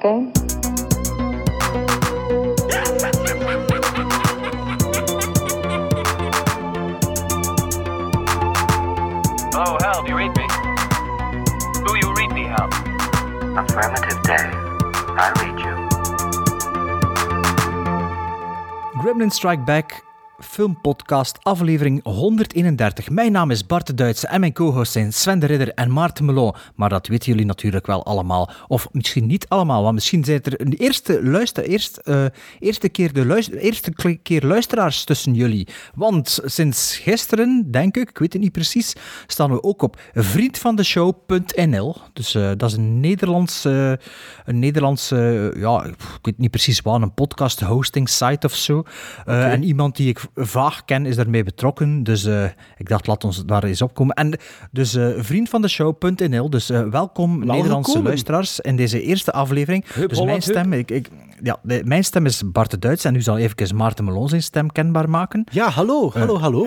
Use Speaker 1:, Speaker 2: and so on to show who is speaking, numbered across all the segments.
Speaker 1: that oh, a?
Speaker 2: Hello, Hal, do you read me? Do you read me, Hal?
Speaker 3: Affirmative day. I read you.
Speaker 4: Gremlin Strike Back filmpodcast aflevering 131. Mijn naam is Bart de Duitse en mijn co-hosts zijn Sven de Ridder en Maarten Melon. Maar dat weten jullie natuurlijk wel allemaal. Of misschien niet allemaal, want misschien zijn er een eerste, luister, eerst, eh, eerste, keer de luister, eerste keer luisteraars tussen jullie. Want sinds gisteren, denk ik, ik weet het niet precies, staan we ook op vriendvandeshow.nl. Dus eh, dat is een Nederlandse, een Nederlandse ja, ik weet niet precies wat, een podcast hosting site of zo. Eh, En iemand die ik vaag ken is daarmee betrokken. Dus eh, ik dacht, laat ons daar eens opkomen. En dus eh vriendvandeshow.nl. Dus eh, welkom Nederlandse
Speaker 5: gekomen.
Speaker 4: luisteraars in deze eerste aflevering.
Speaker 5: Hup,
Speaker 4: dus
Speaker 5: Holland,
Speaker 4: mijn stem, ik, ik, ja, de- mijn stem is Bart de Duits en nu zal even Maarten Melon zijn stem kenbaar maken.
Speaker 5: Ja, hallo, hallo, hallo.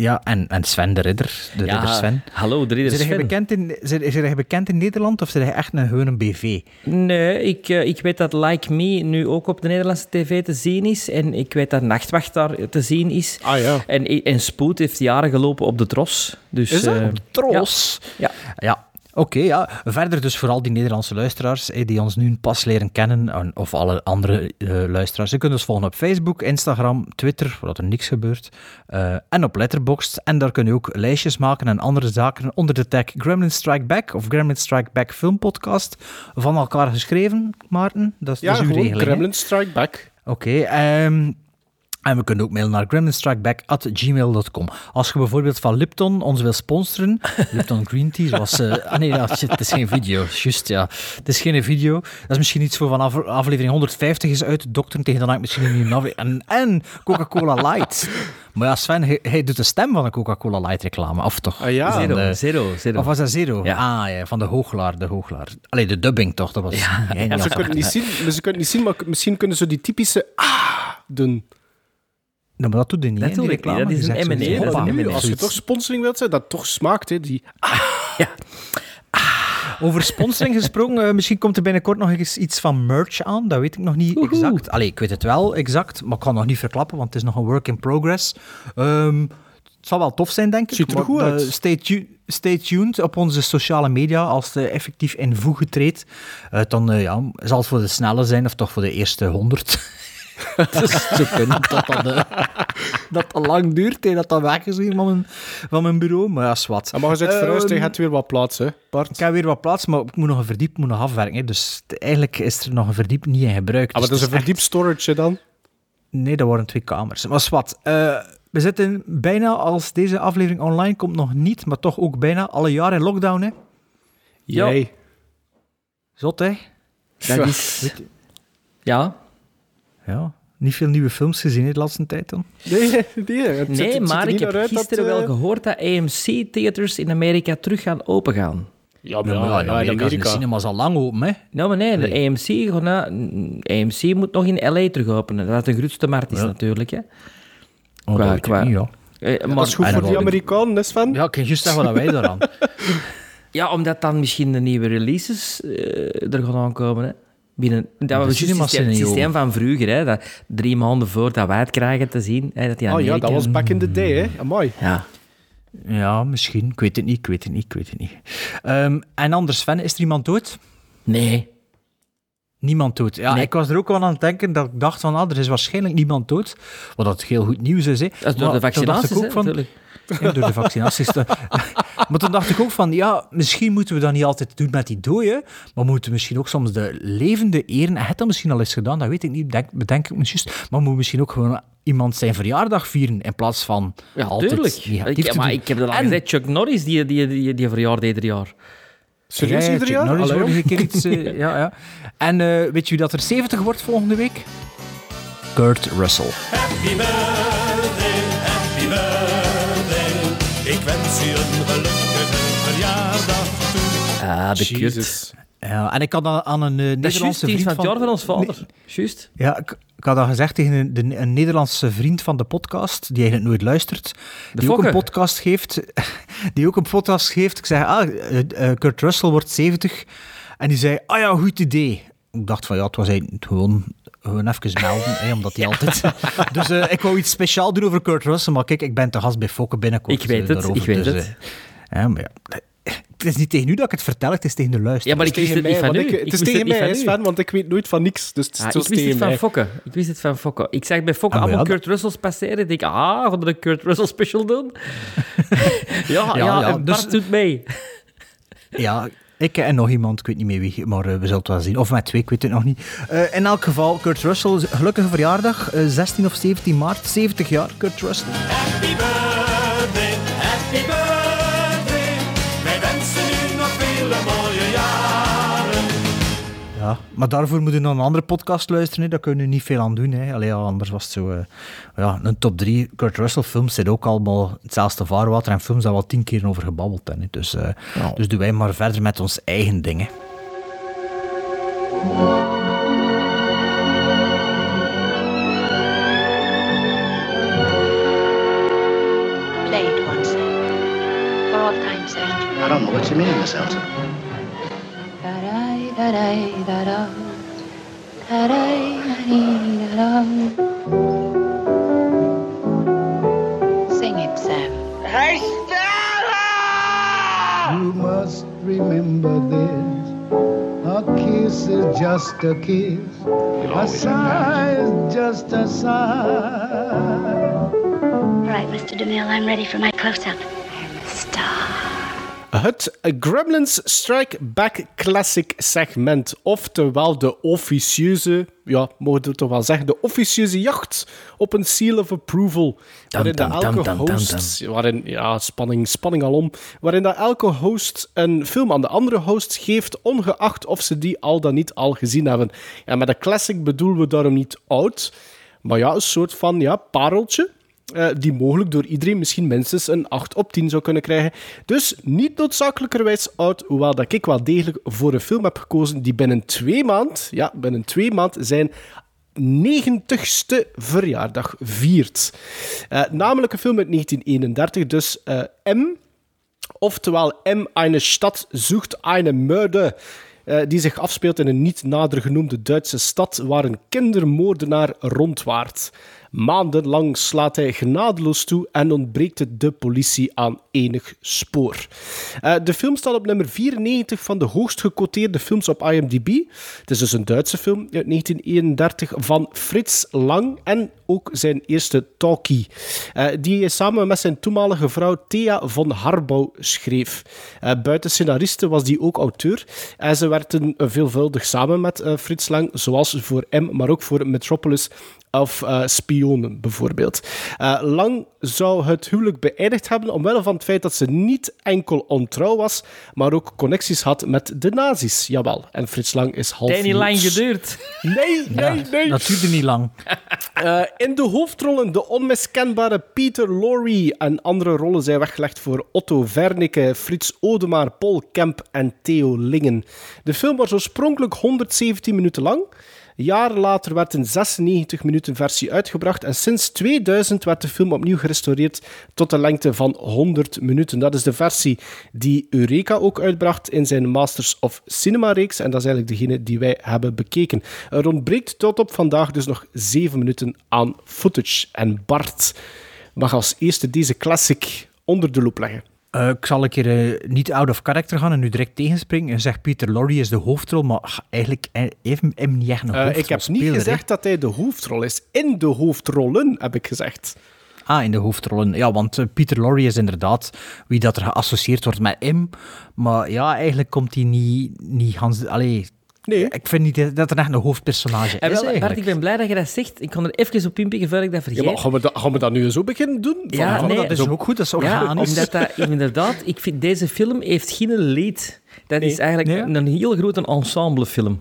Speaker 4: Ja, en, en Sven de Ridder, de Ridder Sven.
Speaker 6: hallo, de ridder
Speaker 4: Zijn jij
Speaker 6: Sven.
Speaker 4: bekend, in, zijn, zijn jij bekend in Nederland of zijn jij echt een, gewoon een BV?
Speaker 6: Nee, ik, eh, ik weet dat Like Me nu ook op de Nederlandse tv te zien is. En ik weet dat Nachtwacht daar te zien is.
Speaker 5: Ah ja.
Speaker 6: En, en Spoed heeft jaren gelopen op de Tros. Dus,
Speaker 5: Is dat?
Speaker 6: eh,
Speaker 4: Tros.
Speaker 6: Ja.
Speaker 4: Ja, oké. ja. Verder dus vooral die Nederlandse luisteraars eh, die ons nu pas leren kennen, en- of alle andere eh, luisteraars. Je kunt ons volgen op Facebook, Instagram, Twitter, waar er niks gebeurt, eh, en op Letterboxd. En daar kun je ook lijstjes maken en andere zaken onder de tag Gremlin Strike Back of Gremlin Strike Back Filmpodcast. Van elkaar geschreven, Maarten? Dat is,
Speaker 5: Ja,
Speaker 4: dat is uw regeling?
Speaker 5: Gremlin Strike Back.
Speaker 4: Oké, ehm, en we kunnen ook mailen naar gremlinstrikeback.gmail.com. Als je bijvoorbeeld van Lipton ons wil sponsoren, Lipton Green Tea, zoals... eh, ah nee, ja, shit, het is geen video, juist, ja. Het is geen video. Dat is misschien iets voor van af- aflevering 150 is uit, dokteren tegen dan heb ik misschien een. En, en Coca-Cola Light. Maar ja, Sven, hij, hij doet de stem van een Coca-Cola Light reclame, of toch?
Speaker 5: Ah ja.
Speaker 6: Zero,
Speaker 4: de-
Speaker 6: zero, zero.
Speaker 4: Of was dat Zero?
Speaker 6: Ja.
Speaker 4: Ah ja, van de Hooglaar, de Hooglaar. Allee, de dubbing toch, dat was... Ja,
Speaker 5: Ze kunnen niet zien, maar ze kunnen het niet zien, maar misschien kunnen ze die typische ah doen.
Speaker 4: Nou, maar dat doet hij niet,
Speaker 6: Dat doe
Speaker 4: die
Speaker 6: ik niet,
Speaker 4: reclame.
Speaker 6: dat is een M&A,
Speaker 5: als je toch sponsoring wilt, dat toch smaakt, hè, die...
Speaker 4: Over sponsoring gesproken, eh, misschien komt er binnenkort nog eens iets van merch aan. Dat weet ik nog niet
Speaker 6: Woehoe.
Speaker 4: exact. Allee, ik weet het wel exact, maar ik kan het nog niet verklappen, want het is nog een work in progress. Ehm, het zal wel tof zijn, denk ik.
Speaker 5: Ziet er
Speaker 4: maar,
Speaker 5: goed
Speaker 4: eh,
Speaker 5: uit.
Speaker 4: stay, tu- stay tuned op onze sociale media. Als het effectief in voegen treedt, eh, dan eh, ja, zal het voor de snelle zijn, of toch voor de eerste honderd. Dus zo kunnen dat dat, eh, dat dat lang duurt, hè, dat dat weg is hier van mijn, van mijn bureau. Maar ja, zwart.
Speaker 5: En maar je zit verhuisd, je
Speaker 4: Ehm,
Speaker 5: hebt weer wat plaats, hè, Bart.
Speaker 4: ik heb weer wat plaats, maar ik moet nog een verdiep moet nog afwerken. Hè. Dus eigenlijk is er nog een verdiep niet in gebruik.
Speaker 5: Ah, maar
Speaker 4: Dus
Speaker 5: dat is een
Speaker 4: het echt-
Speaker 5: verdiep storage, dan.
Speaker 4: Nee, dat waren twee kamers. Maar wat, eh, we zitten bijna, als deze aflevering online komt, nog niet, maar toch ook bijna alle jaar in lockdown. Hè.
Speaker 6: Ja.
Speaker 5: Jij.
Speaker 4: Zot, hè?
Speaker 6: Dat is... Ja.
Speaker 4: Ja. Niet veel nieuwe films gezien hè, de laatste tijd dan.
Speaker 5: Nee, nee, het
Speaker 6: maar ik heb
Speaker 5: dat,
Speaker 6: gisteren wel
Speaker 5: eh,
Speaker 6: gehoord dat AMC-theaters in Amerika terug gaan opengaan.
Speaker 5: Ja,
Speaker 4: Ja, maar ja, in Amerika, zijn de cinemas al lang open, hè.
Speaker 6: Nou, maar nee, de
Speaker 4: Nee.
Speaker 6: AMC, gewoon, eh, AMC moet nog in LA terug openen. Dat de grootste markt is
Speaker 4: Ja.
Speaker 6: natuurlijk. Hè.
Speaker 4: Oh,
Speaker 6: Qua-
Speaker 4: dat
Speaker 6: qua-
Speaker 4: niet, ja.
Speaker 6: Eh, maar,
Speaker 5: Dat is goed voor die Amerikanen, hè, Sven?
Speaker 4: Ja, ik kan juist zeggen wat wij daaraan.
Speaker 6: Ja, omdat dan misschien de nieuwe releases eh, er gaan aankomen. Hè. Binnen, dat was het systeem, het systeem van vroeger. Hè, dat drie maanden voor dat wij het krijgen te zien. Hè, dat die
Speaker 5: Oh ja, dat was back in the day, hè. Amai.
Speaker 6: Ja.
Speaker 4: Ja, misschien. Ik weet het niet, ik weet het niet, ik weet het niet. Ehm, en anders, Sven, is er iemand dood?
Speaker 6: Nee.
Speaker 4: Niemand dood. Ja,
Speaker 6: Nee.
Speaker 4: ik was er ook aan aan het denken dat ik dacht van, ah, er is waarschijnlijk niemand dood. Wat dat heel goed nieuws is, hè.
Speaker 6: Dat is door
Speaker 4: Maar
Speaker 6: de vaccinaties,
Speaker 4: ik ook
Speaker 6: hè,
Speaker 4: van,
Speaker 6: natuurlijk.
Speaker 4: Door de vaccinaties. maar toen dacht ik ook van, ja, misschien moeten we dat niet altijd doen met die dooien, maar moeten we misschien ook soms de levende eren, en het dat misschien al eens gedaan, dat weet ik niet, denk, bedenk ik me juist, maar moeten we misschien ook gewoon iemand zijn verjaardag vieren, in plaats van
Speaker 6: Ja,
Speaker 4: altijd
Speaker 6: tuurlijk.
Speaker 4: negatief
Speaker 6: Ik,
Speaker 4: te
Speaker 6: maar
Speaker 4: doen.
Speaker 6: ik heb dat al
Speaker 4: En-
Speaker 6: gezegd. Chuck Norris, die, die, die, die verjaardag ieder jaar.
Speaker 5: Serieus,
Speaker 4: Ja,
Speaker 5: ieder jaar?
Speaker 4: Norris keer iets... eh, ja, ja. En eh, weet je wie dat er 70 wordt volgende week? Kurt Russell.
Speaker 7: Happy birthday, wens u een gelukkige verjaardag toe.
Speaker 6: Ah, de kut.
Speaker 5: Jezus.
Speaker 4: Ja, en ik had aan aan een eh,
Speaker 6: Dat
Speaker 4: Nederlandse vriend
Speaker 6: van het jaar van ons vader.
Speaker 4: Nee.
Speaker 6: Juist.
Speaker 4: Ja, ik, ik had al gezegd tegen een, de- een Nederlandse vriend van de podcast, die eigenlijk nooit luistert, die ook een podcast geeft. Die ook een podcast geeft. Ik zei, ah, eh, eh, Kurt Russell wordt 70. En die zei, ah ja, goed idee. ik dacht van ja, het was eigenlijk gewoon, gewoon even melden, hè, omdat hij altijd... dus eh, ik wou iets speciaal doen over Kurt Russell, maar kijk, ik ben te gast bij Fokke binnenkort.
Speaker 6: Ik weet
Speaker 4: eh,
Speaker 6: het,
Speaker 4: daarover,
Speaker 6: ik weet
Speaker 4: dus,
Speaker 6: het.
Speaker 4: eh, ja, maar ja, het is niet tegen u dat ik het vertel, het is tegen de luisteraar.
Speaker 6: Ja, maar ik wist het niet van
Speaker 5: want
Speaker 6: u.
Speaker 5: ik-
Speaker 6: Ik
Speaker 5: het is
Speaker 6: wist
Speaker 5: tegen
Speaker 6: niet
Speaker 5: mij,
Speaker 6: van.
Speaker 5: Sven, want ik weet nooit van niks. Dus het is
Speaker 6: Ah, ik wist het van
Speaker 5: mij.
Speaker 6: Fokke. Ik wist het van Fokke. Ik zag bij Fokke
Speaker 4: Ah,
Speaker 6: allemaal
Speaker 4: ja,
Speaker 6: Kurt Russells passeren. Ik denk, ah, gaan we een Kurt Russell special doen? ja, ja,
Speaker 4: ja,
Speaker 6: en
Speaker 4: dus-
Speaker 6: Bart doet mee.
Speaker 4: Ja, ik en nog iemand, ik weet niet meer wie, maar eh, we zullen het wel zien. Of met twee, ik weet het nog niet. Eh, in elk geval, Kurt Russell, gelukkige verjaardag, eh, 16 of 17 maart, 70 jaar, Kurt Russell.
Speaker 7: Happy birthday, happy birthday.
Speaker 4: Ja, maar daarvoor moet je naar een andere podcast luisteren, hè. daar kunnen we niet veel aan doen. Hè. Allee, ja, anders was het zo... eh, ja, een top 3 Kurt Russell films zit ook allemaal hetzelfde vaarwater en films daar wel tien keer over gebabbeld hebben. hè. Dus, eh, dus doen wij maar verder met ons eigen dingen.
Speaker 1: Play it once, for old time's sake.
Speaker 8: I don't know what you mean, Miss Elton.
Speaker 1: Sing it, Sam.
Speaker 9: You must remember this. A kiss is just a kiss. A sigh is just a sigh.
Speaker 1: All right, Mr. DeMille, I'm ready for my close-up. I'm a star.
Speaker 5: Het Gremlins Strike Back Classic segment. Oftewel de officieuze, ja, mogen we toch wel zeggen, de officieuze jacht op een seal of approval. waarin
Speaker 4: dam,
Speaker 5: elke host, waarin, ja, spanning, spanning alom, waarin dat elke host een film aan de andere host geeft, ongeacht of ze die al dan niet al gezien hebben. En met een classic bedoelen we daarom niet oud, maar ja, een soort van ja, pareltje. Eh, die mogelijk door iedereen misschien minstens een 8 op 10 zou kunnen krijgen. Dus niet noodzakelijkerwijs oud, hoewel dat ik wel degelijk voor een film heb gekozen die binnen twee maand, ja, binnen twee maand zijn 90ste verjaardag viert. Eh, namelijk een film uit 1931, dus eh, M, oftewel M, eine Stadt sucht eine Mörder, die zich afspeelt in een niet nader genoemde Duitse stad waar een kindermoordenaar rondwaart. Maandenlang slaat hij genadeloos toe en ontbreekt het de politie aan enig spoor. Eh, de film staat op nummer 94 van de hoogst gecoteerde films op IMDb. Het is dus een Duitse film uit 1931 van Frits Lang en ook zijn eerste talkie, eh, die hij samen met zijn toenmalige vrouw Thea von Harbou schreef. Eh, buiten scenariste was die ook auteur en ze werkten veelvuldig samen met Frits Lang, zoals voor M, maar ook voor Metropolis of eh, spionen, bijvoorbeeld. Eh, Lang zou het huwelijk beëindigd hebben omwille van het feit dat ze niet enkel ontrouw was, maar ook connecties had met de nazi's. Jawel, en Frits Lang is half
Speaker 6: Het niet lang geduurd.
Speaker 5: Nee, nee, nee.
Speaker 4: Dat duurde niet lang.
Speaker 5: Eh, in de hoofdrollen de onmiskenbare Peter Lorre en andere rollen zijn weggelegd voor Otto Vernike, Frits Odemaar, Paul Kemp en Theo Lingen. De film was oorspronkelijk 117 minuten lang. Jaren later werd een 96 minuten versie uitgebracht en sinds 2000 werd de film opnieuw gerestaureerd tot een lengte van 100 minuten. Dat is de versie die Eureka ook uitbracht in zijn Masters of Cinema reeks en dat is eigenlijk degene die wij hebben bekeken. Er ontbreekt tot op vandaag dus nog 7 minuten aan footage. En Bart mag als eerste deze classic onder de loep leggen.
Speaker 4: Eh, ik zal een keer eh, niet out of character gaan en nu direct tegenspringen. En zeg Peter Lorre is de hoofdrol, maar ach, eigenlijk eh, heeft hem hem niet echt een hoofdrol
Speaker 5: ik heb niet gezegd dat hij de hoofdrol is. In de hoofdrollen heb ik gezegd.
Speaker 4: Ah, in de hoofdrollen. Ja, want Peter Lorre is inderdaad wie dat er geassocieerd wordt met M. Maar ja, eigenlijk komt hij niet, niet Hans... Allee,
Speaker 5: Nee.
Speaker 4: ik vind niet dat er echt een hoofdpersonage
Speaker 6: En
Speaker 4: is
Speaker 6: wel, Bart, ik ben blij dat je dat zegt. Ik kon er even op inpikken voordat ik dat
Speaker 5: Ja,
Speaker 6: vergeet.
Speaker 5: maar gaan we, dat, gaan we dat nu zo beginnen doen? Van-
Speaker 6: Ja,
Speaker 5: van-
Speaker 6: nee,
Speaker 4: dat is ook goed, dat is
Speaker 6: Ja,
Speaker 4: organisch.
Speaker 6: omdat dat inderdaad... Ik vind, deze film heeft geen lead. Dat is eigenlijk
Speaker 4: Nee.
Speaker 6: een heel grote ensemblefilm.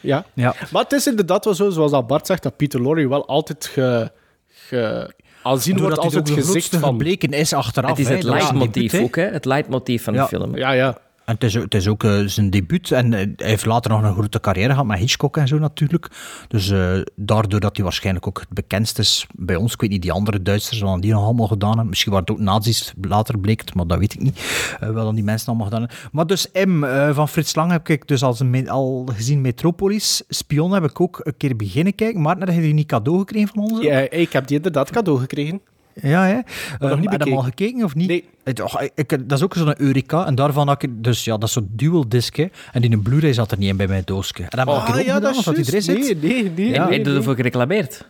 Speaker 5: Ja.
Speaker 4: Ja.
Speaker 5: Maar het is inderdaad wel zo, zoals dat Bart zegt, dat Peter Lorre wel altijd ge, ge, aanzien wordt als het gezicht van...
Speaker 4: gebleken is achteraf.
Speaker 6: het is het leidmotief ook, hè? Het leidmotief van
Speaker 4: Ja.
Speaker 6: de film.
Speaker 5: Ja, ja.
Speaker 4: En het is, ook eh, zijn debuut. En eh, hij heeft later nog een grote carrière gehad met Hitchcock en zo natuurlijk. Dus eh, daardoor dat hij waarschijnlijk ook het bekendst is bij ons. Ik weet niet, die andere Duitsers, wat die nog allemaal gedaan hebben. Misschien waren het ook nazi's, later bleek, maar dat weet ik niet. Uh, wel dan die mensen allemaal gedaan hebben. Maar dus M van Frits Lang heb ik dus als al gezien Metropolis. Spion heb ik ook een keer beginnen kijken. Maar heb je die niet cadeau gekregen van ons?
Speaker 5: Ja, ik heb die inderdaad cadeau gekregen.
Speaker 4: Ja, hè?
Speaker 5: nog
Speaker 4: Uh,
Speaker 5: niet
Speaker 4: heb je al gekeken of niet?
Speaker 5: Nee.
Speaker 4: Het, oh, ik, dat is ook zo'n Eureka. En daarvan had ik... Dus ja, dat is zo'n dual disc, hè. En die een Blu-ray zat er niet in bij mijn doosje. En dat heb ik
Speaker 5: Ah, ja, dat is
Speaker 4: dat die erin
Speaker 5: juist. Nee, nee, nee.
Speaker 4: Ja.
Speaker 6: en
Speaker 5: nee.
Speaker 6: ervoor gereclameerd?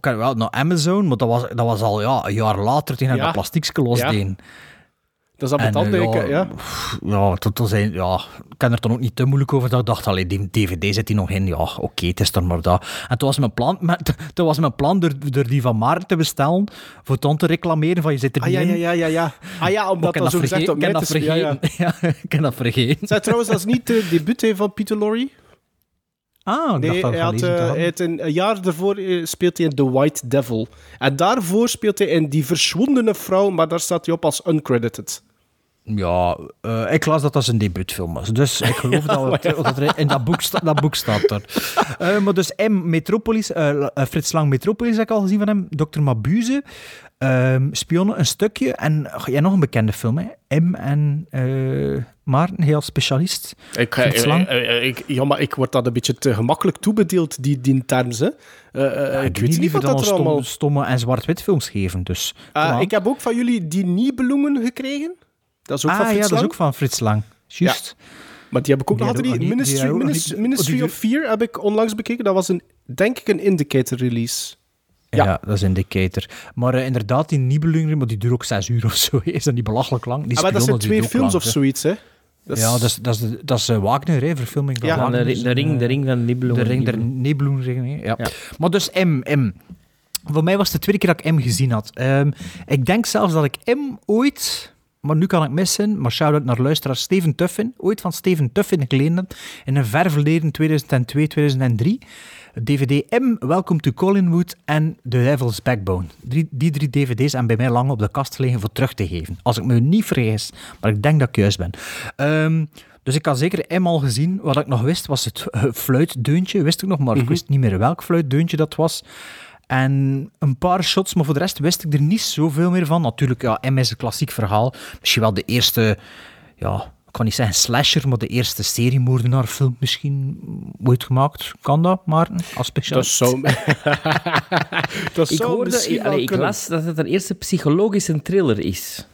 Speaker 4: Heb wel naar Amazon, maar dat was, dat was al ja, een jaar later tegen
Speaker 5: Ja.
Speaker 4: dat plastiekje losdeen.
Speaker 5: Dat is
Speaker 4: En,
Speaker 5: tanden,
Speaker 4: eh,
Speaker 5: ja.
Speaker 4: ja, tot, tot zijn, ja, ik kan er dan ook niet te moeilijk over. Dat ik dacht, allee, die DVD zit hier nog in. Ja, oké, het is dan maar dat. En toen was mijn plan, toen was mijn plan door, door die van Maarten te bestellen, voor dan te reclameren van je zit er
Speaker 5: Ah,
Speaker 4: niet
Speaker 5: ja,
Speaker 4: in.
Speaker 5: ja, ja, ja, ja. Ah ja, omdat
Speaker 4: ik
Speaker 5: dat zo gezegd op
Speaker 4: ik dat
Speaker 5: te ja, ja.
Speaker 4: vergeten. Ja, ik heb dat vergeten.
Speaker 5: Zij trouwens, dat is niet de debuut van Peter Lorre.
Speaker 4: Ah,
Speaker 5: Nee,
Speaker 4: dat
Speaker 5: hij had, eh, hij had een, een jaar daarvoor eh, speelt hij in The White Devil. En daarvoor speelt hij in Die Verschwondene Vrouw, maar daar staat hij op als uncredited.
Speaker 4: Ja, eh, ik las dat dat zijn debuutfilm was. Dus ik geloof dat, het- dat er in dat boek, sta, dat boek staat er. Eh, maar dus M, Metropolis, eh, Frits Lang Metropolis heb ik al gezien van hem. Dr. Mabuse, ehm Spionnen, een stukje. En jij nog een bekende film, hè? M en Maarten, heel specialist.
Speaker 5: Ik,
Speaker 4: Frits Lang?
Speaker 5: ik, ja, maar ik word dat een beetje te gemakkelijk toebedeeld, die, die terms. Hè. Ik weet niet wat
Speaker 4: dan
Speaker 5: dat er
Speaker 4: stomme,
Speaker 5: allemaal...
Speaker 4: stomme en zwart-wit films geven. Dus,
Speaker 5: Ah, ik heb ook van jullie die Nibelungen gekregen. Dat is ook
Speaker 4: ah,
Speaker 5: van
Speaker 4: ja,
Speaker 5: Frits
Speaker 4: dat is
Speaker 5: Lang.
Speaker 4: ook van Frits Lang. Juist.
Speaker 5: Maar die heb ik ook
Speaker 4: Die
Speaker 5: nog altijd niet.
Speaker 4: die
Speaker 5: Ministry, Ministry
Speaker 4: oh, die-
Speaker 5: of Fear heb ik onlangs bekeken. Dat was een, denk ik een indicator release.
Speaker 4: Ja.
Speaker 5: Ja.
Speaker 4: dat is Indicator. Maar eh, inderdaad, die Nibelungen, maar die duurt ook zes uur of zo. Is dat niet belachelijk lang? Die
Speaker 5: Ah, maar dat zijn twee films
Speaker 4: lang,
Speaker 5: of zoiets, hè? Dat is-
Speaker 4: Ja, dat is, dat is, dat is eh, Wagner, hè, verfilming van
Speaker 5: Ja,
Speaker 6: Van de, ring, de ring van Nibelungen.
Speaker 4: De ring der Nibelungen. Ja. Maar dus M, M. Voor mij was het de tweede keer dat ik M gezien had. Ehm, ik denk zelfs dat ik M ooit... Maar nu kan ik missen, maar shout-out naar luisteraar Steven Tuffin. Ooit van Steven Tuffin geleend heb, in een ver verleden 2002, 2003. DVD M, Welcome to Collinwood en The Devil's Backbone. Drie, die drie dvd's hebben bij mij lang op de kast gelegen voor terug te geven. Als ik me niet vergis, maar ik denk dat ik juist ben. Ehm, dus ik had zeker M al gezien. Wat ik nog wist, was het eh, fluitdeuntje. Wist ik nog, maar ik wist niet meer welk fluitdeuntje dat was. En een paar shots, maar voor de rest wist ik er niet zoveel meer van. Natuurlijk, ja, M is een klassiek verhaal. Misschien wel de eerste, ja, ik kan niet zeggen slasher, maar de eerste seriemoordenaarfilm misschien ooit gemaakt. Kan dat, Maarten, als
Speaker 5: Dat
Speaker 4: specialist?
Speaker 5: zou... dat
Speaker 6: Ik
Speaker 5: zou
Speaker 6: hoorde,
Speaker 5: misschien
Speaker 6: ik,
Speaker 5: wel
Speaker 6: allee, ik las dat het een eerste psychologische thriller is.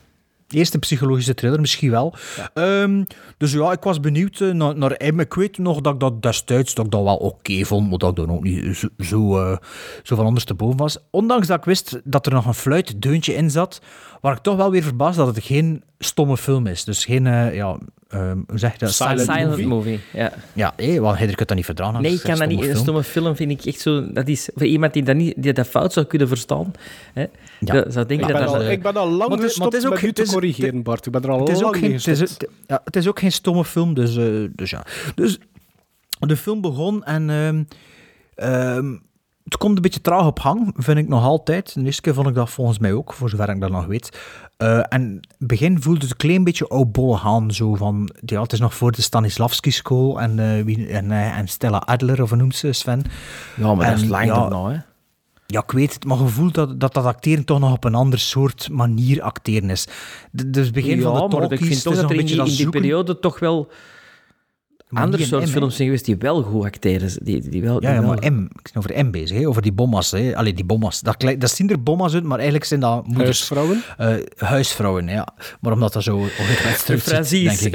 Speaker 4: Eerste psychologische thriller, misschien wel. Ehm, dus ja, ik was benieuwd eh, naar, naar M. Ik weet nog dat ik dat destijds dat ik dat wel oké vond, maar dat ik dan ook niet zo, zo, eh, zo van anders te boven was. Ondanks dat ik wist dat er nog een fluitdeuntje in zat, waar ik toch wel weer verbaasd dat het geen stomme film is. Dus geen, eh, ja, ehm, hoe zeg je dat?
Speaker 5: Silent
Speaker 6: Silent
Speaker 5: movie.
Speaker 6: movie. ja.
Speaker 4: Ja, hé, want hij kunt dat niet verdragen.
Speaker 6: Nee, ik kan dat niet. Een stomme film vind ik echt zo... Dat is voor iemand die dat, niet, die dat fout zou kunnen verstaan. Hè,
Speaker 4: Ja.
Speaker 6: dat zou denken
Speaker 5: Ik
Speaker 6: dat
Speaker 5: ben,
Speaker 6: dat...
Speaker 5: al, ik ben al lang
Speaker 4: Maar het is- maar
Speaker 5: gestopt
Speaker 4: het is ook
Speaker 5: met te corrigeren, Bart. Ik ben er al
Speaker 4: Het is,
Speaker 5: lang
Speaker 4: ook geen,
Speaker 5: mee
Speaker 4: het, is, ja, het is ook geen stomme film, dus, eh, dus ja. Dus de film begon en ehm, ehm, het komt een beetje traag op hang, vind ik nog altijd. De eerste keer vond ik dat volgens mij ook, voor zover ik dat nog weet. Eh, en in het begin voelde het een klein beetje oudbolle aan, zo van, ja, het is nog voor de Stanislavski School en, eh, wie, en, eh, en Stella Adler, of hoe noemt ze, Sven?
Speaker 6: ja, maar dat is lang
Speaker 4: ja,
Speaker 6: daarna, hè.
Speaker 4: Ja, ik weet het, maar gevoel dat, dat dat acteren toch nog op een ander soort manier acteren is. Dus het begin
Speaker 6: ja,
Speaker 4: van de
Speaker 6: maar
Speaker 4: talkies,
Speaker 6: ik vind toch
Speaker 4: is
Speaker 6: dat er in
Speaker 4: beetje
Speaker 6: die,
Speaker 4: dat
Speaker 6: in die
Speaker 4: zoeken.
Speaker 6: periode toch wel
Speaker 4: Maar
Speaker 6: andere soort films zijn geweest die wel goed acteren. Die, die wel,
Speaker 4: Ja,
Speaker 6: die
Speaker 4: ja,
Speaker 6: wel-
Speaker 4: maar M. Ik ben over M bezig, hè, over die bommas. Hè. Allee, die bommas. Dat, dat zien er bommas uit, maar eigenlijk zijn dat moeders.
Speaker 5: Huisvrouwen.
Speaker 4: Eh, huisvrouwen, ja. Maar omdat dat zo zit, denk ik.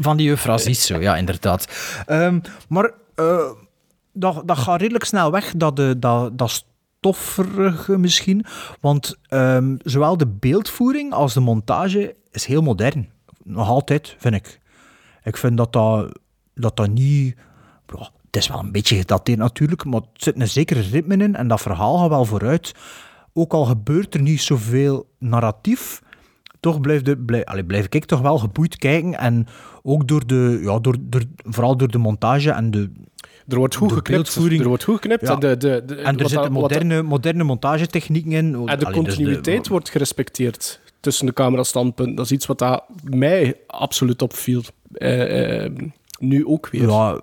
Speaker 4: Van die eufrasies, zo, ja, inderdaad. Ehm, maar eh, dat, dat gaat redelijk snel weg, dat, de, dat, dat stofferige misschien. Want ehm, zowel de beeldvoering als de montage is heel modern. Nog altijd, vind ik. Ik vind dat dat, dat, dat niet... Ja, het is wel een beetje gedateerd natuurlijk, maar er zit een zekere ritme in en dat verhaal gaat wel vooruit. Ook al gebeurt er niet zoveel narratief, toch blijf, de, blijf, blijf ik toch wel geboeid kijken. En ook door de, ja, door, door, vooral door de montage en de,
Speaker 5: Er wordt goed geknipt. Er wordt goed geknipt.
Speaker 4: Ja.
Speaker 5: En, de, de, de,
Speaker 4: en er zitten moderne, moderne montagetechnieken in.
Speaker 5: en de
Speaker 4: Allee, dus
Speaker 5: continuïteit wordt gerespecteerd. Tussen de camerastandpunten. Dat is iets wat dat mij absoluut opviel. Eh, eh, nu ook weer.
Speaker 4: Ja,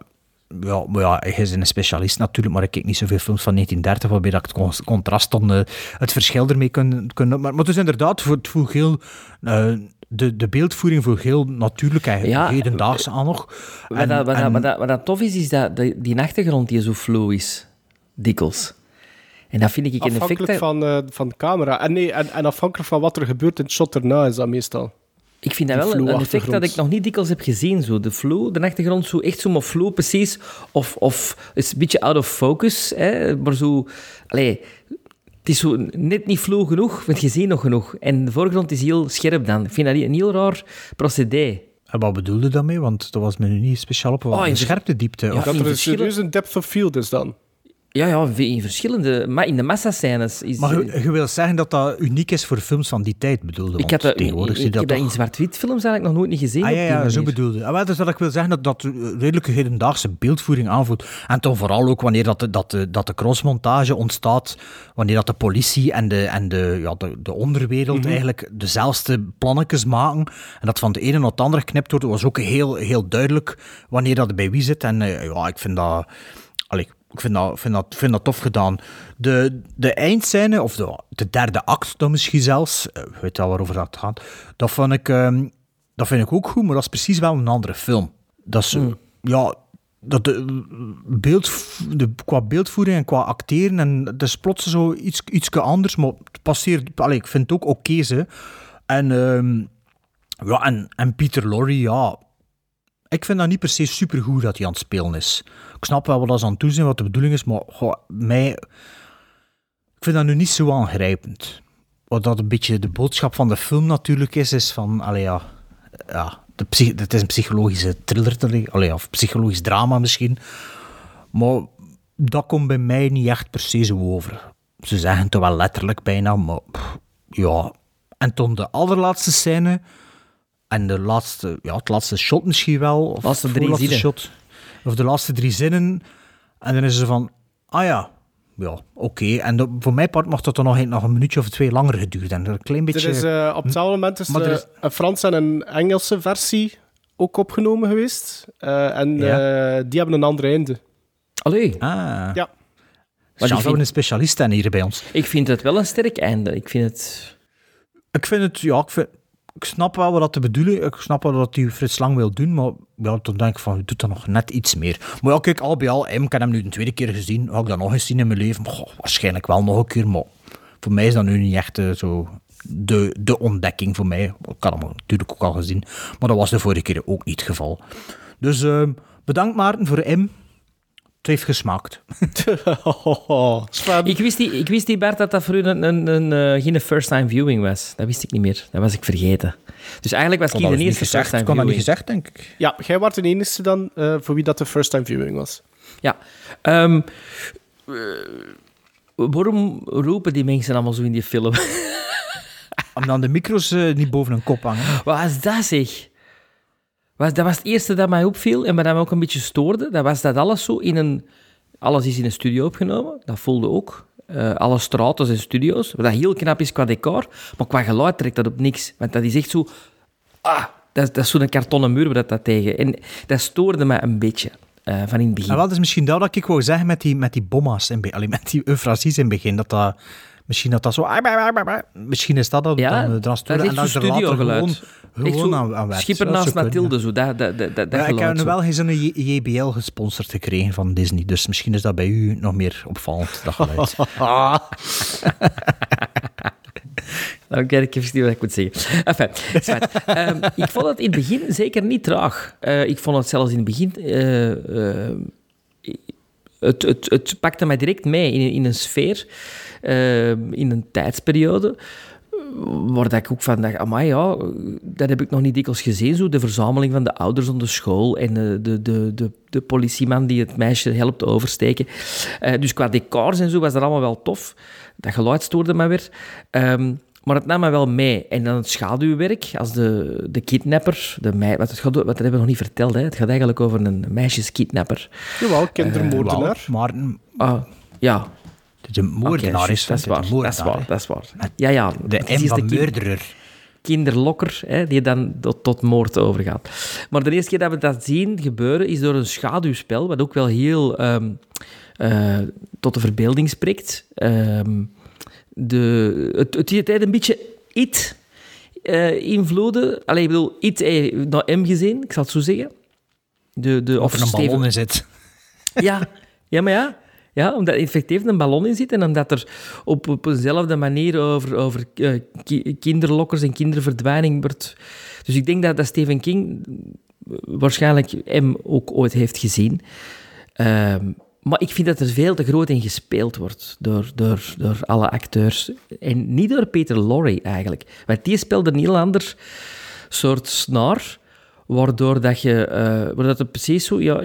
Speaker 4: ja, maar ja, hij is een specialist natuurlijk, maar ik kijk niet zoveel films van 1930 waarbij dat ik het con- contrast dan eh, het verschil ermee kan... kan maar, maar het is inderdaad, voor het voelt heel... eh, de, de beeldvoering voelt heel natuurlijk en
Speaker 6: Ja,
Speaker 4: hedendaagse aan nog.
Speaker 6: Wat,
Speaker 4: En-
Speaker 6: dat, wat,
Speaker 4: en-
Speaker 6: dat, wat, dat, wat dat tof is, is dat die, die achtergrond die zo flow is. Dikwijls. En dat vind ik een effect...
Speaker 5: Afhankelijk van, eh, van de camera. En, nee, en, en afhankelijk van wat er gebeurt in het shot erna is dat meestal.
Speaker 6: Ik vind dat wel een- een effect dat ik nog niet dikwijls heb gezien. Zo. De flow, de achtergrond, zo echt zo maar flow precies. Of, of is een beetje out of focus. Hè, maar zo... Allee, het is zo net niet flow genoeg, want je ziet nog genoeg. En de voorgrond is heel scherp dan. Ik vind dat een heel raar procedé.
Speaker 4: En wat bedoelde je daarmee? Want dat was me nu niet speciaal op.
Speaker 6: Oh, in
Speaker 4: een
Speaker 6: vers-
Speaker 4: scherpte diepte.
Speaker 6: Ja,
Speaker 4: of-
Speaker 5: Dat er een
Speaker 6: verschillen-
Speaker 5: serieus een depth of field is dan.
Speaker 6: Ja, ja, in verschillende... Maar in de massascènes is...
Speaker 4: Maar je, je wil zeggen dat dat uniek is voor films van die tijd, bedoelde?
Speaker 6: ik heb dat,
Speaker 4: tegenwoordig
Speaker 6: ik, dat in zwart-wit films eigenlijk nog nooit niet gezien.
Speaker 4: Ah ja, ja zo bedoelde. Ah, wel, dus dat ik wil zeggen dat dat redelijke hedendaagse beeldvoering aanvoelt. En toch vooral ook wanneer dat de, dat de, dat de crossmontage ontstaat, wanneer dat de politie en de, en de, ja, de, de onderwereld eigenlijk dezelfde plannetjes maken. En dat van de ene naar het andere geknipt wordt, was ook heel, heel duidelijk wanneer dat bij wie zit. En eh, ja, ik vind dat... Allee, ik vind dat, vind dat, vind dat tof gedaan. De, de eindscène, of de, de derde act dan misschien zelfs, eh, weet je wel waarover dat gaat, dat vond ik... ehm, dat vind ik ook goed, maar dat is precies wel een andere film. Dat is,
Speaker 6: Hmm.
Speaker 4: ja, dat de, beeld, de, qua beeldvoering en qua acteren, en het is plots zo iets, ietske anders, maar het passeert, allee, ik vind het ook oké, ze. En, ehm, ja, en, en Peter Lorre, ja, ik vind dat niet per se supergoed dat hij aan het spelen is. Ik snap wel wat ze aan het doen zijn, wat de bedoeling is, maar goh, mij, ik vind dat nu niet zo aangrijpend. Wat dat een beetje de boodschap van de film natuurlijk is, is van, allee ja, ja het is een psychologische thriller, allee, of psychologisch drama misschien. Maar dat komt bij mij niet echt per se zo over. Ze zeggen het wel letterlijk bijna, maar ja. En toen de allerlaatste scène en de laatste, ja, het laatste shot misschien wel, of
Speaker 6: Laatste drie
Speaker 4: shot, of de laatste drie zinnen. En dan is ze van, ah ja, ja, oké. En voor mijn part mag dat dan nog, nog een minuutje of twee langer geduurd. En een klein beetje...
Speaker 5: Er is, eh, op hetzelfde moment is,
Speaker 4: Maar er is-
Speaker 5: een Franse en een Engelse versie ook opgenomen geweest. Eh, en
Speaker 4: Ja.
Speaker 5: eh, die hebben een ander einde.
Speaker 6: Allee,
Speaker 4: Ah.
Speaker 5: Ja.
Speaker 6: Maar
Speaker 4: we
Speaker 6: vind-
Speaker 4: een specialist zijn hier bij ons.
Speaker 6: ik vind het wel een sterk einde. Ik vind het...
Speaker 4: Ik vind het, ja, ik, vind, ik snap wel wat te bedoelen. Ik snap wel wat die Frits Lang wil doen, maar ja, dan denk ik van, doet dat nog net iets meer. Maar ja, kijk, al bij al, ik heb hem nu een tweede keer gezien. Had ik dat nog eens zien in mijn leven? Waarschijnlijk wel nog een keer, maar voor mij is dat nu niet echt eh, zo de, de ontdekking voor mij. Ik had hem natuurlijk ook al gezien, maar dat was de vorige keer ook niet het geval. Dus eh, bedankt Maarten voor M. Het heeft gesmaakt.
Speaker 6: Ik wist, niet, ik wist niet, Bart, dat dat voor u een, een, een, eh, geen first-time viewing was. Dat wist ik niet meer. Dat was ik vergeten. Dus eigenlijk was
Speaker 4: Ik
Speaker 6: de eerste first-time
Speaker 4: Ik had dat
Speaker 6: viewing.
Speaker 4: niet gezegd, denk ik.
Speaker 5: ja, jij was de enige dan eh, voor wie dat de first time viewing was.
Speaker 6: Ja. Ehm, eh, waarom roepen die mensen allemaal zo in die film?
Speaker 4: Om dan de micro's niet boven een kop hangen.
Speaker 6: Wat was dat, zeg? Dat was het eerste dat mij opviel en wat mij ook een beetje stoorde. Dat was dat alles zo in een... Alles is in een studio opgenomen. Dat voelde ook. Eh, alle straten zijn studio's. Wat dat heel knap is qua decor. Maar qua geluid trekt dat op niks. Want dat is echt zo... Ah, dat, dat is zo'n kartonnen muur dat, dat tegen... En dat stoorde mij een beetje eh, van in het begin.
Speaker 4: En wel, dat is misschien dat ik wou zeggen met die, met die bomma's, in, met die eufrasies in het begin. Dat dat, misschien dat dat zo... Misschien is dat dat
Speaker 6: Ja,
Speaker 4: dan, dan
Speaker 6: is
Speaker 4: en
Speaker 6: echt
Speaker 4: dat
Speaker 6: zo'n
Speaker 4: er later gewoon,
Speaker 6: Echt
Speaker 4: gewoon
Speaker 6: zo
Speaker 4: aan.
Speaker 6: Schipper naast Mathilde, zo. Dat, dat, dat, dat
Speaker 4: Ja, ik heb
Speaker 6: zo.
Speaker 4: wel eens een JBL gesponsord gekregen van Disney, dus misschien is dat bij u nog meer opvallend, dat geluid.
Speaker 6: Dan kijk ik even niet wat ik moet zeggen. Enfin. Ehm, ik vond het in het begin zeker niet traag. Eh, ik vond het zelfs in het begin... eh, eh, het, het, het pakte mij direct mee in, in een sfeer, eh, in een tijdsperiode, waar dat ik ook van dacht, amai, ja, dat heb ik nog niet dikwijls gezien, zo de verzameling van de ouders om de school en de, de, de, de, de politieman die het meisje helpt oversteken. Eh, dus qua decors en zo was dat allemaal wel tof. Dat geluid stoorde me weer. Ehm, maar het nam me wel mee. En dan het schaduwwerk, als de, de kidnapper, de mei, wat, het gaat, wat dat hebben we nog niet verteld, hè. het gaat eigenlijk over een meisjeskidnapper.
Speaker 5: Jawel, kindermoordenaar.
Speaker 4: Maarten,
Speaker 6: Ah, ja,
Speaker 4: een moordenaar
Speaker 6: Oké,
Speaker 4: is
Speaker 6: dat is waar, dat is waar, dat is waar. Ja, ja.
Speaker 4: De M van murderer.
Speaker 6: kinderlokker, hè, die dan tot, tot moord overgaat. Maar de eerste keer dat we dat zien gebeuren, is door een schaduwspel, wat ook wel heel ehm, eh, tot de verbeelding spreekt. Ehm, de, het, het een beetje it eh, invloeden. Allee, ik bedoel, it naar M gezien, ik zal het zo zeggen. De, de,
Speaker 4: Of er een ballon in zit.
Speaker 6: ja, ja, maar ja. Ja, omdat effectief een ballon in zit en omdat er op, op eenzelfde manier over, over ki- kinderlokkers en kinderverdwijning wordt... Dus ik denk dat, dat Stephen King waarschijnlijk hem ook ooit heeft gezien. Ehm, maar ik vind dat er veel te groot in gespeeld wordt door, door, door alle acteurs. En niet door Peter Lorre eigenlijk. Want die speelde een heel ander soort snaar, waardoor dat je... eh waardoor het precies zo... Ja,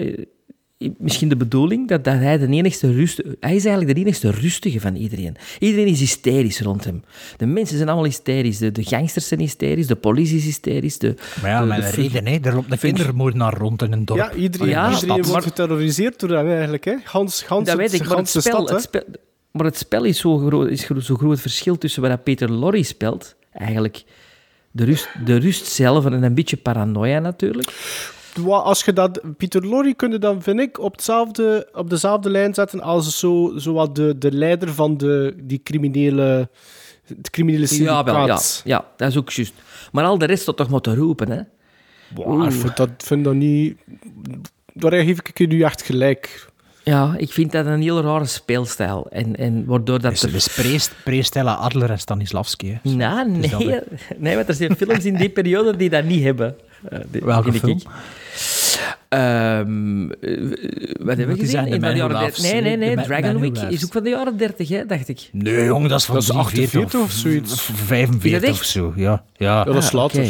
Speaker 6: misschien de bedoeling dat, dat hij de enigste rust... Hij is eigenlijk de enigste rustige van iedereen. Iedereen is hysterisch rond hem. De mensen zijn allemaal hysterisch. De, de gangsters zijn hysterisch, de politie is hysterisch. De,
Speaker 4: Maar ja,
Speaker 6: de-
Speaker 4: met
Speaker 6: de
Speaker 4: reden, hè. Er loopt een kindermoordenaar rond in een dorp.
Speaker 5: Ja, iedereen,
Speaker 6: Ja,
Speaker 5: iedereen
Speaker 6: stad.
Speaker 5: wordt geterroriseerd door hem eigenlijk. Hè. Gans, gans
Speaker 6: Dat weet
Speaker 5: het,
Speaker 6: ik, maar het spel,
Speaker 5: stad, hè.
Speaker 6: het spel, maar het spel is zo groot, is gro- zo groot verschil tussen wat Peter Lorre speelt, eigenlijk de rust, de rust zelf en een beetje paranoia natuurlijk.
Speaker 5: Als je dat... Pieter Lorre kun je dan, vind ik, op, hetzelfde, op dezelfde lijn zetten als zo, zo wat de, de leider van de, die criminele... Het criminele
Speaker 6: Ja, wel, ja,
Speaker 5: syndicaat.
Speaker 6: ja, dat is ook juist. Maar al de rest staat toch maar te roepen, hè?
Speaker 5: Boah, ik vind dat, vind dat niet... Daar geef ik je nu echt gelijk.
Speaker 6: Ja, ik vind dat een heel rare speelstijl. En, en waardoor dat
Speaker 4: Dus,
Speaker 6: er...
Speaker 4: preest, preestella Adler en Stanislavski. Hè.
Speaker 6: Nou,
Speaker 4: is dat,
Speaker 6: nee, nee, want er zijn films in die periode die dat niet hebben. Eh, die-
Speaker 4: Welke film?
Speaker 6: Ik. Ehm, eh, wat hebben we gezien? In de
Speaker 4: Who
Speaker 6: jaren
Speaker 4: Laughs,
Speaker 6: 30. Nee, nee, nee. Dragon Week is ook van de jaren 30, hè, dacht ik.
Speaker 4: Nee, jong, dat is van
Speaker 5: Dat is
Speaker 4: 48
Speaker 5: 48 of zoiets.
Speaker 4: v- 45
Speaker 6: Is dat
Speaker 4: of zo, ja. Ja,
Speaker 5: Ja, dat is later.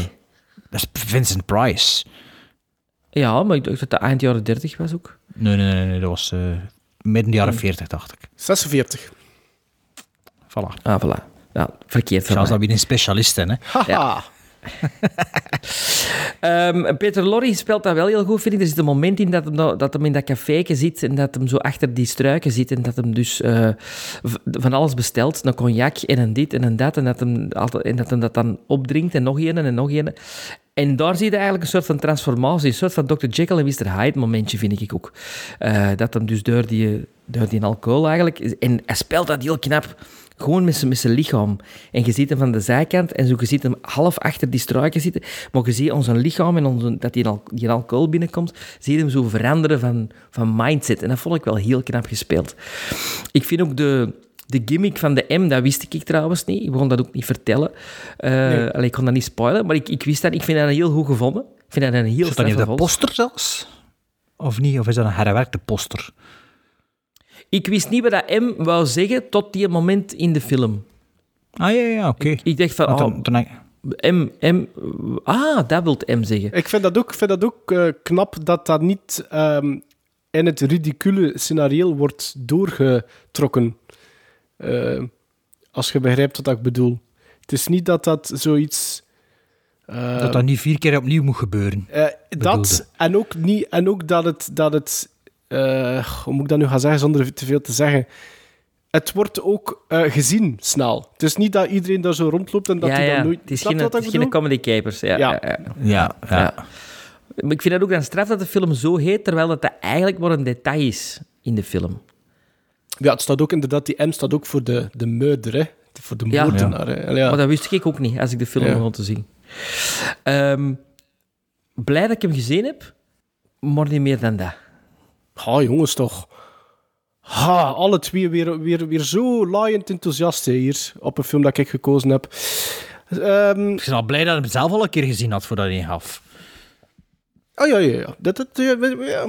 Speaker 4: dat is Vincent Price.
Speaker 6: Ja, maar ik dacht dat dat eind jaren 30 was ook.
Speaker 4: Nee, nee, nee, nee, dat was eh, midden jaren 40, dacht ik.
Speaker 5: 46.
Speaker 4: Voilà.
Speaker 6: Ah, voilà. Ja, verkeerd van
Speaker 4: Charles, dat weer een specialist hè.
Speaker 5: Haha.
Speaker 6: Ehm, Peter Lorre speelt dat wel heel goed, vind ik. Er zit een moment in dat hem, dat dat hem in dat caféke zit en dat hem zo achter die struiken zit en dat hem dus eh, van alles bestelt. Een cognac en een dit en een dat en dat hem, en dat, hem dat dan opdrinkt en nog een en nog een. En daar zie je eigenlijk een soort van transformatie, een soort van Dr. Jekyll en Mr. Hyde momentje, vind ik ook. Eh, dat hem dus door die, door die alcohol eigenlijk... En hij speelt dat heel knap. Gewoon met zijn, lichaam. En je ziet hem van de zijkant en zo, je ziet hem half achter die struiken zitten. Maar je ziet onze lichaam en onze, dat die, al, die alcohol binnenkomt, zie je hem zo veranderen van, van mindset. En dat vond ik wel heel knap gespeeld. Ik vind ook de, de gimmick van de M, dat wist ik trouwens niet. Ik begon dat ook niet vertellen. Allee, ik kon dat niet spoilen, maar ik, ik wist dat. Ik vind dat heel goed gevonden. Ik vind dat een heel
Speaker 4: Zit dat niet de poster zelfs? Of niet? Of is dat een herwerkte poster?
Speaker 6: Ik wist niet wat dat M wou zeggen tot die moment in de film.
Speaker 4: Ah, ja, ja, oké.
Speaker 6: Ik dacht van, oh,
Speaker 4: dan- dan-
Speaker 6: M, M... Ah, dat wil M zeggen.
Speaker 5: Ik vind dat ook, ik vind dat ook eh, knap dat dat niet ehm, in het ridicule scenario wordt doorgetrokken. Eh, als je begrijpt wat ik bedoel. Het is niet dat dat zoiets... eh,
Speaker 4: dat dat niet vier keer opnieuw moet gebeuren.
Speaker 5: eh,
Speaker 4: bedoelde.
Speaker 5: dat en ook, niet, en ook dat het... Dat het eh, hoe moet ik dat nu gaan zeggen zonder te veel te zeggen? Het wordt ook eh, gezien snel. Het is niet dat iedereen daar zo rondloopt en dat
Speaker 6: ja,
Speaker 5: hij
Speaker 6: ja.
Speaker 5: dan nooit...
Speaker 6: Het is
Speaker 5: Snap
Speaker 6: geen,
Speaker 5: je wat
Speaker 6: het
Speaker 5: ik
Speaker 6: is geen
Speaker 5: bedoel?
Speaker 6: comedy capers. Ja,
Speaker 5: Ja.
Speaker 6: ja. Ja,
Speaker 4: Ja, ja.
Speaker 6: Ja. Maar ik vind het ook dan straf dat de film zo heet, terwijl dat, dat eigenlijk maar een detail is in de film.
Speaker 5: Ja, het staat ook inderdaad, die M staat ook voor de, de murder, hè. Voor de
Speaker 6: Ja.
Speaker 5: moordenaar, hè. Ja.
Speaker 6: Maar dat wist ik ook niet, als ik de film
Speaker 5: Ja.
Speaker 6: begon te zien. Ehm, blij dat ik hem gezien heb, maar niet meer dan dat.
Speaker 5: Ha, jongens, toch. Ha, alle twee weer, weer, weer zo laaiend enthousiast hier, op een film dat ik gekozen heb. Ehm,
Speaker 4: Ik ben al blij dat ik het zelf al een keer gezien had voordat hij gaf.
Speaker 5: Oh ja, ja, ja. Dat, dat, ja,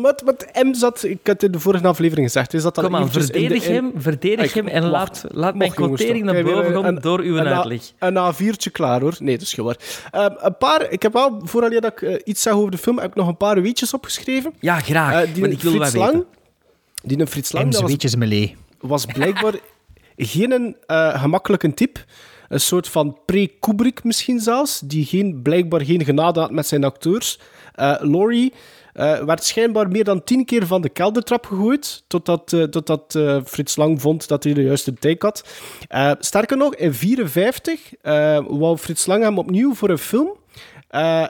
Speaker 5: wat, wat M zat, ik had in de vorige aflevering gezegd, is dat dat
Speaker 6: Kom aan,
Speaker 5: eventjes in de-
Speaker 6: verdedig
Speaker 5: in-
Speaker 6: hem, verdedig
Speaker 5: Ik-
Speaker 6: hem en laat, laat mijn quotering naar boven
Speaker 5: een-
Speaker 6: door uw
Speaker 5: een A-
Speaker 6: uitleg.
Speaker 5: Een A4'tje klaar, hoor. Nee, dat is gewoon waar. Ehm, een paar, ik heb wel, vooral dat ik eh, iets zeg over de film, heb ik nog een paar weetjes opgeschreven.
Speaker 6: Ja, graag,
Speaker 5: Eh, die
Speaker 6: want ik wil
Speaker 5: Frits
Speaker 6: weten.
Speaker 5: Lang, die een Frits Lang, was
Speaker 4: weetjes melee.
Speaker 5: was blijkbaar geen eh, gemakkelijke type. Een soort van pre-Kubrick misschien zelfs, die geen, blijkbaar geen genade had met zijn acteurs. Eh Laurie eh, werd schijnbaar meer dan tien keer van de keldertrap gegooid, totdat, eh, totdat Frits Lang vond dat hij de juiste take had. Sterker nog, in 1954 wou Frits Lang hem opnieuw voor een film.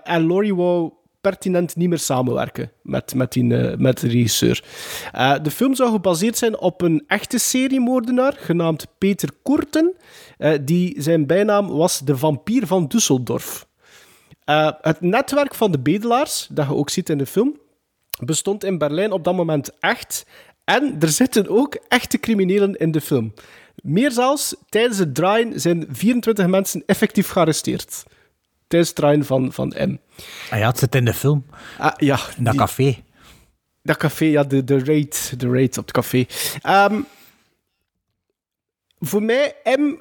Speaker 5: En Laurie wou pertinent niet meer samenwerken met, met, die, eh, met de regisseur. Eh, de film zou gebaseerd zijn op een echte seriemoordenaar genaamd Peter Korten, eh, die zijn bijnaam was de vampier van Düsseldorf. Het netwerk van de bedelaars, dat je ook ziet in de film, bestond in Berlijn op dat moment echt. En er zitten ook echte criminelen in de film. Meer zelfs, tijdens het draaien zijn 24 mensen effectief gearresteerd. Draaien van, van M.
Speaker 4: Ah ja, het zit in de film.
Speaker 5: Ah, ja,
Speaker 4: In dat
Speaker 5: die-
Speaker 4: café.
Speaker 5: dat café, ja, de, de raid, de raid op het café. Ehm, voor mij, M,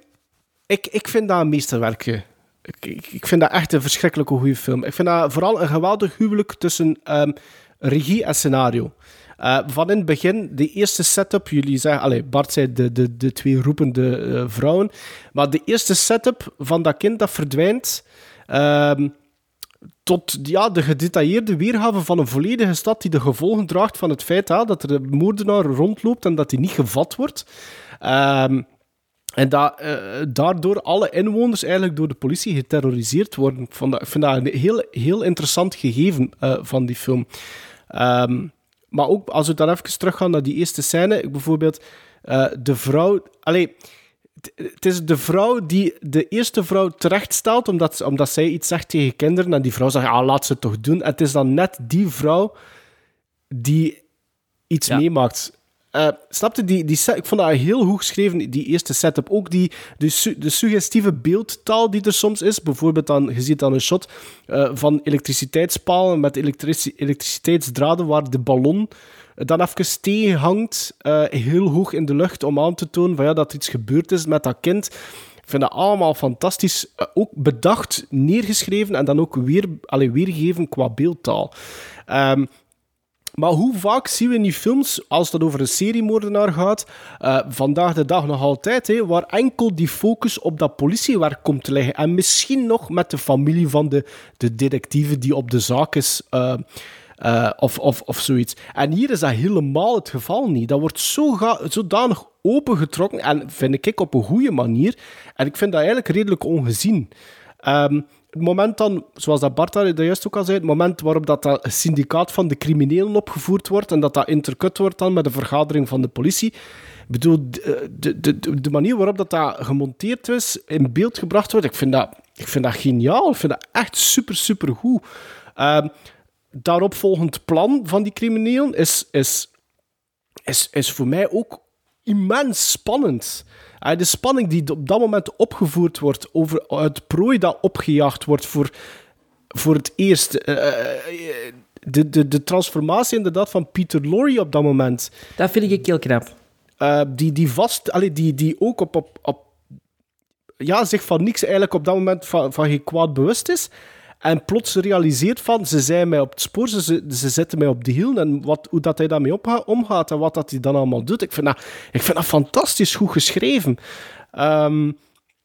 Speaker 5: ik, ik vind dat een meesterwerkje. Ik, ik, ik vind dat echt een verschrikkelijke goede film. Ik vind dat vooral een geweldig huwelijk tussen ehm, regie en scenario. Eh, van in het begin, de eerste setup, jullie zeggen, allez, Bart zei de, de, de twee roepende eh, vrouwen, maar de eerste setup van dat kind dat verdwijnt, ehm, tot ja, de gedetailleerde weergave van een volledige stad die de gevolgen draagt van het feit dat er een moordenaar rondloopt en dat hij niet gevat wordt. Ehm, en dat eh, daardoor alle inwoners eigenlijk door de politie geterroriseerd worden. Ik, vind dat een heel, heel interessant gegeven eh, van die film. Ehm, maar ook als we dan even teruggaan naar die eerste scène, bijvoorbeeld eh, de vrouw... Allee, het- is de vrouw die de eerste vrouw terechtstelt omdat, omdat zij iets zegt tegen kinderen en die vrouw zegt, ah, laat ze het toch doen. En het is dan net die vrouw die iets
Speaker 6: Ja.
Speaker 5: meemaakt. Eh snapte die, die set- ik vond dat heel goed geschreven, die eerste setup. Ook die, de, su- de suggestieve beeldtaal die er soms is. Bijvoorbeeld dan, je ziet dan een shot eh, van elektriciteitspalen met elektrici- elektriciteitsdraden waar de ballon dan even tegen hangt, eh, heel hoog in de lucht, om aan te tonen van, ja, dat iets gebeurd is met dat kind. Ik vind dat allemaal fantastisch. eh, ook bedacht, neergeschreven en dan ook weer, allee, weergegeven qua beeldtaal. Ehm, maar hoe vaak zien we in die films, als het over een seriemoordenaar gaat, eh, vandaag de dag nog altijd, hè, waar enkel die focus op dat politiewerk komt te liggen. En misschien nog met de familie van de, de detectieve die op de zaak is, eh, of, of, of zoiets. En hier is dat helemaal het geval niet. Dat wordt zo zodanig opengetrokken, en vind ik op een goede manier. En ik vind dat eigenlijk redelijk ongezien. Ehm, het moment dan, zoals dat Bart daar juist ook al zei, het moment waarop dat, dat syndicaat van de criminelen opgevoerd wordt en dat dat intercut wordt dan met de vergadering van de politie. Ik bedoel, de, de, de, de manier waarop dat, dat gemonteerd is, in beeld gebracht wordt, ik vind dat, ik vind dat geniaal. Ik vind dat echt super, super goed. Ehm, daaropvolgend plan van die criminelen is, is, is, is voor mij ook immens spannend. Eh, de spanning die op dat moment opgevoerd wordt over het prooi dat opgejaagd wordt voor, voor het eerst. eh, eh, de, de, de transformatie inderdaad van Peter Lorre op dat moment.
Speaker 6: Dat vind ik heel knap.
Speaker 5: Die, die vast, allee, die, die ook op, op, op ja, zich van niks eigenlijk op dat moment van, van geen kwaad bewust is. En plots realiseert van, ze zijn mij op het spoor, ze, ze, ze zetten mij op de hiel. En wat, hoe dat hij daarmee omgaat en wat dat hij dan allemaal doet. Ik vind dat, ik vind fantastisch goed geschreven. Ehm,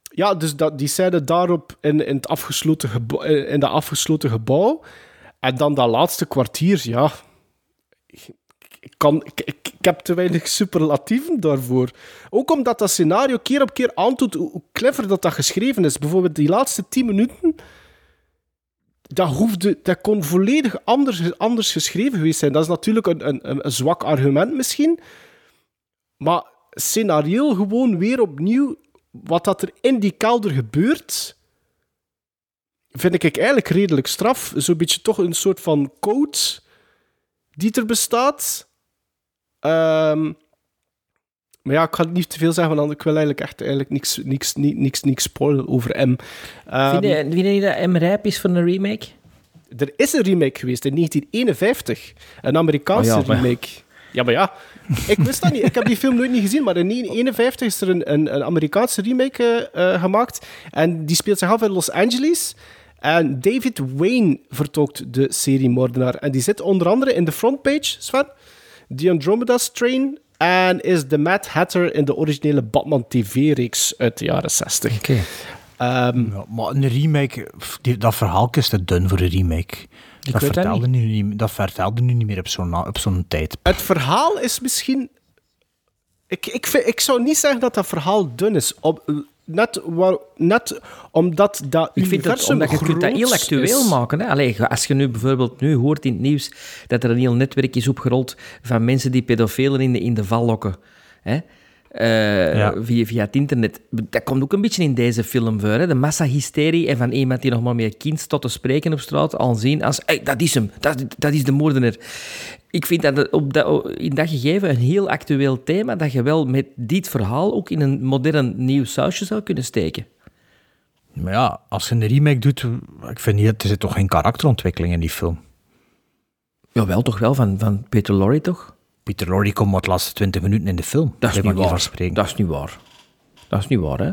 Speaker 5: ja, dus dat, die scène daarop in, in, het afgesloten gebouw, in dat afgesloten gebouw. En dan dat laatste kwartier, ja... Ik, kan, ik, ik, heb te weinig superlatieven daarvoor. Ook omdat dat scenario keer op keer aantoont hoe, hoe clever dat, dat geschreven is. Bijvoorbeeld die laatste tien minuten... Dat, hoefde, dat kon volledig anders, anders geschreven geweest zijn. Dat is natuurlijk een, een, een zwak argument misschien. Maar scenario gewoon weer opnieuw... Wat dat er in die kelder gebeurt... Vind ik eigenlijk redelijk straf. Zo'n beetje toch een soort van code die er bestaat. Ehm, maar ja, ik ga niet te veel zeggen, want ik wil eigenlijk echt eigenlijk niks, niks, niks, niks, niks spoilen over M. Ehm,
Speaker 6: vind, je, vind je niet dat M rijp is voor een remake?
Speaker 5: er is een remake geweest in 1951. Een Amerikaanse
Speaker 6: Oh ja, maar-
Speaker 5: remake. Ja, maar ja. Ik wist dat niet. Ik heb die film nooit niet gezien, maar in 1951 is er een, een, een Amerikaanse remake eh, eh, gemaakt. En die speelt zich af in Los Angeles. En David Wayne vertolkt de serie Moordenaar. En die zit onder andere in de frontpage, Sven. The Andromeda Strain. En is de Mad Hatter in de originele Batman TV-reeks uit de jaren 60.
Speaker 4: Oké.
Speaker 5: Ehm,
Speaker 4: Ja, maar een remake, dat verhaal is te dun voor een remake. Dat vertelde, nu niet, dat vertelde nu niet meer op zo'n op zo'n tijd.
Speaker 5: Het verhaal is misschien. Ik, ik, vind, ik zou niet zeggen dat dat verhaal dun is. Op, net, waar, net omdat dat
Speaker 6: Ik vind
Speaker 5: universum
Speaker 6: omdat je kunt dat heel actueel
Speaker 5: is.
Speaker 6: maken. Hè? Allee, als je nu bijvoorbeeld nu hoort in het nieuws dat er een heel netwerk is opgerold van mensen die pedofielen in de, in de val lokken. Hè? Eh,
Speaker 4: Ja.
Speaker 6: via, via het internet. Dat komt ook een beetje in deze film voor. Hè? De massahysterie en van iemand die nog maar met een kind staat te spreken op straat al zien als hey, dat is hem, dat, dat is de moordenaar. Ik vind dat, op dat in dat gegeven een heel actueel thema dat je wel met dit verhaal ook in een modern nieuw sausje zou kunnen steken.
Speaker 4: Maar ja, als je een remake doet, ik vind niet, er zit toch geen karakterontwikkeling in die film.
Speaker 6: Jawel, toch wel, van, van Peter Lorre, toch?
Speaker 4: Peter Lorre komt maar de laatste 20 minuten in de film.
Speaker 6: Dat is niet waar.
Speaker 4: van spreken.
Speaker 6: Dat is niet waar. Dat is niet waar, hè?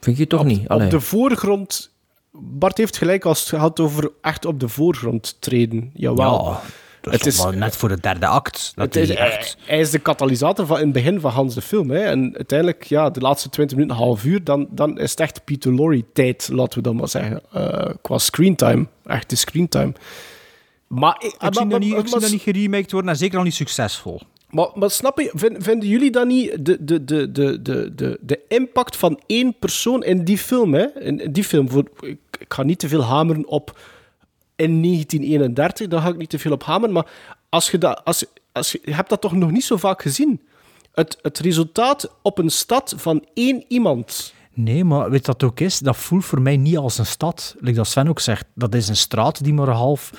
Speaker 6: Vind je toch
Speaker 5: op,
Speaker 6: niet? Allee.
Speaker 5: Op de voorgrond. Bart heeft gelijk als het gaat over echt op de voorgrond treden. Jawel.
Speaker 4: Ja, dat is,
Speaker 5: Het is-
Speaker 4: wel net voor de derde act. Dat
Speaker 5: Het is,
Speaker 4: echt...
Speaker 5: Hij is de katalysator van in het begin van Hans de film. Hè. En uiteindelijk, ja, de laatste 20 minuten, een half uur, dan, dan is het echt Peter Lorre-tijd, laten we dat maar zeggen. Eh, qua screentime. Echte screentime. Maar, ik,
Speaker 4: Ik
Speaker 5: maar-
Speaker 4: zie dat niet, ik zie dat niet geremaked worden en zeker al niet succesvol.
Speaker 5: Maar, maar snap je, vin- vinden jullie dan niet de, de, de, de, de, de, de impact van één persoon in die film? Hè? In, in die film, voor, ik, ik ga niet te veel hameren op in 1931, daar ga ik niet te veel op hameren. Maar als je, dat, als, als je, je hebt dat toch nog niet zo vaak gezien? Het, het resultaat op een stad van één iemand.
Speaker 4: Nee, maar weet het ook is? Dat voelt voor mij niet als een stad. Like dat Sven ook zegt, dat is een straat die maar half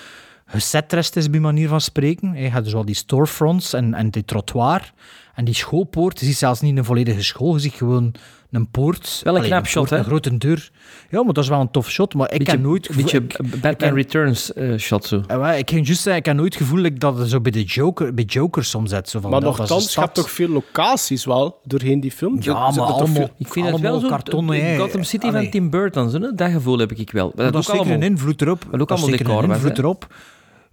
Speaker 4: gesetrest is, bij manier van spreken. Je hebt dus al die storefronts en, en die trottoir. En die schoolpoort, je ziet zelfs niet een volledige school, je ziet gewoon een poort.
Speaker 6: Wel een
Speaker 4: Allee,
Speaker 6: knap shot, hè?
Speaker 4: Een grote deur. Ja, maar dat is wel een tof shot, maar ik
Speaker 6: beetje,
Speaker 4: heb nooit...
Speaker 6: Een beetje
Speaker 4: ik-
Speaker 6: Batman Returns eh, shot zo.
Speaker 4: Eh, Ik kan juist zeggen, ik heb nooit het gevoel dat ik dat zo bij de Joker, bij Joker soms zet. Zo van,
Speaker 5: Maar
Speaker 4: dat was een
Speaker 5: nogthans, je hebt toch veel locaties wel doorheen die film?
Speaker 4: Ja, maar allemaal-
Speaker 5: veel-
Speaker 6: Ik vind het wel zo
Speaker 4: kartonnen, hè.
Speaker 6: Gotham City
Speaker 4: Allee.
Speaker 6: van Tim Burton. Zo? Dat gevoel heb ik wel.
Speaker 4: Maar dat
Speaker 6: ook
Speaker 4: zeker een
Speaker 6: allemaal-
Speaker 4: invloed erop.
Speaker 6: Maar ook
Speaker 4: Dat is
Speaker 6: allemaal
Speaker 4: zeker een
Speaker 6: decor,
Speaker 4: invloed erop.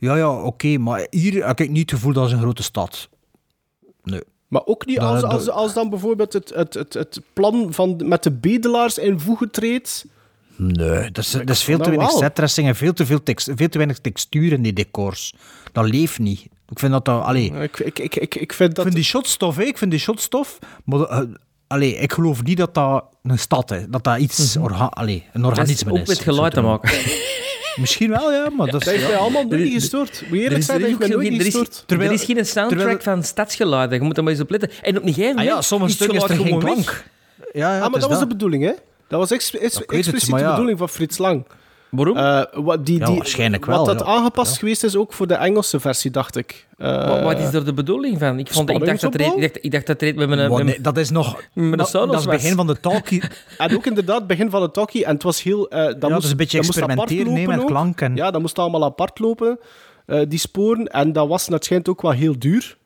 Speaker 4: Ja, ja, oké, maar hier heb ik niet het gevoel dat is een grote stad. Nee.
Speaker 5: Maar ook niet als, als, als dan bijvoorbeeld het, het, het, het plan van, met de bedelaars in voegen treedt.
Speaker 4: Nee, dat is, dat is veel te weinig setdressing en veel te, veel, tekst, veel te weinig textuur in die decors. Dat leeft niet. Ik vind dat... dat allee,
Speaker 5: Ik, ik, ik, ik, ik vind
Speaker 4: ik
Speaker 5: dat...
Speaker 4: vind die shotstof, ik vind die shotstof... Maar, eh, allee, ik geloof niet dat dat een stad is. Dat dat iets... orga, allee, een organisme is.
Speaker 6: ook met geluid te maken.
Speaker 4: Misschien wel, ja, maar dat is...
Speaker 5: Dat heeft mij allemaal nooit
Speaker 6: is-
Speaker 5: gestoord. Moet je
Speaker 6: Er
Speaker 5: eerlijk
Speaker 6: is,
Speaker 5: zijn,
Speaker 6: er,
Speaker 5: dat
Speaker 6: is
Speaker 5: heeft mij nooit
Speaker 6: er, is,
Speaker 5: gestoord.
Speaker 4: Terwijl-
Speaker 6: er is geen soundtrack
Speaker 4: terwijl-
Speaker 6: van stadsgeluiden. Je moet er maar eens op letten. En op een gegeven
Speaker 4: Ah
Speaker 6: moment...
Speaker 4: ja, sommige stukken is er geen
Speaker 6: gewoon
Speaker 4: klank. Ja, ja,
Speaker 5: Ah, maar dat was de bedoeling, hè? Dat was expliciet de
Speaker 4: ja.
Speaker 5: bedoeling van Frits Lang.
Speaker 6: Waarom?
Speaker 5: Eh, wat, die,
Speaker 4: Ja,
Speaker 5: die,
Speaker 4: waarschijnlijk
Speaker 5: wat
Speaker 4: wel,
Speaker 5: dat
Speaker 4: ja.
Speaker 5: aangepast geweest is ook voor de Engelse versie, dacht ik. Eh,
Speaker 6: Wat, wat is er de bedoeling van? Ik, vond, ik, dacht, dat
Speaker 5: Spanningsopbouw?
Speaker 6: ik, dacht, ik dacht dat er met mijn...
Speaker 4: Wat,
Speaker 6: met-
Speaker 4: nee, dat is nog...
Speaker 6: een
Speaker 4: dat, dat is het begin van de talkie.
Speaker 5: En ook inderdaad, begin van het talkie. En het was heel... eh dat
Speaker 4: dat
Speaker 5: moest,
Speaker 4: is een beetje
Speaker 5: dat
Speaker 4: experimenteren, nee, met
Speaker 5: ook.
Speaker 4: klank en-
Speaker 5: Ja, dat moest allemaal apart lopen, eh, die sporen. En dat was waarschijnlijk ook wel heel duur.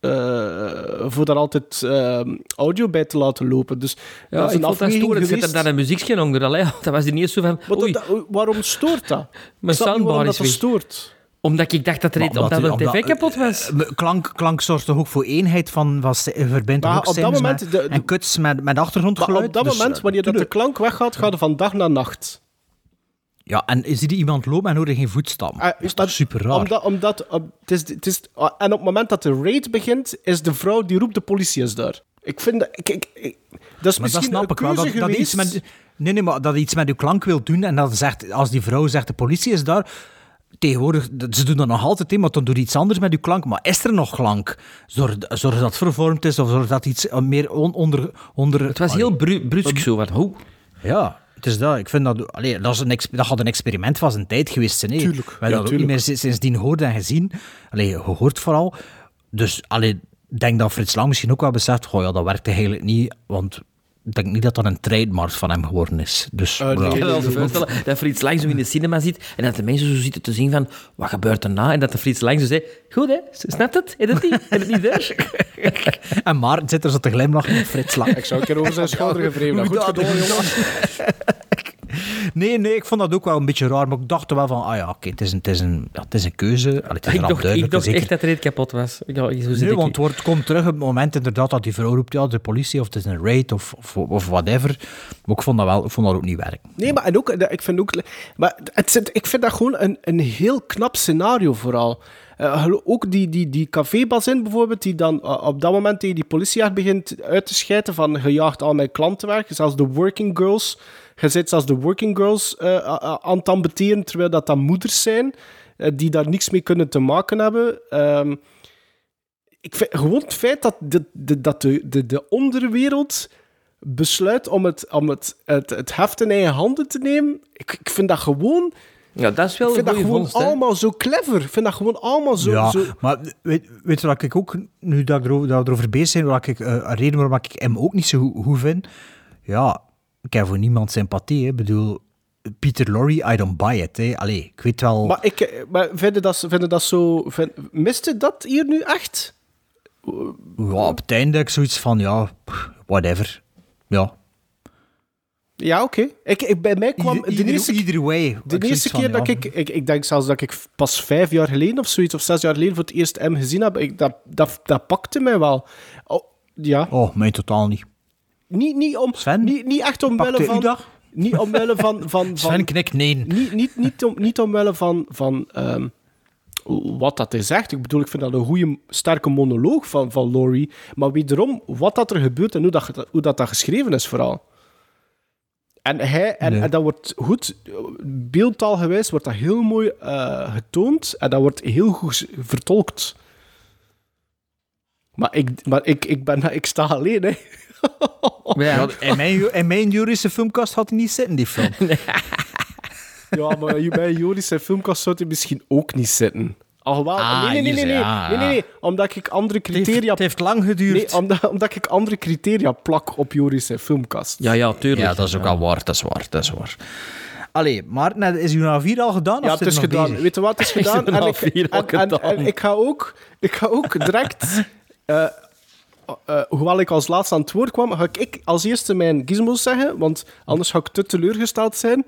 Speaker 5: Eh, voor daar altijd eh, audio bij te laten lopen. Dus
Speaker 6: ja,
Speaker 5: dat is
Speaker 6: ik
Speaker 5: een
Speaker 6: vond dat. Het zit er dan een muziekje onder. Allee, dat was niet eens zo van...
Speaker 5: Maar
Speaker 6: Oei,
Speaker 5: dat- waarom stoort dat?
Speaker 6: mijn soundbar is
Speaker 5: dat stoort.
Speaker 6: Omdat ik dacht dat, er,
Speaker 4: Maar
Speaker 6: omdat
Speaker 4: omdat-
Speaker 6: een tv kapot was.
Speaker 4: Eh, Klank, klank zorgt toch ook voor eenheid van, se- verbindt
Speaker 5: Maar
Speaker 4: ook
Speaker 5: op dat moment
Speaker 4: met-
Speaker 5: de- de-
Speaker 4: en kuts met, met
Speaker 5: Maar
Speaker 4: achtergrondgeluid.
Speaker 5: op dat
Speaker 4: dus,
Speaker 5: moment, wanneer dat de klank weggaat, gaat er van dag naar nacht.
Speaker 4: Ja, en zie je iemand lopen en hoor je geen voetstap.
Speaker 5: Ah,
Speaker 4: dat is toch
Speaker 5: dat-
Speaker 4: super raar.
Speaker 5: Omdat, omdat om- het is, het is, ah, en op het moment dat de raid begint, is de vrouw die roept: de politie is daar. Ik vind dat. Ik, ik, ik- dat is
Speaker 4: maar dat
Speaker 5: misschien
Speaker 4: snap
Speaker 5: een
Speaker 4: ik wel. Dat, dat iets met, nee, nee, maar dat iets met uw klank wil doen en dat zegt, als die vrouw zegt de politie is daar, tegenwoordig, dat- ze doen dat nog altijd, maar dan doe je iets anders met uw klank. Maar is er nog klank? Zorg, zorg dat het vervormd is of zorg dat iets eh, meer on- onder... onder
Speaker 6: Het was
Speaker 4: Allee.
Speaker 6: heel bru brusk zo. Wat, hoe?
Speaker 4: Ja, het is dat. Ik vind dat... Allee, dat, is een dat had een experiment van zijn tijd geweest hè.
Speaker 5: Tuurlijk,
Speaker 4: We hebben
Speaker 5: ja,
Speaker 4: dat ook niet meer si- sindsdien gehoord en gezien. Allee, gehoord vooral. Dus allee, denk dat Frits Lang misschien ook wel beseft... Goh, ja, dat werkt eigenlijk niet, want... Ik denk niet dat dat een trademark van hem geworden is. Dus, ja.
Speaker 5: nee,
Speaker 6: Ik kan me
Speaker 5: nee,
Speaker 6: wel voorstellen dat Frits Lang zo in de cinema zit en dat de mensen zo zitten te zien van wat gebeurt er na? En dat de Frits Lang zo zegt, goed hè, snapt het? Is het niet? Is het niet daar?
Speaker 4: En Maarten zit er zo te glimlachen met Frits Lang.
Speaker 5: Ik zou een keer over zijn schouder gevreven. hebben. Goed gedaan, jongen.
Speaker 4: Nee, nee, ik vond dat ook wel een beetje raar, maar ik dacht er wel van, ah ja, oké, het, is een, het, is een, ja, het is een keuze. Allee, het is
Speaker 6: Ik dacht, ik dacht
Speaker 4: zeker.
Speaker 6: echt dat er iets kapot was. Ja, zo zit
Speaker 4: Nee,
Speaker 6: ik
Speaker 4: want het wordt, komt terug op het moment inderdaad dat die vrouw roept, ja, de politie, of het is een raid, of, of, of whatever. Maar ik vond dat wel, ik vond dat ook niet werken.
Speaker 5: Nee, maar en ook, ik vind ook, maar het zit, ik vind dat gewoon een, een heel knap scenario vooral. Eh, ook die, die, die cafébazin bijvoorbeeld, die dan eh, op dat moment tegen die politiejacht begint uit te schijten van gejaagd al mijn klanten weg, zelfs de working girls. Je zit zelfs de working girls eh, a- a- aan het ambeteren, terwijl dat dan moeders zijn, eh, die daar niks mee kunnen te maken hebben. Ehm, ik vind gewoon het feit dat de, de, dat de, de, de onderwereld besluit om, het, om het, het, het heft in eigen handen te nemen, ik, ik vind dat gewoon,
Speaker 6: Ja, dat is wel
Speaker 5: ik vind
Speaker 6: een
Speaker 5: dat
Speaker 6: goede
Speaker 5: gewoon
Speaker 6: vondst,
Speaker 5: allemaal zo clever. Ik vind dat gewoon allemaal zo...
Speaker 4: ja,
Speaker 5: zo
Speaker 4: maar weet, weet je wat ik ook, nu dat, ik erover, dat we erover bezig zijn, wat ik, eh, een reden waarom ik hem ook niet zo goed, goed vind, ja, ik heb voor niemand sympathie. hè. Ik bedoel, Peter Lorre, I don't buy it. Hè. Allee, ik weet wel...
Speaker 5: maar ik maar vind je dat, vind je dat zo... Vind, miste dat hier nu echt?
Speaker 4: Ja, op het einde heb ik zoiets van, ja, whatever. Ja.
Speaker 5: Ja, oké. Ik, ik, bij mij kwam...
Speaker 4: Ieder,
Speaker 5: de eerste,
Speaker 4: either way.
Speaker 5: de eerste keer
Speaker 4: van,
Speaker 5: dat
Speaker 4: ja,
Speaker 5: ik, ik... Ik denk zelfs dat ik pas vijf jaar geleden of zoiets, of zes jaar geleden voor het eerst M gezien heb. Ik, dat, dat, dat pakte mij wel. Oh, ja.
Speaker 4: Oh, mij totaal niet.
Speaker 5: Niet, niet, om,
Speaker 4: Sven?
Speaker 5: niet, niet echt omwille van... Niet omwille van... van, van
Speaker 4: Sven knikt nee.
Speaker 5: niet, niet, niet, om, niet omwille van, van ehm, wat dat hij zegt. Ik bedoel, ik vind dat een goede, sterke monoloog van, van Laurie. Maar wederom, wat dat er gebeurt en hoe dat, hoe dat, dat geschreven is vooral. En, hij, en,
Speaker 4: Nee.
Speaker 5: en dat wordt goed, beeldtaalgewijs wordt dat heel mooi eh, getoond en dat wordt heel goed vertolkt. Maar ik, maar ik, ik, ben, ik sta alleen, hè.
Speaker 6: Ja.
Speaker 4: In, mijn, in mijn jurische filmkast had hij niet zitten, die film.
Speaker 5: Ja, maar bij Joris zijn filmkast zou hij misschien ook niet zitten. Alhoewel,
Speaker 4: Ah,
Speaker 5: nee, nee, nee, nee, nee, nee, nee, omdat ik andere
Speaker 4: Het heeft,
Speaker 5: criteria...
Speaker 4: het heeft lang geduurd.
Speaker 5: Nee, omdat, omdat ik andere criteria plak op Joris zijn filmkast.
Speaker 6: ja, ja, tuurlijk.
Speaker 4: ja, dat is ook al waar, dat is waar, dat is waar. Allee, maar is uw na vier al gedaan?
Speaker 5: Ja,
Speaker 4: of
Speaker 5: het is
Speaker 4: nog
Speaker 5: gedaan.
Speaker 4: bezig?
Speaker 5: Weet je wat, het is gedaan. En ik,
Speaker 6: vier al
Speaker 5: en, en,
Speaker 6: gedaan?
Speaker 5: en ik, ga ook, ik ga ook direct... eh, eh, hoewel ik als laatste aan het woord kwam, ga ik als eerste mijn gizmos zeggen, want anders ga ik te teleurgesteld zijn.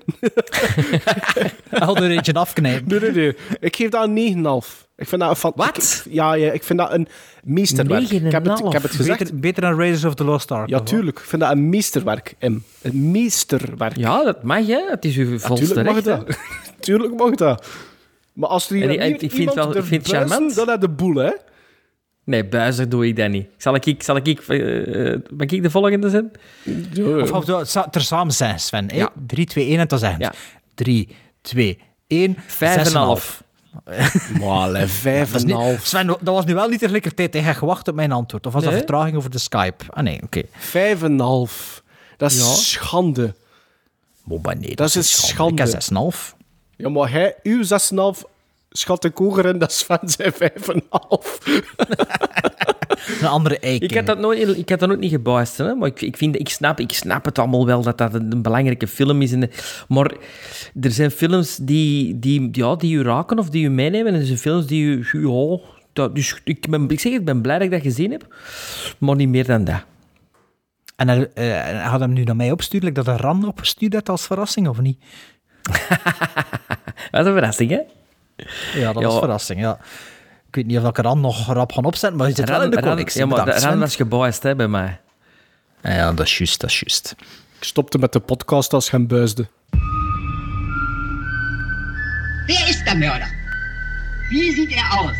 Speaker 4: Al er eentje afknijpen.
Speaker 5: Nee, nee, nee. Ik geef dat een 9,5. Ik vind dat een...
Speaker 6: Wat?
Speaker 5: ja, ja, ik vind dat een meesterwerk. Ik heb het, ik heb het gezegd.
Speaker 4: Beter, beter dan Raiders of the Lost Ark.
Speaker 5: Ja, tuurlijk. Ik vind dat een meesterwerk, M. Een meesterwerk.
Speaker 6: Ja, dat mag, hè. Het is uw volste
Speaker 5: tuurlijk mag dat. tuurlijk mag dat. Maar als er hier
Speaker 6: En
Speaker 5: hier
Speaker 6: ik vind
Speaker 5: iemand
Speaker 6: wel- ik vind het charmant.
Speaker 5: dan heb je de boel, hè.
Speaker 6: Nee, buizen doe ik dat niet. Zal ik, zal ik, eh, eh, ben ik de volgende zijn?
Speaker 4: Of of sa- ter samen zijn, Sven. hè?
Speaker 6: Ja.
Speaker 4: 3, 2, 1 en dan zeggen.
Speaker 6: Ja.
Speaker 4: 3, 2, 1.
Speaker 6: Vijf en een half.
Speaker 5: Maar vijf
Speaker 4: Dat
Speaker 5: en half.
Speaker 4: Sven, dat was nu wel niet tegelijkertijd. Hij had gewacht op mijn antwoord. Of was dat
Speaker 6: Nee.
Speaker 4: vertraging over de Skype? Ah nee, oké.
Speaker 5: Vijf en half. Dat is
Speaker 6: Ja.
Speaker 5: schande.
Speaker 4: Okay. nee,
Speaker 5: Dat is een schande.
Speaker 4: Ik heb 6,5.
Speaker 5: Ja, maar hij, uw 6,5 schat ik hoger in, dat is van zijn vijf en een half.
Speaker 4: Een andere eiking.
Speaker 6: Ik had dat nooit, ik had dat nooit niet gebuist, hè, maar ik, ik, vind, ik, snap, ik snap het allemaal wel dat dat een, een belangrijke film is. En, maar er zijn films die, die, ja, die u raken of die u meenemen. En er zijn films die u... Ja, dat, dus ik, ben, ik zeg, ik ben blij dat ik dat gezien heb, maar niet meer dan dat.
Speaker 4: En hij, eh, hij had hem nu naar mij opgestuurd, like dat hij Ran opgestuurd had als verrassing, of niet?
Speaker 6: Dat is een verrassing, hè?
Speaker 4: Ja, dat
Speaker 6: Ja.
Speaker 4: was verrassing, ja. Ik weet niet of ik Ran nog rap gaan opzetten, maar je zit wel in de
Speaker 6: Ran-
Speaker 4: connectie.
Speaker 6: ja, maar Ran was gebuist hè, bij mij.
Speaker 4: Ja, dat is juist, dat is juist.
Speaker 5: Ik stopte met de podcast als je hem buisde.
Speaker 10: Wer ist der Mörder? Wie sieht er aus?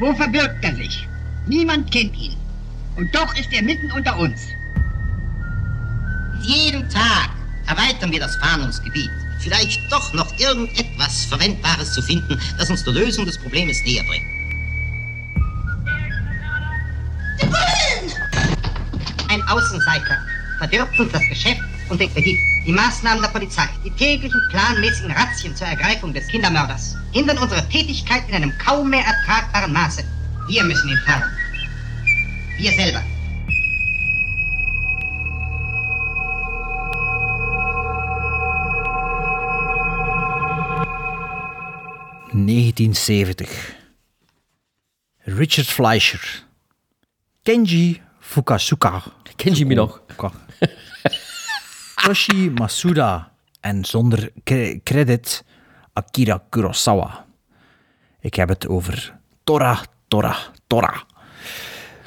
Speaker 10: Wo verbirgt er sich? Niemand kennt ihn. Und doch ist er mitten unter uns.
Speaker 11: Jeden Tag erweitern wir das Fahndungsgebiet. Vielleicht doch noch irgendetwas Verwendbares zu finden, das uns der Lösung des Problems näher bringt. Die Bullen! Ein Außenseiter verdirbt uns das Geschäft und den Kredit. Die Maßnahmen der Polizei, die täglichen planmäßigen Razzien zur Ergreifung des Kindermörders, hindern unsere Tätigkeit in einem kaum mehr ertragbaren Maße. Wir müssen ihn fangen. Wir selber.
Speaker 4: ...1970. Richard Fleischer. Kenji Fukasuka.
Speaker 6: Ken je me nog?
Speaker 4: Fuka. Toshi Masuda. en zonder cre- credit Akira Kurosawa. Ik heb het over Tora, Tora, Tora.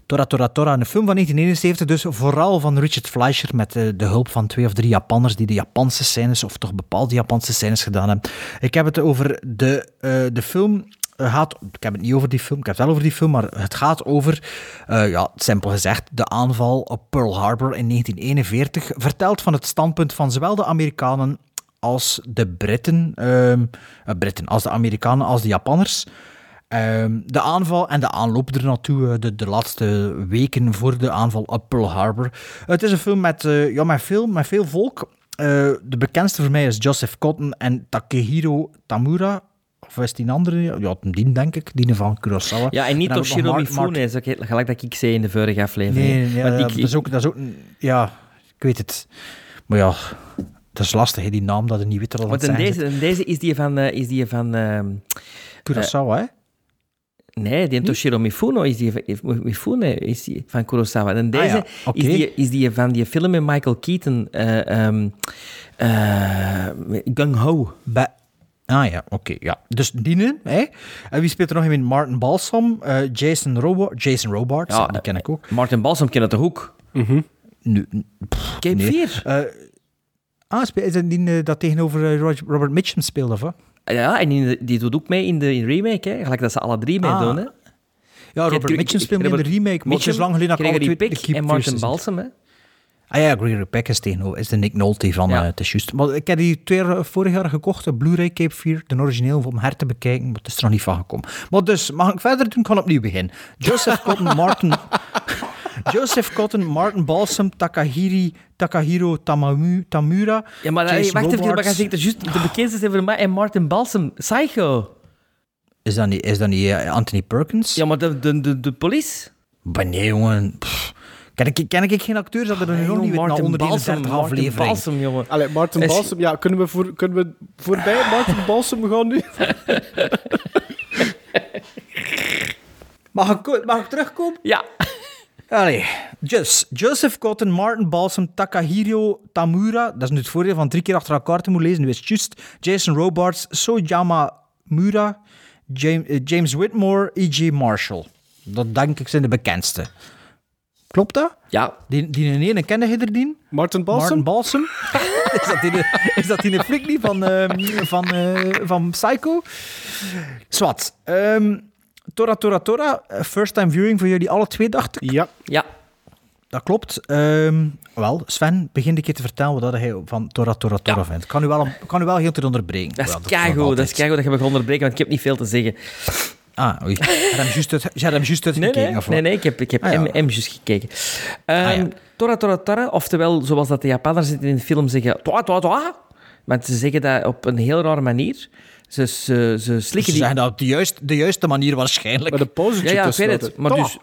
Speaker 4: Tora Tora Tora, een film van 1971, dus vooral van Richard Fleischer met eh, de hulp van twee of drie Japanners die de Japanse scènes, of toch bepaalde Japanse scènes gedaan hebben. Ik heb het over de, eh, de film eh, gaat, ik heb het niet over die film, ik heb het wel over die film, maar het gaat over, ja, simpel gezegd, de aanval op Pearl Harbor in 1941, verteld van het standpunt van zowel de Amerikanen als de Britten, ehm, eh, Britten, als de Amerikanen, als de Japanners. Ehm, de aanval en de aanloop er naartoe, eh, de, de laatste weken voor de aanval op Pearl Harbor. Het is een film met, eh, ja, met, veel, met veel volk. Eh, de bekendste voor mij is Joseph Cotton en Takehiro Tamura. Of is die een andere? Ja, die denk ik, die van Kurosawa.
Speaker 6: Ja, en niet Toshiro Mifune, is ook gelijk dat ik zei in de vorige aflevering.
Speaker 4: Nee, nee,
Speaker 6: Want
Speaker 4: ja,
Speaker 6: ik-
Speaker 4: dat, is ook, dat is ook... een- Ja, ik weet het. Maar ja, dat is lastig, hè, die naam, dat je niet weet wat dat
Speaker 6: Want in
Speaker 4: zijn.
Speaker 6: deze, in deze is die van... is die van ehm,
Speaker 4: Kurosawa, hè?
Speaker 6: Nee, die Toshiro Mifune is die, van- Mifune is die van Kurosawa. En deze
Speaker 4: Ah ja,
Speaker 6: is, die, is die van die film met Michael Keaton, eh, ehm, eh, Gung Ho.
Speaker 4: Ah ja, oké. ja. Dus Dienen, hè? En wie speelt er nog in? Martin Balsam, eh, Jason, Robo Jason Robards,
Speaker 6: Ja,
Speaker 4: die ken ik ook.
Speaker 6: Martin Balsam kent het toch ook?
Speaker 4: Nu, pff,
Speaker 6: Cape
Speaker 4: nee.
Speaker 6: Fear.
Speaker 4: Eh, ah, spe- is dat die eh, dat tegenover eh, Roger- Robert Mitchum speelde, of wat?
Speaker 6: Ja, en in de- die doet ook mee in de remake, hè. Gelijk dat ze alle drie
Speaker 4: Ah,
Speaker 6: meedoen, hè.
Speaker 4: Ja, Robert Mitchum speelde mee in de remake, maar het is lang geleden dat ik alle
Speaker 6: Gregory
Speaker 4: twee...
Speaker 6: Peck
Speaker 4: de Keep
Speaker 6: en Martin. Balsam, hè.
Speaker 4: Ah ja, Gregory Peck is tegenover, is de Nick Nolte van
Speaker 6: Ja.
Speaker 4: eh juist. Maar ik heb die twee jaar, vorig jaar gekocht, de Blu-ray Cape Fear, de origineel, om her te bekijken, maar het is er nog niet van gekomen. Maar dus, mag ik verder doen? Ik kan opnieuw beginnen. Joseph Cotton, Martin... Joseph Cotton, Martin Balsam, Takahiri, Takahiro Tamamu, Tamura,
Speaker 6: Ja, maar hey, wacht even, maar zegt er juist de bekendste zijn voor mij en Martin Balsam, Psycho.
Speaker 4: Is dat niet, is dat niet eh, Anthony Perkins?
Speaker 6: Ja, maar de, de, de, de police.
Speaker 4: Maar nee, jongen. Pff. Ken ik, ken ik geen acteurs dat er nu nog niet weten na
Speaker 6: Martin
Speaker 4: 131
Speaker 6: Balsam, Martin
Speaker 4: aflevering?
Speaker 6: Balsam, jongen.
Speaker 5: Allee, Martin
Speaker 6: Is-
Speaker 5: Balsam, ja, kunnen we, voor, kunnen we voorbij Martin Balsam gaan nu?
Speaker 4: Mag ik, mag ik terugkomen?
Speaker 6: Ja.
Speaker 4: Allee, just, Joseph Cotton, Martin Balsam, Takahiro Tamura. Dat is nu het voordeel van drie keer achter elkaar te moeten lezen. Nu is het just Jason Robards, Soyama Mura, James, eh, James Whitmore, E.J. Marshall. Dat denk ik zijn de bekendste. Klopt dat?
Speaker 6: Ja.
Speaker 4: Die, die ene kende je er, die?
Speaker 5: Martin Balsam?
Speaker 4: Martin Balsam. is, dat die, is dat die flik niet van, ehm, van, eh, van Psycho? Zwat. Ehm, Tora Tora Tora, eh, first time viewing voor jullie alle twee, dacht ik.
Speaker 5: Ja.
Speaker 6: Ja.
Speaker 4: Dat klopt. Ehm, wel, Sven, begin een keer te vertellen wat hij van Tora Tora Tora vindt. Kan u wel, een- kan u wel heel te onderbreken.
Speaker 6: Dat is
Speaker 4: Ja,
Speaker 6: dat is keigoed dat je me gaat onderbreken, want ik heb niet veel te zeggen.
Speaker 4: Ah, oei. Je hebt hem juist
Speaker 6: Nee,
Speaker 4: uitgekeken,
Speaker 6: nee,
Speaker 4: of wat?
Speaker 6: nee, nee, ik heb, ik heb
Speaker 4: Ah, ja.
Speaker 6: M, M juist gekeken.
Speaker 4: Ah, ja.
Speaker 6: Tora Tora Tora, oftewel zoals dat de Japanners in de film zeggen, toa toa toa. Want ze zeggen dat op een heel rare manier. Ze, ze, ze
Speaker 4: Ze
Speaker 6: slikken die...
Speaker 4: zeggen dat op de juiste, de juiste manier waarschijnlijk.
Speaker 5: Met een pauzetje
Speaker 6: Ja, ja, ik weet het. Maar
Speaker 5: Toa.
Speaker 6: dus...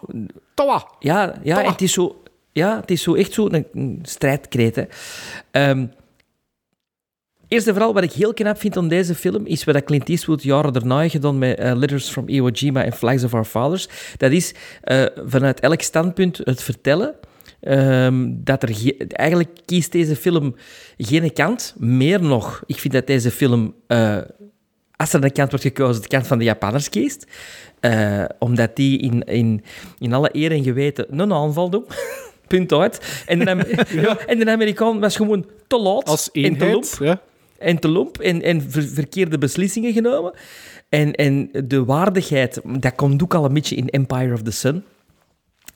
Speaker 5: Toa.
Speaker 6: Ja, ja
Speaker 5: Toa.
Speaker 6: het is zo... Ja, het is zo echt zo een, een strijdkreet. Hè. Ehm, eerst en vooral, wat ik heel knap vind aan deze film, is wat Clint Eastwood jaren daarna heeft gedaan met eh, Letters from Iwo Jima en Flags of Our Fathers. Dat is eh, vanuit elk standpunt het vertellen. ehm, dat er ge- eigenlijk kiest deze film geen kant. Meer nog, ik vind dat deze film, eh, als er een kant wordt gekozen, de kant van de Japanners kiest. Eh, omdat die in, in, in alle eer en geweten een aanval doen. Punt uit. En de, ja, en de Amerikaan was gewoon te laat.
Speaker 5: Als
Speaker 6: en te lomp.
Speaker 5: Ja.
Speaker 6: En te lomp. En, en ver- verkeerde beslissingen genomen. En, en de waardigheid, dat komt ook al een beetje in Empire of the Sun.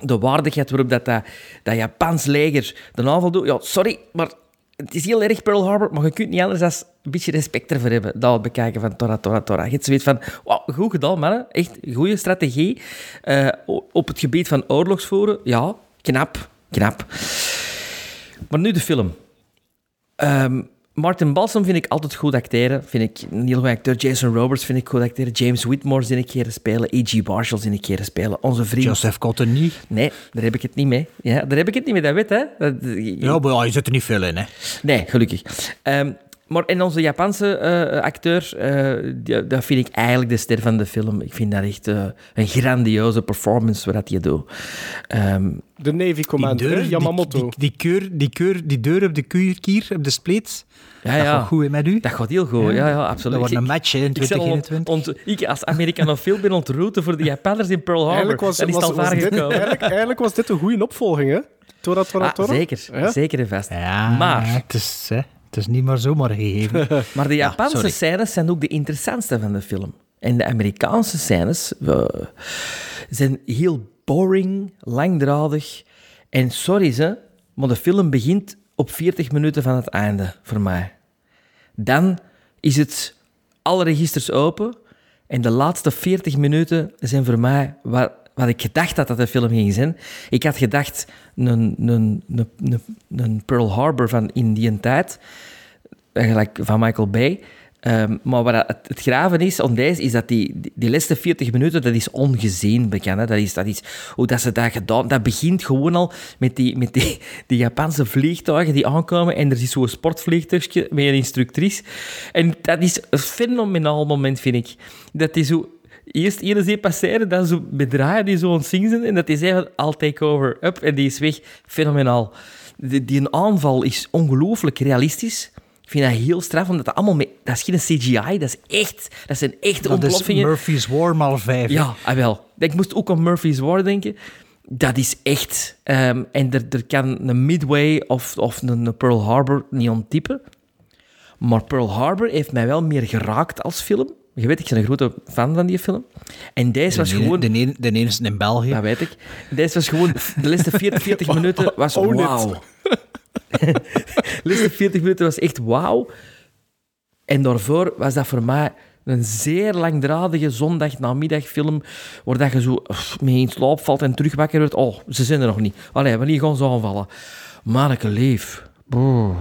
Speaker 6: De waardigheid waarop dat, dat, dat Japans leger de aanval doet. Ja, sorry, maar het is heel erg Pearl Harbor, maar je kunt niet anders dan een beetje respect ervoor hebben. Dat bekijken van Tora Tora Tora. Je hebt zoiets van, wauw, goed gedaan, mannen. Echt goede strategie. Eh, op het gebied van oorlogsvoeren, ja, knap, knap. Maar nu de film. Ehm, Martin Balsam vind ik altijd goed acteren. Vind ik een heel goed acteur. Jason Roberts vind ik goed acteren. James Whitmore zie ik keren spelen. E.G. Marshall zie ik keren spelen. Onze vriend...
Speaker 4: Joseph Cotton niet.
Speaker 6: Nee, daar heb ik het niet mee. Ja, daar heb ik het niet mee, dat weet hè. Dat-
Speaker 4: Ja, maar je zit er niet veel in, hè.
Speaker 6: Nee, gelukkig. Ehm, maar en onze Japanse eh, acteur, eh, die- dat vind ik eigenlijk de ster van de film. Ik vind dat echt eh, een grandioze performance wat dat je doet. Ehm,
Speaker 5: De Navy Commander, Yamamoto.
Speaker 4: Die, die, keur, die, keur, die deur op de kuur, kier, op de spleet.
Speaker 6: ja,
Speaker 4: Dat
Speaker 6: ja.
Speaker 4: gaat goed hè, met u.
Speaker 6: Dat gaat heel goed, ja, ja, absoluut.
Speaker 4: Dat wordt een match hè, in
Speaker 6: ik zal ont-
Speaker 4: 2021.
Speaker 6: ont- ik als Amerikanofiel ben ontroeten voor de Japanners in Pearl Harbor.
Speaker 5: Eigenlijk was,
Speaker 6: dat is
Speaker 5: was,
Speaker 6: al
Speaker 5: was
Speaker 6: vaak
Speaker 5: dit,
Speaker 6: gekomen.
Speaker 5: eigenlijk, eigenlijk was dit een goede opvolging, hè? Tora, tora,
Speaker 6: Ah, zeker,
Speaker 5: Ja?
Speaker 6: zeker en vast.
Speaker 4: Ja,
Speaker 6: Maar-
Speaker 4: het is, hè, het is niet maar zomaar gegeven.
Speaker 6: Maar de Japanse scènes zijn ook de interessantste van de film. En de Amerikaanse scènes zijn heel boring, langdradig. En sorry ze, maar de film begint op 40 minuten van het einde, voor mij. Dan is het alle registers open. En de laatste 40 minuten zijn voor mij wat, wat ik gedacht had dat de film ging zijn. Ik had gedacht een, een, een, een, Pearl Harbor van in die tijd eigenlijk van Michael Bay. Ehm, maar wat het, het graven is om deze, is dat die, die, laatste 40 minuten, dat is ongezien bekend. Dat, is, dat is hoe dat ze dat gedaan... Dat begint gewoon al met die, met die, die Japanse vliegtuigen die aankomen en er is zo'n sportvliegtuigje met een instructrice. En dat is een fenomenaal moment, vind ik. Dat is zo... Eerst ene zee passeren, dan zo bedraaien die zo aan het zingen zijn en dat is even I'll take over, up, en die is weg. Fenomenaal. Die, die een aanval is ongelooflijk realistisch. Ik vind dat heel straf, omdat dat allemaal... Mee, dat is geen CGI, dat is echt... Dat zijn echte
Speaker 4: Dat is
Speaker 6: ontploffingen.
Speaker 4: Murphy's War maal vijf.
Speaker 6: Ja, ah, wel. Ik moest ook aan Murphy's War denken. Dat is echt... ehm, en er, er kan een Midway of, of een, een Pearl Harbor niet onttypen. Maar Pearl Harbor heeft mij wel meer geraakt als film. Je weet, ik ben een grote fan van die film. En deze was
Speaker 4: de,
Speaker 6: gewoon...
Speaker 4: de, ene- de enige in België.
Speaker 6: Dat weet ik. Deze was gewoon... De laatste 40, 40 minuten was
Speaker 5: it.
Speaker 6: wauw. De laatste 40 minuten was echt wauw. En daarvoor was dat voor mij een zeer langdradige zondagnamiddagfilm waar dat je zo pff, mee in slaap valt en terug wakker wordt. Oh, ze zijn er nog niet. Allee, wanneer gaan ze aanvallen? Manneke leef. Boah.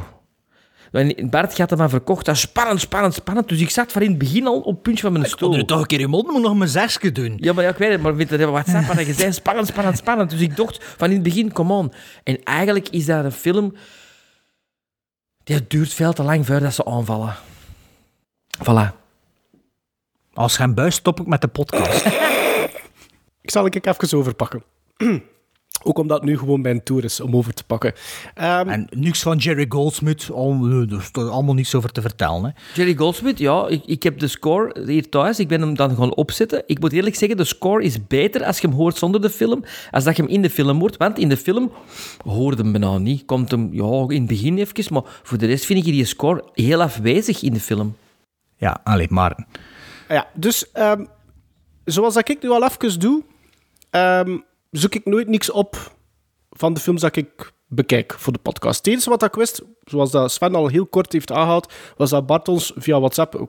Speaker 6: En Bart hem maar verkocht. Dat is spannend, spannend, spannend. Dus ik zat van in het begin al op het puntje van mijn stoel.
Speaker 4: er toch een keer je mond moet nog mijn zesje doen.
Speaker 6: Ja, maar ja, ik weet het, maar WhatsApp had je gezegd, spannend, spannend, spannend. Dus ik dacht van in het begin, come on. En eigenlijk is dat een film... Die duurt veel te lang voordat ze aanvallen. Voilà.
Speaker 4: Als je hem buist, stop ik met de podcast.
Speaker 5: Ik zal ik even overpakken. Ook omdat het nu gewoon mijn tour is om over te pakken. Ehm,
Speaker 4: en niks van Jerry Goldsmith, al, er is toch allemaal niks over te vertellen. Hè.
Speaker 6: Jerry Goldsmith, ja, ik, ik heb de score hier thuis. Ik ben hem dan gaan opzetten. Ik moet eerlijk zeggen, de score is beter als je hem hoort zonder de film, als dat je hem in de film hoort. Want in de film hoorde hem bijna niet. Komt hem, ja, in het begin even, maar voor de rest vind ik die score heel afwezig in de film.
Speaker 4: Ja, alleen maar.
Speaker 5: Ja, dus ehm, zoals dat ik nu al even doe, ehm, zoek ik nooit niks op van de films dat ik bekijk voor de podcast. Het enige wat ik wist, zoals dat Sven al heel kort heeft aangehaald, was dat Bart ons via WhatsApp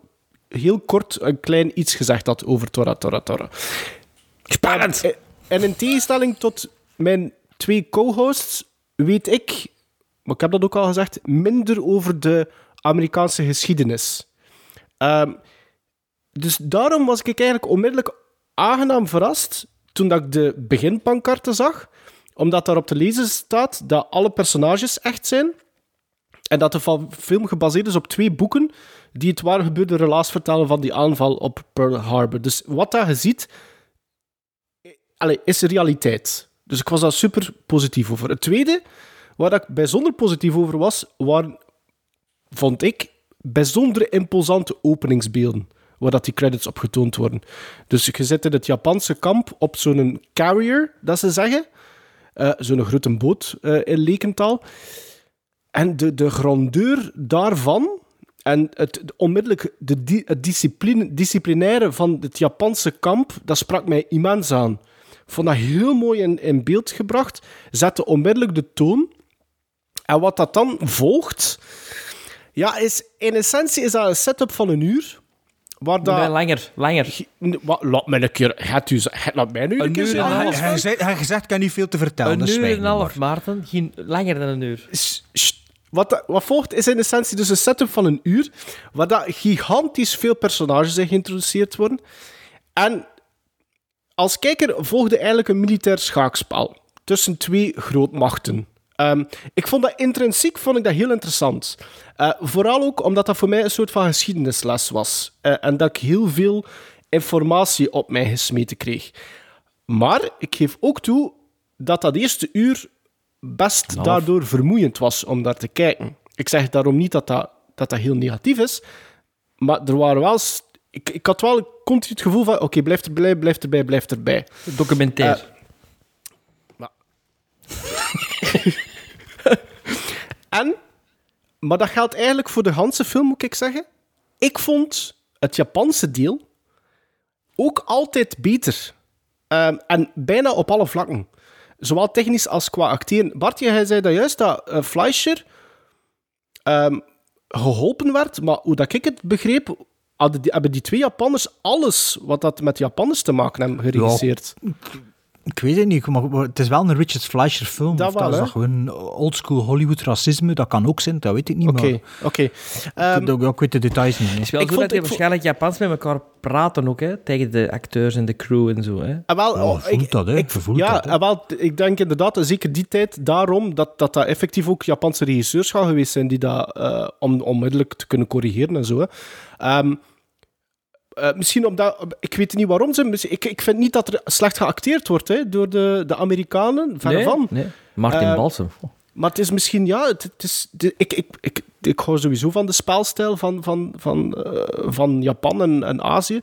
Speaker 5: heel kort een klein iets gezegd had over Tora Tora Tora.
Speaker 6: Spannend!
Speaker 5: En, en in tegenstelling tot mijn twee co-hosts weet ik, maar ik heb dat ook al gezegd, minder over de Amerikaanse geschiedenis. Ehm, dus daarom was ik eigenlijk onmiddellijk aangenaam verrast toen dat ik de beginpankarten zag, omdat daar op te lezen staat dat alle personages echt zijn en dat de film gebaseerd is op twee boeken die het waar gebeurde relaas vertellen van die aanval op Pearl Harbor. Dus wat dat je ziet, eh, is realiteit. Dus ik was daar super positief over. Het tweede, waar ik bijzonder positief over was, waren, vond ik, bijzonder imposante openingsbeelden waar dat die credits op getoond worden. Dus je zit in het Japanse kamp op zo'n carrier, dat ze zeggen. Eh, zo'n grote boot eh, in lekentaal. En de, de grandeur daarvan en het, onmiddellijk de, het discipline, disciplinaire van het Japanse kamp, dat sprak mij immens aan. Ik vond dat heel mooi in, in beeld gebracht. Zette onmiddellijk de toon. En wat dat dan volgt, ja, is in essentie is dat een setup van een uur. Waar dat...
Speaker 6: Nee, langer, langer.
Speaker 5: Wat, laat mij een keer... Het u, het, laat mij nu een,
Speaker 6: Een
Speaker 5: keer
Speaker 6: uur en een
Speaker 5: zeggen.
Speaker 6: half.
Speaker 4: Hij hij zegt, ik kan niet veel te vertellen.
Speaker 6: Een
Speaker 4: dus
Speaker 6: uur en een half,
Speaker 4: maar.
Speaker 6: Maarten. Geen, langer dan een uur.
Speaker 5: S-. Wat, wat volgt is in essentie dus een setup van een uur, waar dat gigantisch veel personages in geïntroduceerd worden. En als kijker volgde eigenlijk een militair schaakspel tussen twee grootmachten. Ehm, ik vond dat intrinsiek vond ik dat heel interessant. Eh, vooral ook omdat dat voor mij een soort van geschiedenisles was. Eh, en dat ik heel veel informatie op mij gesmeten kreeg. Maar ik geef ook toe dat dat eerste uur best daardoor vermoeiend was om daar te kijken. Ik zeg daarom niet dat dat, dat, dat heel negatief is, maar er waren wel... Ik, ik had wel continu het gevoel van, oké, blijf erbij, blijf erbij, blijf erbij.
Speaker 6: Documentair.
Speaker 5: En, maar dat geldt eigenlijk voor de ganse film, moet ik zeggen. Ik vond het Japanse deel ook altijd beter. Ehm, en bijna op alle vlakken. Zowel technisch als qua acteren. Bartje, jij zei dat juist, dat eh, Fleischer ehm, geholpen werd. Maar hoe dat ik het begreep, hadden die, hebben die twee Japanners alles wat dat met Japanners te maken hebben geregisseerd.
Speaker 4: Ik weet het niet, maar het is wel een Richard Fleischer film.
Speaker 5: Dat
Speaker 4: of
Speaker 5: wel,
Speaker 4: dat is dat gewoon oldschool Hollywood racisme? Dat kan ook zijn, dat weet ik niet.
Speaker 5: Oké,
Speaker 4: maar
Speaker 5: oké.
Speaker 4: ik,
Speaker 5: Ehm,
Speaker 4: ik, ik weet de details niet.
Speaker 6: Het is wel
Speaker 5: Ik
Speaker 6: zo
Speaker 5: vond-
Speaker 6: dat die
Speaker 5: ik vond-
Speaker 6: waarschijnlijk Japans met elkaar praten ook, hè, tegen de acteurs en de crew en zo. Hè.
Speaker 5: Ah, wel, oh,
Speaker 4: je voelt dat, hè.
Speaker 5: Ik,
Speaker 4: Je voelt
Speaker 5: ja,
Speaker 4: dat, hè.
Speaker 5: ah, wel, ik denk inderdaad, en zeker die tijd, daarom dat dat, dat effectief ook Japanse regisseurs gaan geweest zijn die dat eh, om onmiddellijk te kunnen corrigeren en zo. Hè. Ehm, eh, misschien omdat, ik weet niet waarom ze, ik, ik vind niet dat er slecht geacteerd wordt hè, door de, de Amerikanen, verre
Speaker 6: nee,
Speaker 5: van.
Speaker 6: nee. Martin Balsam.
Speaker 5: Maar het is misschien, ja, het, het is, de- ik, ik, ik, ik hou sowieso van de spelstijl van, van, van, eh, van Japan en, en Azië.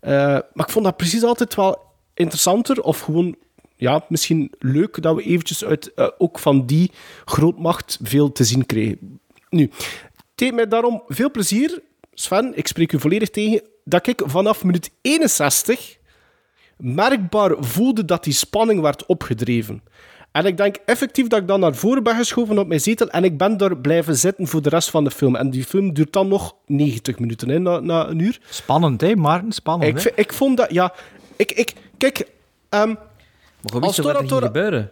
Speaker 5: Maar ik vond dat precies altijd wel interessanter, of gewoon, ja, misschien leuk dat we eventjes uit, ook van die grootmacht veel te zien kregen. Nu, het deed mij daarom veel plezier, Sven, ik spreek u volledig tegen, dat ik vanaf minuut 61 merkbaar voelde dat die spanning werd opgedreven. En ik denk effectief dat ik dan naar voren ben geschoven op mijn zetel en ik ben daar blijven zitten voor de rest van de film. En die film duurt dan nog 90 minuten, hè, na, na een uur.
Speaker 4: Spannend, hè, Maarten? Spannend,
Speaker 5: Ik,
Speaker 4: hè?
Speaker 5: ik vond dat, ja... Ik, ik, kijk, ehm,
Speaker 6: Maar je
Speaker 5: als
Speaker 6: wat er ging gebeuren?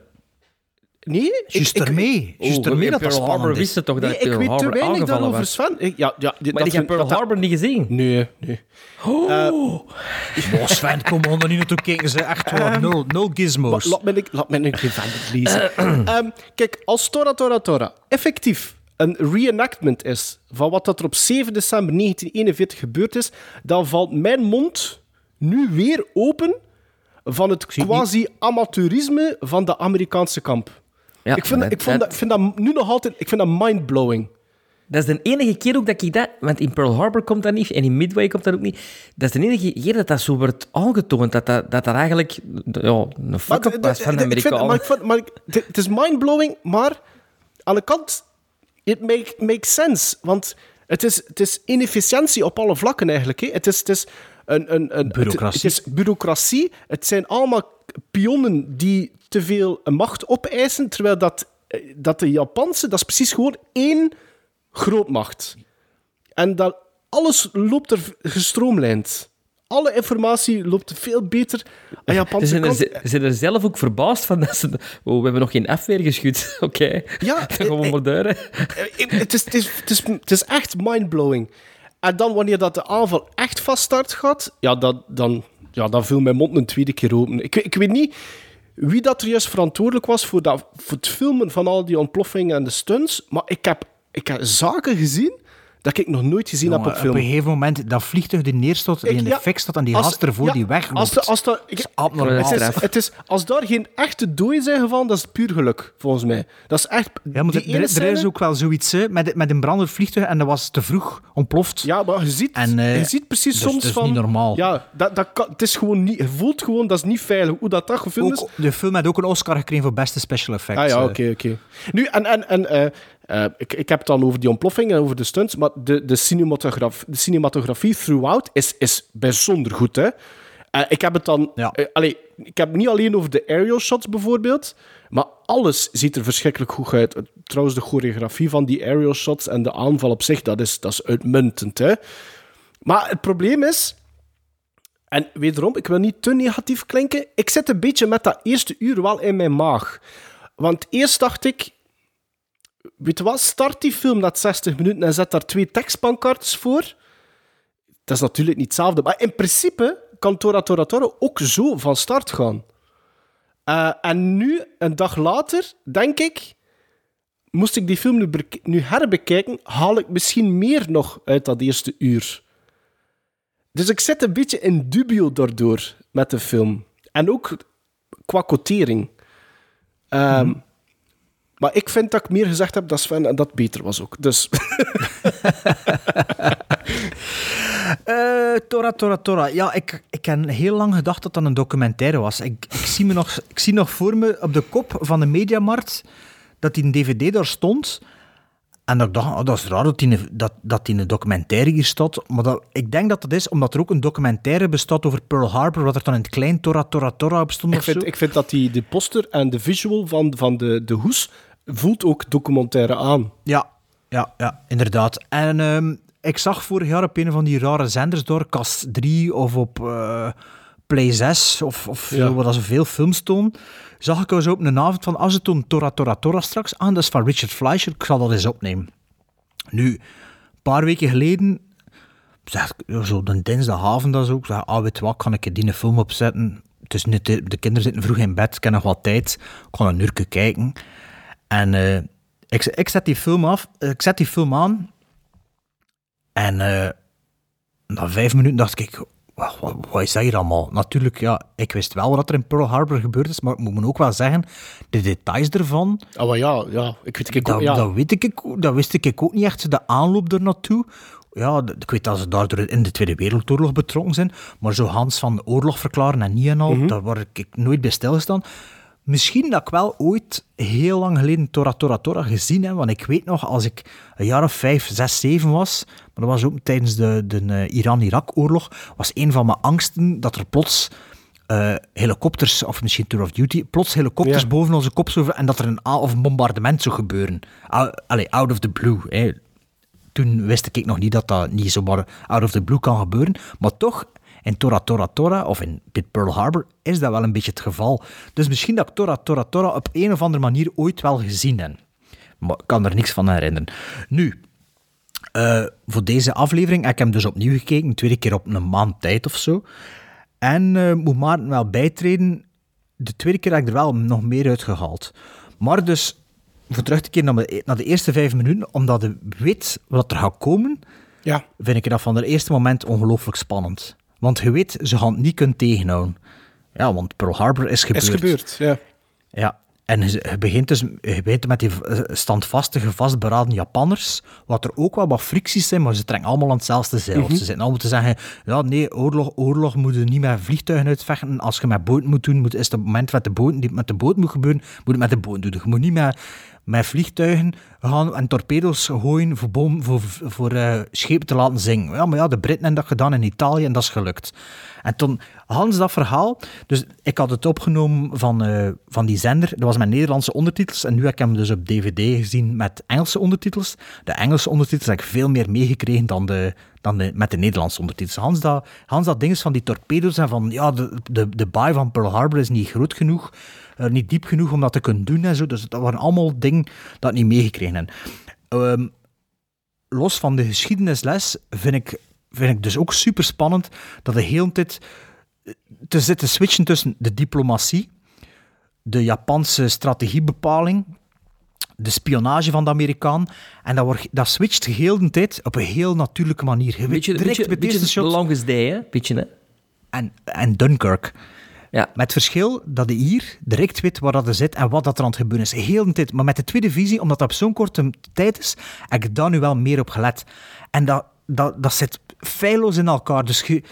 Speaker 5: Nee... ik-
Speaker 4: Juist
Speaker 5: ik-
Speaker 4: ermee. Juist
Speaker 6: Oh,
Speaker 4: ermee
Speaker 6: in
Speaker 4: dat dat
Speaker 6: Pearl Harbor wist
Speaker 4: is.
Speaker 6: je toch dat
Speaker 5: Nee, ik
Speaker 6: Pearl
Speaker 5: weet te
Speaker 6: Harbor
Speaker 5: weinig
Speaker 6: aangevallen
Speaker 5: daarover,
Speaker 6: was.
Speaker 5: Sven. Ik- ja, ja, dit-
Speaker 6: Maar
Speaker 5: dat
Speaker 6: ik heb
Speaker 5: vind-
Speaker 6: Pearl Harbor niet gezien.
Speaker 5: Nee, nee.
Speaker 4: Oh, Sven, kom on, er niet naartoe kijken. Ze echt wel nul, nul gizmos.
Speaker 5: Laat me, laat me een keer verder lezen. Ehm, kijk, als Tora Tora Tora effectief een reenactment is van wat dat er op 7 december 1941 gebeurd is, dan valt mijn mond nu weer open van het quasi-amateurisme van de Amerikaanse kamp.
Speaker 6: Ja,
Speaker 5: ik, vind,
Speaker 6: dat-
Speaker 5: ik, vond
Speaker 6: dat-
Speaker 5: vind dat nu nog altijd ik vind dat mindblowing.
Speaker 6: Dat is de enige keer ook dat ik dat... Want in Pearl Harbor komt dat niet, en in Midway komt dat ook niet. Dat is de enige keer dat dat zo wordt aangetoond, dat dat, dat, dat eigenlijk ja, een fuck-up was van de
Speaker 5: ik vind-
Speaker 6: Amerikanen.
Speaker 5: maar ik vind- maar ik- het- het is mindblowing, maar aan de kant, it make, makes sense. Want het is, het is inefficiëntie op alle vlakken eigenlijk. Hè. Het is, het is een, een, een
Speaker 4: Bureaucratie.
Speaker 5: Het, het is bureaucratie. Het zijn allemaal pionnen die te veel macht opeisen, terwijl dat, eh, dat de Japanse, dat is precies gewoon één grootmacht. En dat alles loopt er gestroomlijnd. Alle informatie loopt veel beter aan
Speaker 6: Ze
Speaker 5: Japanse
Speaker 6: zijn, er, ze zijn er zelf ook verbaasd van dat ze... Oh, we hebben nog geen afweer geschud. Oké,
Speaker 5: Ja,
Speaker 6: dan gaan we
Speaker 5: eh,
Speaker 6: maar hè.
Speaker 5: Eh, Het is, het, is, het, is, het is echt mindblowing. En dan wanneer dat de aanval echt van start gaat, ja, dat, dan, ja, dan viel mijn mond een tweede keer open. Ik, ik weet niet wie dat er juist verantwoordelijk was voor, dat, voor het filmen van al die ontploffingen en de stunts, maar ik heb, ik heb zaken gezien dat ik nog nooit gezien
Speaker 4: Jongen,
Speaker 5: heb op
Speaker 4: op een
Speaker 5: film.
Speaker 4: gegeven moment, dat vliegtuig die neerstort, die in de
Speaker 5: ja,
Speaker 4: fik staat en die gast ervoor
Speaker 5: ja,
Speaker 4: die wegloopt.
Speaker 5: Als, de, als, de, ik-
Speaker 4: is abnormaal.
Speaker 5: het, is, het is, als daar geen echte doden zijn gevallen, dat is puur geluk, volgens mij. Dat is echt...
Speaker 4: Ja, maar
Speaker 5: die
Speaker 4: er,
Speaker 5: ene
Speaker 4: er is ook wel zoiets hè, met, met een brandend vliegtuig en dat was te vroeg ontploft.
Speaker 5: Ja, maar je ziet,
Speaker 4: En, eh,
Speaker 5: je ziet precies
Speaker 4: dus-
Speaker 5: soms
Speaker 4: dus
Speaker 5: van...
Speaker 4: niet normaal.
Speaker 5: Ja, dat, dat kan, het is gewoon niet... Je voelt gewoon, dat is niet veilig. Hoe dat, dat gefilmd is...
Speaker 4: Ook, de film had ook een Oscar gekregen voor beste special effects.
Speaker 5: Ah ja,
Speaker 4: eh.
Speaker 5: oké, oké. Nu, en, en, en eh, eh, ik, ik heb het dan over die ontploffing en over de stunts, maar de, de, cinematograf, de cinematografie throughout is, is bijzonder goed, hè. Eh, ik heb het dan...
Speaker 4: Ja.
Speaker 5: eh, allee, ik heb het niet alleen over de aerial shots bijvoorbeeld, maar alles ziet er verschrikkelijk goed uit. Trouwens, de choreografie van die aerial shots en de aanval op zich, dat is, dat is uitmuntend, hè. Maar het probleem is... En wederom, ik wil niet te negatief klinken. Ik zit een beetje met dat eerste uur wel in mijn maag. Want eerst dacht ik... Weet je wat, start die film na 60 minuten en zet daar twee tekstpancartes voor. Dat is natuurlijk niet hetzelfde. Maar in principe kan Tora Tora Tora ook zo van start gaan. Eh, en nu, een dag later, denk ik... moest ik die film nu, bek- nu herbekijken, haal ik misschien meer nog uit dat eerste uur. Dus ik zit een beetje in dubio daardoor met de film. En ook qua quotering. Ehm, Maar ik vind dat ik meer gezegd heb dan Sven en dat beter was ook. Dus
Speaker 4: Eh, Tora, Tora, Tora. Ja, ik, ik heb heel lang gedacht dat dat een documentaire was. Ik, ik, zie me nog, ik zie nog voor me op de kop van de Mediamarkt dat die een dvd daar stond. En dat ik dacht, oh, dat is raar dat die, dat, dat die een documentaire hier staat. Maar dat, ik denk dat dat is omdat er ook een documentaire bestaat over Pearl Harbor, wat er dan in het klein Tora, Tora, Tora op stond
Speaker 5: ik
Speaker 4: zo.
Speaker 5: vind, ik vind dat die, de poster en de visual van, van de, de hoes voelt ook documentaire aan.
Speaker 4: Ja, ja, ja, inderdaad. En ehm, ik zag vorig jaar op een van die rare zenders door, Cast 3 of op eh, Play 6 of, of
Speaker 5: Ja.
Speaker 4: zo, dat ze veel films tonen, zag ik zo op een avond van, als ze toen Tora Tora Tora straks aan, dat is van Richard Fleischer, ik zal dat eens opnemen. Nu, een paar weken geleden, zeg, zo de dinsdagavond dat zo, ik zeg, ah, weet wat, kan ik die een film opzetten? Het is de kinderen zitten vroeg in bed, ik heb nog wat tijd, ik kan een uurtje kijken. En eh, ik, ik zet die film af, ik zet die film aan. En eh, na vijf minuten dacht ik, wat, wat, wat is dat hier allemaal? Natuurlijk, ja, ik wist wel wat er in Pearl Harbor gebeurd is, maar ik moet me ook wel zeggen, de details ervan,
Speaker 5: Ah, maar ja, ja, ik weet ik ook,
Speaker 4: dat,
Speaker 5: ja.
Speaker 4: dat, weet ik, dat wist ik ook niet echt, de aanloop er naartoe. Ja, ik weet dat ze daardoor in de Tweede Wereldoorlog betrokken zijn, maar zo Hans van de oorlog verklaren en niet en al, daar word ik nooit bij stilgestaan. Misschien dat ik wel ooit heel lang geleden Tora Tora Tora gezien heb, want ik weet nog, als ik een jaar of vijf, zes, zeven was, maar dat was ook tijdens de, de eh, Iran-Irak-oorlog, was een van mijn angsten dat er plots eh, helikopters, of misschien Tour of Duty, plots helikopters
Speaker 5: Ja.
Speaker 4: boven onze kop zo, en dat er een a- of een bombardement zou gebeuren. Allee, out of the blue. Hè. Toen wist ik nog niet dat dat niet zomaar out of the blue kan gebeuren, maar toch, in Tora Tora Tora, of in Pit Pearl Harbor, is dat wel een beetje het geval. Dus misschien dat ik Tora Tora Tora op een of andere manier ooit wel gezien heb. Maar ik kan er niks van herinneren. Nu, eh, voor deze aflevering heb ik hem dus opnieuw gekeken, een tweede keer op een maand tijd of zo. En eh, moet Maarten wel bijtreden, de tweede keer heb ik er wel nog meer uit gehaald. Maar dus, voor terug te keren naar de, naar de eerste vijf minuten, omdat je weet wat er gaat komen,
Speaker 5: ja.
Speaker 4: vind ik dat van het eerste moment ongelooflijk spannend. Want je weet, ze gaan het niet kunnen tegenhouden. Ja, want Pearl Harbor is gebeurd.
Speaker 5: Is gebeurd, ja.
Speaker 4: Ja, en je begint dus je begint met die eh, standvastige, vastberaden Japanners, wat er ook wel wat fricties zijn, maar ze trekken allemaal aan hetzelfde zeil.
Speaker 5: Mhm.
Speaker 4: Ze zitten allemaal te zeggen, ja nee, oorlog, oorlog moet je niet met vliegtuigen uitvechten. Als je met boot moet doen, moet, is het moment met de boot, die met de boot moet gebeuren, moet het met de boot doen. Je moet niet met, met vliegtuigen gaan en torpedo's gooien voor, bom, voor, voor eh, schepen te laten zingen. Ja, maar ja, de Britten hebben dat gedaan in Italië en dat is gelukt. En toen, Hans, dat verhaal, dus ik had het opgenomen van, eh, van die zender, dat was met Nederlandse ondertitels, en nu heb ik hem dus op DVD gezien met Engelse ondertitels. De Engelse ondertitels heb ik veel meer meegekregen dan, de, dan de, met de Nederlandse ondertitels. Hans, dat, Hans, dat ding is van die torpedo's en van, ja, de, de, de baai van Pearl Harbor is niet groot genoeg, eh, niet diep genoeg om dat te kunnen doen en zo, dus dat waren allemaal dingen dat niet meegekregen heb. Ehm, los van de geschiedenisles vind ik, vind ik dus ook super spannend dat de hele tijd eh, te zitten switchen tussen de diplomatie, de Japanse strategiebepaling, de spionage van de Amerikaan. En dat, wordt, dat switcht heel de tijd op een heel natuurlijke manier. Je weet
Speaker 6: Beetje,
Speaker 4: direct
Speaker 6: beetje,
Speaker 4: deze shot...
Speaker 6: Longest Day, hè? Beetje, hè?
Speaker 4: En, en Dunkirk.
Speaker 6: Ja.
Speaker 4: Met het verschil dat je hier direct weet waar dat er zit en wat dat er aan het gebeuren is. Heel de tijd. Maar met de tweede visie, omdat dat op zo'n korte tijd is, heb ik daar nu wel meer op gelet. En dat, dat, dat zit feilloos in elkaar. Dus je,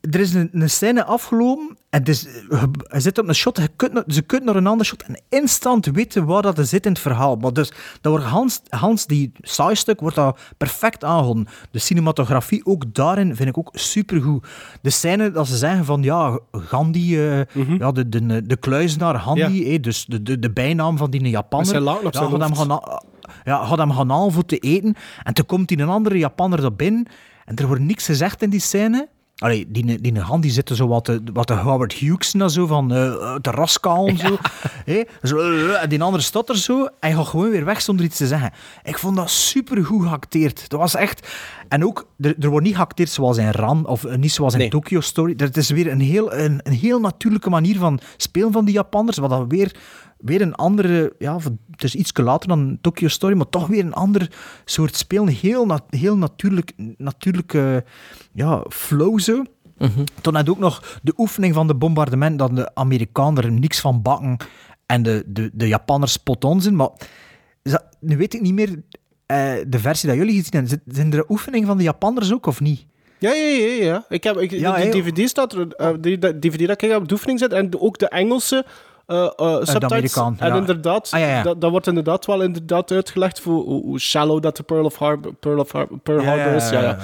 Speaker 4: er is een, een scène afgelopen en is, je, je zit op een shot, je kunt, naar- ze kunt naar een andere shot en instant weten waar dat er zit in het verhaal. Maar dus, dat wordt Hans, Hans, die saaistuk, wordt dat perfect aangehouden. De cinematografie, ook daarin, vind ik ook supergoed. De scène dat ze zeggen van, ja, Gandhi, eh, ja, de, de, de kluizenaar Gandhi, eh, dus de, de, de bijnaam van die.
Speaker 5: Met zijn laken op
Speaker 4: ja,
Speaker 5: zijn
Speaker 4: hem gaan, ja, gaat hem gaan halen voor te eten. En toen komt die een andere Japanner er binnen en er wordt niks gezegd in die scène. Allee, die, die Gandhi zit er zo wat de, wat de Howard Hughes en zo van eh de raskaal en zo. Hé, zo eh, en die andere staat er zo en hij gaat gewoon weer weg zonder iets te zeggen. Ik vond dat super goed geacteerd. Dat was echt... En ook, er, er wordt niet geacteerd zoals in Ran of eh, niet zoals in
Speaker 5: Nee.
Speaker 4: Tokyo Story. Dat is weer een heel, een, een heel natuurlijke manier van spelen van die Japanners, wat dan weer, weer een andere... Ja, het is iets later dan Tokyo Story, maar toch weer een ander soort spelen. Heel, na- heel natuurlijk, natuurlijke ja, flow zo. Toen had ook nog de oefening van de bombardement, dat de Amerikanen er niks van bakken en de, de, de Japanners spot on zijn. Maar dat- nu weet ik niet meer eh, de versie dat jullie gezien hebben. Zijn- er oefeningen van de Japanners ook, of niet?
Speaker 5: Ja, ja, ja. ja. Ik heb, ik,
Speaker 4: Ja, hè.
Speaker 5: DVD staat er, eh, die, die DVD dat ik op de oefening zet, en ook de Engelse eh eh subtitles.
Speaker 4: Amerikaan,
Speaker 5: en
Speaker 4: ja.
Speaker 5: inderdaad,
Speaker 4: Ah, ja, ja.
Speaker 5: Dat, dat wordt inderdaad wel inderdaad uitgelegd voor hoe, hoe shallow dat de Pearl, of Harbor, Pearl, of Harbor, Pearl Harbor is. Ja, ja.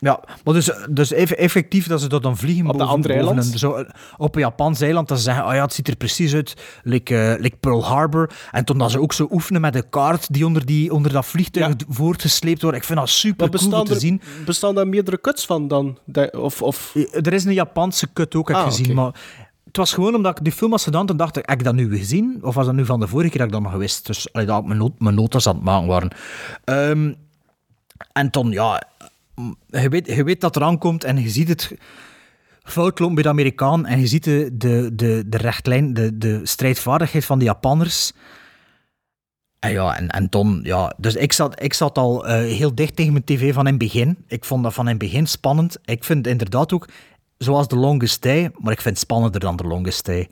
Speaker 4: Ja, maar dus, dus eff- effectief dat ze dat dan vliegen
Speaker 5: Op de
Speaker 4: boven,
Speaker 5: andere
Speaker 4: boven
Speaker 5: eiland?
Speaker 4: een- zo, eh, op een Japans eiland, dat ze zeggen, oh ja, het ziet er precies uit, like, eh, like Pearl Harbor. En toen dat ze ook zo oefenen met de kaart die onder, die, onder dat vliegtuig voortgesleept wordt. Ik vind dat super cool om te
Speaker 5: er,
Speaker 4: zien.
Speaker 5: bestaan daar meerdere cuts van dan? De- Of, of...
Speaker 4: Er is een Japanse cut ook, heb ik
Speaker 5: Ah,
Speaker 4: gezien, maar... Het was gewoon omdat ik die film had gedaan, dacht ik, heb ik dat nu gezien? Of was dat nu van de vorige keer dat ik dat nog gewist? Dus allee, dat ik mijn, not- mijn notas aan het maken waren. Ehm, en toen, ja... Je weet, je weet dat er aankomt en je ziet het fout lopen bij de Amerikaan en je ziet de, de, de, rechtlijn, de, de strijdvaardigheid van de Japanners. En ja, en, en toen, ja, dus ik zat, ik zat al eh, heel dicht tegen mijn tv van in het begin. Ik vond dat van in het begin spannend. Ik vind inderdaad ook, zoals The Longest Day, maar ik vind het spannender dan The Longest Day.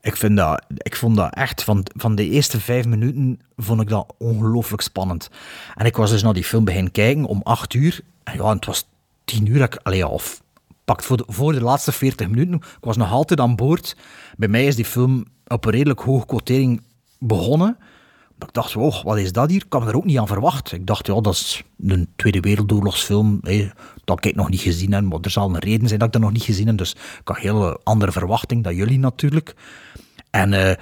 Speaker 4: Ik, vind dat, ik vond dat echt, van, van de eerste vijf minuten vond ik dat ongelooflijk spannend. En ik was dus naar die film beginnen kijken om acht uur. En ja, het was tien uur, allee, of pakt voor de, voor de laatste veertig minuten. Ik was nog altijd aan boord. Bij mij is die film op een redelijk hoge quotering begonnen. Maar ik dacht, wow, wat is dat hier? Ik had er ook niet aan verwacht. Ik dacht, ja, dat is een Tweede Wereldoorlogsfilm. Dat ik nog niet gezien heb. Maar er zal een reden zijn dat ik dat nog niet gezien heb. Dus ik had een hele andere verwachting dan jullie natuurlijk. En eh,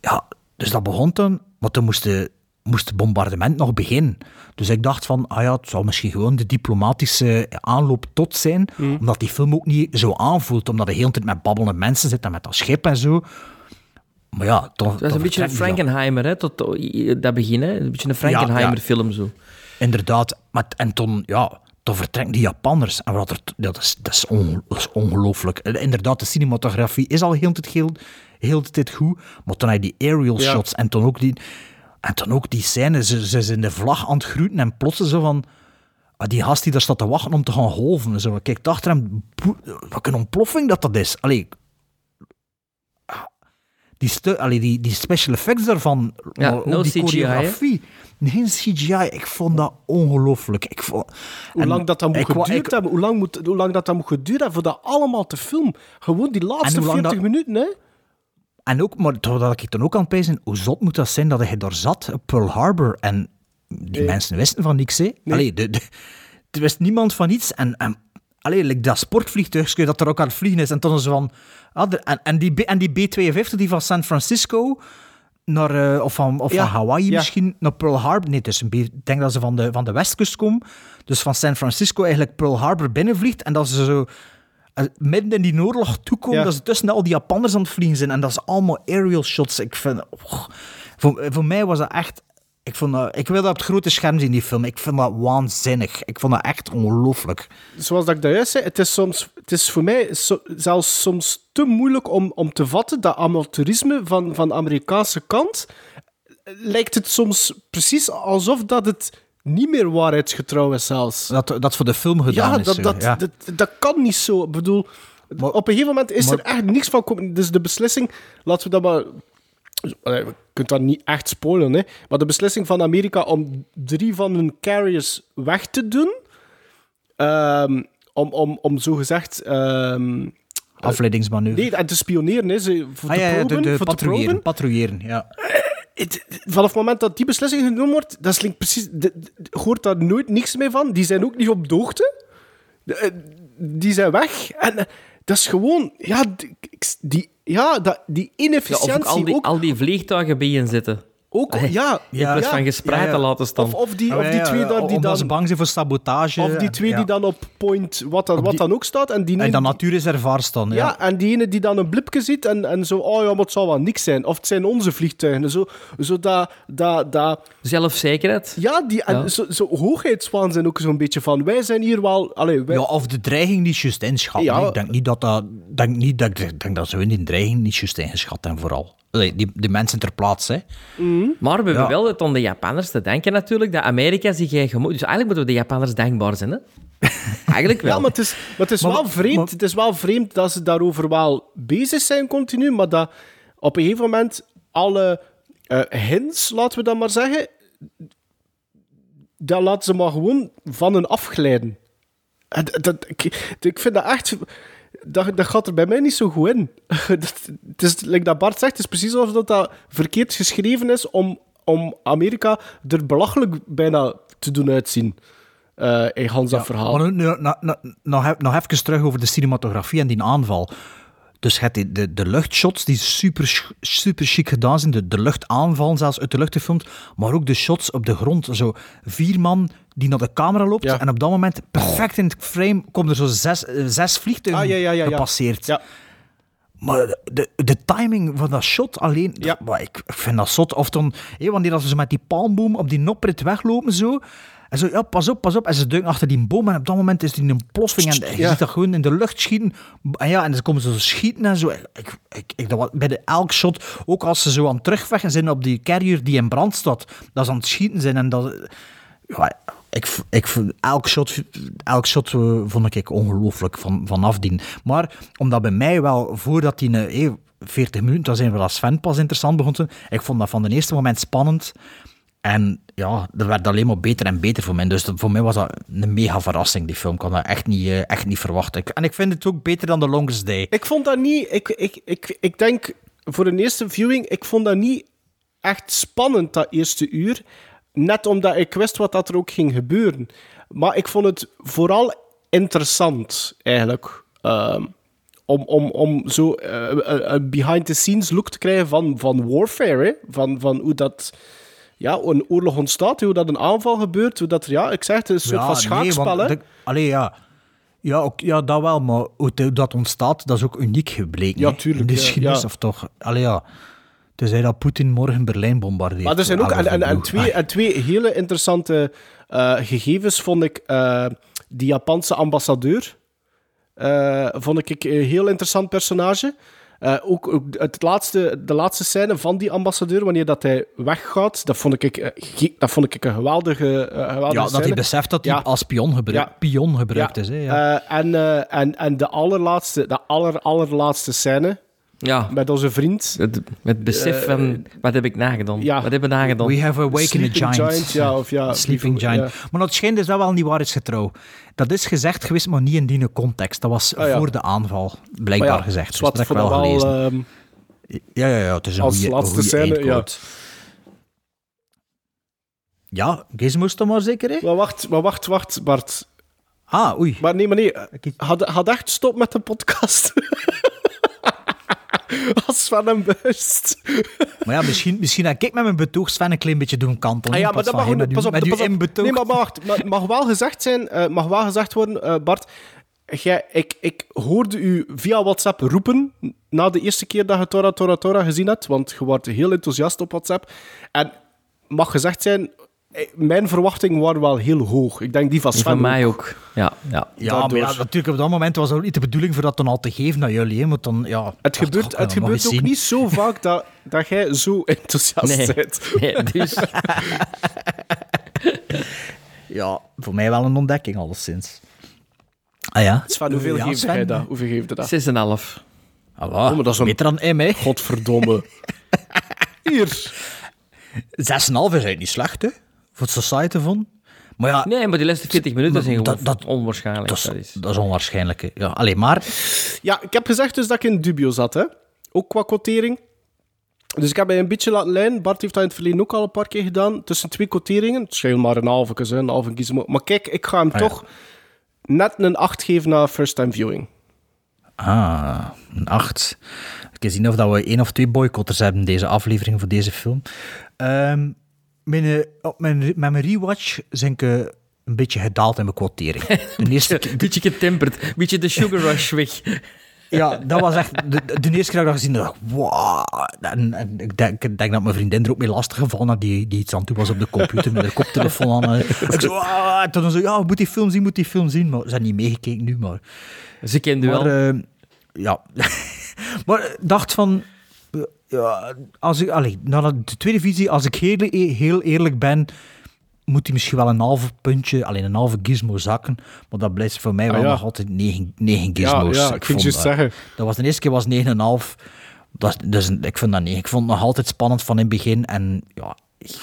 Speaker 4: ja, dus dat begon toen. Maar toen moest de, moest het bombardement nog beginnen. Dus ik dacht van, ah ja, het zal misschien gewoon de diplomatische aanloop tot zijn. Omdat die film ook niet zo aanvoelt. Omdat de hele tijd met babbelende mensen zit en met dat schip en zo. Maar ja, toch,
Speaker 6: Dat is een beetje een Frankenheimer, hè, tot dat begin. Hè? Een beetje een Frankenheimer-film zo.
Speaker 4: Inderdaad. Maar, en toen, ja, vertrekken die Japanners. En wat er, dat is, dat is, on- dat is ongelooflijk. En Inderdaad, de cinematografie is al heel de tijd, heel, heel de tijd goed. Maar toen had je die aerial
Speaker 5: Ja.
Speaker 4: shots en toen ook die, en toen ook die scène. Ze, ze zijn de vlag aan het groeten en plots zo van... ah, die gast die daar staat te wachten om te gaan golven. Zo, kijk achter hem, wat een ontploffing dat dat is. Allee, ah, die, allee, die, die special effects daarvan,
Speaker 6: Ja, no
Speaker 4: die
Speaker 6: CGI,
Speaker 4: choreografie. Geen CGI, ik vond dat ongelooflijk. Ik vond,
Speaker 5: Hoe lang dat, dat moet geduurd
Speaker 4: ik-
Speaker 5: hebben, hoe lang, moet, hoe lang dat, dat moet geduurd hebben voor dat allemaal te filmen. Gewoon die laatste
Speaker 4: hoe lang
Speaker 5: 40
Speaker 4: dat-
Speaker 5: minuten, hè?
Speaker 4: En ook, maar dat ik dan ook aan het pijzen, hoe zot moet dat zijn dat hij daar zat op Pearl Harbor en die mensen wisten van niks, hè? Allee, de, de- er wist niemand van iets en, en allee, like dat sportvliegtuigje dat er ook aan het vliegen is en toen ze van, ah, de- en, en, die, en die B-52 die van San Francisco naar, eh, of van, of
Speaker 5: Ja,
Speaker 4: van Hawaii
Speaker 5: ja.
Speaker 4: misschien, naar Pearl Harbor, nee, B- ik denk dat ze van de, van de westkust komen, dus van San Francisco eigenlijk Pearl Harbor binnenvliegt en dat ze zo eh, midden in die oorlog toekomen,
Speaker 5: Ja.
Speaker 4: dat ze tussen al die Japanners aan het vliegen zijn. En dat is allemaal aerial shots. Ik vind... oh, voor, voor mij was dat echt... Ik, vond dat, ik wil dat op het grote scherm zien, die film. Ik vind dat waanzinnig. Ik vond dat echt ongelooflijk.
Speaker 5: Zoals dat ik daarjuist zei, het is, soms, het is voor mij zelfs soms te moeilijk om, om te vatten dat amateurisme van, van de Amerikaanse kant lijkt het soms precies alsof dat het niet meer waarheidsgetrouw is zelfs.
Speaker 4: Dat, dat voor de film gedaan
Speaker 5: ja,
Speaker 4: is.
Speaker 5: dat,
Speaker 4: zo,
Speaker 5: dat,
Speaker 4: ja.
Speaker 5: Dat, dat kan niet zo. Ik bedoel, op een gegeven moment is
Speaker 4: maar-
Speaker 5: er echt niks van. Dus de beslissing, laten we dat maar. Je kunt dat niet echt spoilen, hè? maar de beslissing van Amerika om drie van hun carriers weg te doen, ehm, om, om, om zogezegd. ehm
Speaker 4: Afleidingsmanoeuvre.
Speaker 5: nee, en te spioneren, hè, ze, voor
Speaker 4: ah,
Speaker 5: te
Speaker 4: ja, ja,
Speaker 5: proben.
Speaker 4: de, de
Speaker 5: voor te
Speaker 4: patrouilleren.
Speaker 5: proben.
Speaker 4: patrouilleren, ja.
Speaker 5: Het- vanaf het moment dat die beslissing genomen wordt, dat slinkt precies, de, hoort daar nooit niks meer van. Die zijn ook niet op de hoogte. Eh, die zijn weg. En eh, dat is gewoon, ja, die, ja, dat, die
Speaker 6: Ja, of
Speaker 5: inefficiëntie
Speaker 6: ook al die,
Speaker 5: ook.
Speaker 6: al die vliegtuigen bij je zitten.
Speaker 5: Ook,
Speaker 6: Allee,
Speaker 5: ja.
Speaker 6: In plaats van gespreid
Speaker 4: ja, ja.
Speaker 6: te laten staan.
Speaker 5: Of, of die,
Speaker 4: Ah,
Speaker 5: of
Speaker 4: ja,
Speaker 5: die
Speaker 4: ja,
Speaker 5: twee
Speaker 4: ja,
Speaker 5: daar die dan...
Speaker 4: bang zijn voor sabotage.
Speaker 5: Of die twee
Speaker 4: ja.
Speaker 5: die dan op point, wat dan, wat
Speaker 4: die-
Speaker 5: dan ook staat. En die
Speaker 4: En dan natuurreservaar staan.
Speaker 5: Ja,
Speaker 4: Ja.
Speaker 5: en die ene die dan een blipje ziet en, en zo, oh ja, maar het zal wel niks zijn. Of het zijn onze vliegtuigen. Zo, zo dat, dat, dat,
Speaker 6: Zelfzekerheid.
Speaker 5: ja, die, en
Speaker 6: Ja.
Speaker 5: Zo, zo hoogheidswaan zijn ook zo'n beetje van, wij zijn hier wel... Allee, wij,
Speaker 4: Ja, of de dreiging niet juist inschatten.
Speaker 5: Ja.
Speaker 4: Ik denk niet dat dat... Denk niet dat, ik denk dat ze hun die dreiging niet juist ingeschat hebben, vooral. Die, die mensen ter plaatse, hè.
Speaker 6: Maar we hebben wel het aan de Japanners te denken natuurlijk, dat Amerika zich geen gemoed... Dus eigenlijk moeten we de Japanners dankbaar zijn, hè? Eigenlijk wel.
Speaker 5: Ja, maar het is, maar het is
Speaker 4: Maar-
Speaker 5: wel vreemd.
Speaker 4: maar-
Speaker 5: het is wel vreemd dat ze daarover wel bezig zijn continu, maar dat op een gegeven moment alle eh, hints, laten we dat maar zeggen, dat laten ze maar gewoon van hun afglijden. En dat, dat- ik, ik vind dat echt... Dat, dat gaat er bij mij niet zo goed in. Dat- het is, like dat Bart zegt, het is precies alsof dat, dat verkeerd geschreven is om, om Amerika er belachelijk bijna te doen uitzien. eh in Hans dat verhaal.
Speaker 4: Maar nu, nu, nou, nou, nog, e- nog even terug over de cinematografie en die aanval. Dus die- de, de luchtshots die super, super chic gedaan zijn. De, de luchtaanval zelfs uit de lucht gefilmd. Maar ook de shots op de grond. Zo vier man die naar de camera loopt.
Speaker 5: Ja.
Speaker 4: En op dat moment, perfect in het frame, komen er zo zes, eh, zes vliegtuigen
Speaker 5: Ah, ja,
Speaker 4: gepasseerd. Maar de, de timing van dat shot alleen, maar ik, ik vind dat zot. Of dan, hé, wanneer dat ze zo met die palmboom op die noprit weglopen zo. En zo, ja, pas op, pas op. En ze duiken achter die boom en op dat moment is die een plossing en je ziet dat gewoon in de lucht schieten. En ja, en dan komen ze zo schieten en zo. Ik, ik, ik, dat bij de elk shot, ook als ze zo aan het terugvechten zijn op die carrier die in brand staat, dat ze aan het schieten zijn en dat... Ja, ik, ik, vond- elk shot, elk shot eh, vond ik ongelooflijk van, van afdien. Maar omdat bij mij wel, voordat die eh, eh, 40 minuten, dan zijn we als Sven pas interessant begon te ik vond dat van de eerste moment spannend. En ja, dat werd alleen maar beter en beter voor mij. Dus voor mij was dat een mega verrassing, die film. Ik had dat echt niet, eh, echt niet verwacht. En ik vind het ook beter dan The Longest Day.
Speaker 5: Ik vond dat niet... Ik, ik, ik, ik denk, voor een eerste viewing, ik vond dat niet echt spannend, dat eerste uur. Net omdat ik wist wat dat er ook ging gebeuren. Maar ik vond het vooral interessant, eigenlijk. Ehm, om, om, om zo eh, een- behind-the-scenes look te krijgen van, van warfare. Van, van hoe dat... Ja, een oorlog ontstaat, hoe dat een aanval gebeurt, hoe dat er, ja, ik zeg het, een soort van schaakspel,
Speaker 4: want de- allee, ja. Ja, ook, ja, dat wel, maar hoe dat ontstaat, dat is ook uniek gebleken.
Speaker 5: Ja, tuurlijk,
Speaker 4: In de geschiedenis,
Speaker 5: ja.
Speaker 4: of toch? Allee, ja. Tenzij dat Poetin morgen Berlijn bombardeert.
Speaker 5: Maar er zijn ook en, twee, en twee hele interessante eh, gegevens, vond ik. eh, die Japanse ambassadeur eh, vond ik een heel interessant personage. Eh, ook ook het laatste, de laatste scène van die ambassadeur, wanneer dat hij weggaat, dat vond ik, ge- dat vond ik een geweldige, eh, geweldige
Speaker 4: Ja, dat hij beseft dat hij
Speaker 5: Ja.
Speaker 4: als pion, gebruik,
Speaker 5: Ja.
Speaker 4: pion gebruikt
Speaker 5: Ja.
Speaker 4: is. Hè, ja.
Speaker 5: En, en, en de allerlaatste, de aller, allerlaatste scène
Speaker 6: Ja,
Speaker 5: met onze vriend.
Speaker 6: het, het besef van... Wat heb ik nagedaan?
Speaker 5: Eh, ja.
Speaker 6: Wat hebben we nagedaan?
Speaker 4: We have awakened a
Speaker 5: Sleeping
Speaker 4: giant.
Speaker 5: ja, of ja.
Speaker 4: Sleeping
Speaker 5: ja.
Speaker 4: Giant. Maar dat schijnt dus dat wel niet waar is getrouw. Dat is gezegd geweest, maar niet in die context. Dat was
Speaker 5: Ah, ja.
Speaker 4: voor de aanval, blijkbaar
Speaker 5: ja,
Speaker 4: gezegd. Dus dat heb ik wel gelezen.
Speaker 5: ehm,
Speaker 4: Ja, ja, ja, het is een
Speaker 5: Als laatste scène,
Speaker 4: eindquote. Ja, Gizmo's dan maar zeker, hè?
Speaker 5: Maar wacht, maar wacht, wacht, Bart.
Speaker 4: Ah, oei.
Speaker 5: Maar nee, maar nee. Had, had echt stop met de podcast. Als Sven hem buist.
Speaker 4: Maar ja, misschien, misschien heb ik met mijn betoog Sven een klein beetje doen kantelen.
Speaker 5: Ah ja, maar dat
Speaker 4: van
Speaker 5: mag niet. Pas op,
Speaker 4: met
Speaker 5: pas op. Nee, maar, wacht. Het mag wel gezegd zijn, eh, mag wel gezegd worden, eh, Bart. Jij, ik, ik hoorde u via WhatsApp roepen na de eerste keer dat je Tora Tora Tora gezien hebt, want je was heel enthousiast op WhatsApp. En mag gezegd zijn, mijn verwachtingen waren wel heel hoog. Ik denk die van Sven
Speaker 6: van mij ook. Ja, ja.
Speaker 4: Ja, maar ja, natuurlijk op dat moment was het ook niet de bedoeling voor dat dan al te geven naar jullie. Hè, want dan, ja,
Speaker 5: Het gebeurt, het gebeurt ook
Speaker 4: zien.
Speaker 5: niet zo vaak dat, dat jij zo enthousiast
Speaker 6: Nee.
Speaker 5: bent.
Speaker 6: nee, dus...
Speaker 4: Ja, voor mij wel een ontdekking, alleszins. Ah ja?
Speaker 5: Sven, hoeveel
Speaker 4: Ja,
Speaker 5: geeft jij dat? Hoeveel geeft je dat?
Speaker 6: 6,5.
Speaker 4: Ah,
Speaker 5: maar dat is een-
Speaker 4: Beter dan M, hè?
Speaker 5: Godverdomme. Hier.
Speaker 4: 6,5 is eigenlijk niet slecht, hè? Voor het Society van. Maar ja,
Speaker 6: Nee, maar die laatste 40 minuten zijn
Speaker 4: dat-
Speaker 6: gewoon
Speaker 4: dat-
Speaker 6: onwaarschijnlijk.
Speaker 4: dat,
Speaker 6: Dat
Speaker 4: is, dat is onwaarschijnlijk. Ja, alleen maar...
Speaker 5: Ja, ik heb gezegd dus dat ik in dubio zat, hè. Ook qua quotering. Dus ik heb mij een beetje laten lijnen. Bart heeft dat in het verleden ook al een paar keer gedaan. Tussen twee quoteringen. Het scheelt maar een halve, hè, een halve kiezen. Maar kijk, ik ga hem
Speaker 4: Ah, ja.
Speaker 5: toch net een 8 geven na first time viewing.
Speaker 4: Ah, een 8. keer zien of dat we één of twee boycotters hebben deze aflevering voor deze film. Ehm, mijn, eh, op mijn, met mijn rewatch zijn ik eh, een beetje gedaald in mijn quotering.
Speaker 6: Een beetje getemperd. Een beetje de sugar rush weg.
Speaker 4: ja, dat was echt... De, de eerste keer dat ik dat gezien dacht ik, wow. En, en ik, denk, ik denk dat mijn vriendin er ook mee lastig gevallen had, die, die iets aan toe was op de computer met de koptelefoon aan. Ik zo, ah, en toen zo, ja, moet die film zien, moet die film zien. Maar ze hebben niet meegekeken nu, maar...
Speaker 6: Ze kende wel.
Speaker 4: Eh, ja. maar ik dacht van... Ja, als ik, allee, na de tweede visie, als ik heel, heel eerlijk ben, moet hij misschien wel een half puntje, alleen een halve gizmo zakken. Maar dat blijft voor mij
Speaker 5: Ah,
Speaker 4: wel
Speaker 5: ja.
Speaker 4: nog altijd 9, 9 gizmos.
Speaker 5: ja, ik ging juist
Speaker 4: dat-
Speaker 5: zeggen.
Speaker 4: Dat was de eerste keer was 9,5. Dat, dus ik vind dat niet. Ik vond het nog altijd spannend van in het begin. En ja, ik-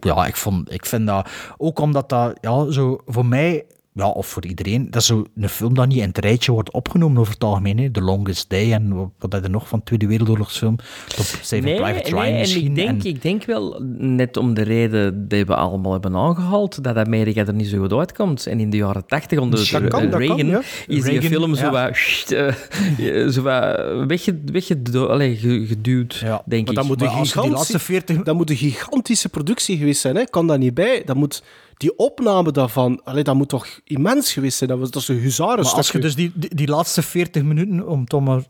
Speaker 4: ja ik, vond, ik vind dat ook omdat dat ja, zo voor mij, ja, of voor iedereen, dat is zo een film dat niet in het rijtje wordt opgenomen over het algemeen. Hè. The Longest Day en wat heb je nog van Tweede Wereldoorlogsfilm. Top Saving Private Ryan
Speaker 6: nee, en
Speaker 4: misschien.
Speaker 6: ik denk,
Speaker 4: En-
Speaker 6: ik denk wel, net om de reden die we allemaal hebben aangehaald, dat Amerika er niet zo goed uitkomt. En in de jaren tachtig, onder
Speaker 5: Dat
Speaker 6: de,
Speaker 5: kan, kan,
Speaker 6: Reagan,
Speaker 5: ja.
Speaker 6: is die
Speaker 4: Reagan,
Speaker 6: film zo
Speaker 4: ja.
Speaker 6: wat, eh, zo wat wegge- weggedo- allee, ge- geduwd,
Speaker 4: Ja,
Speaker 6: denk
Speaker 5: Maar
Speaker 6: ik.
Speaker 5: dat moet,
Speaker 4: Maar
Speaker 5: een
Speaker 4: die
Speaker 5: gigantische,
Speaker 4: 40
Speaker 5: dat moet een gigantische productie geweest zijn. Hè? Kan dat niet bij? Dat moet, die opname daarvan, allee, dat moet toch immens geweest zijn? Dat, was, dat is een huzarenstuk.
Speaker 4: Als je dus die, die, die laatste 40 minuten, om toch maar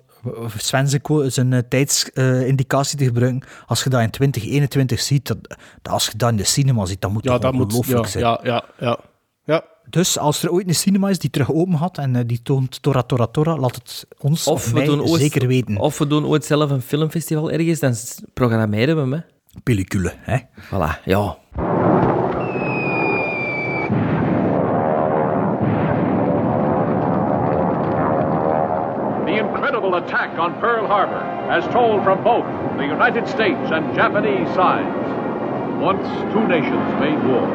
Speaker 4: Sven zijn eh, tijdsindicatie te gebruiken, als je dat in 2021 ziet, dat, dat als je dat in de cinema ziet, dat moet
Speaker 5: ja,
Speaker 4: toch
Speaker 5: dat moet...
Speaker 4: ongelooflijk
Speaker 5: Ja,
Speaker 4: zijn.
Speaker 5: ja, ja, ja. ja.
Speaker 4: Dus als er ooit een cinema is die terug open had en eh, die toont Tora Tora Tora, laat het ons of,
Speaker 6: Of we,
Speaker 4: mij
Speaker 6: doen ooit,
Speaker 4: zeker weten.
Speaker 6: of we doen ooit zelf een filmfestival ergens, dan programmeren we hem. Hè.
Speaker 4: Pellicule, hè.
Speaker 6: Voilà, ja.
Speaker 2: Attack on Pearl Harbor, as told from both the United States and Japanese sides. Once two nations made war.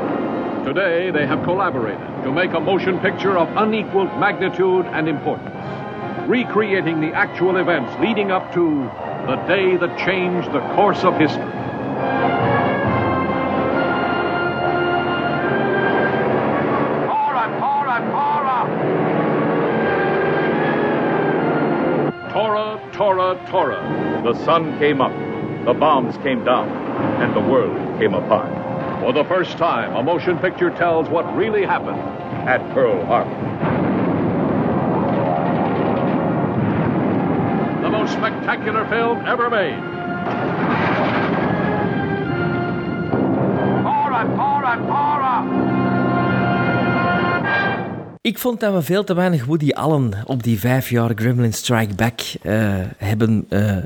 Speaker 2: Today they have collaborated to make a motion picture of unequaled magnitude and importance, recreating the actual events leading up to the day that changed the course of history. The sun came up, the bombs came down, and the world came apart. For the first time, a motion picture tells what really happened at Pearl Harbor. The most spectacular film ever made.
Speaker 7: Para, para, para!
Speaker 6: Ik vond dat we veel te weinig Woody Allen op die vijf jaar Gremlin Strike Back eh, hebben eh,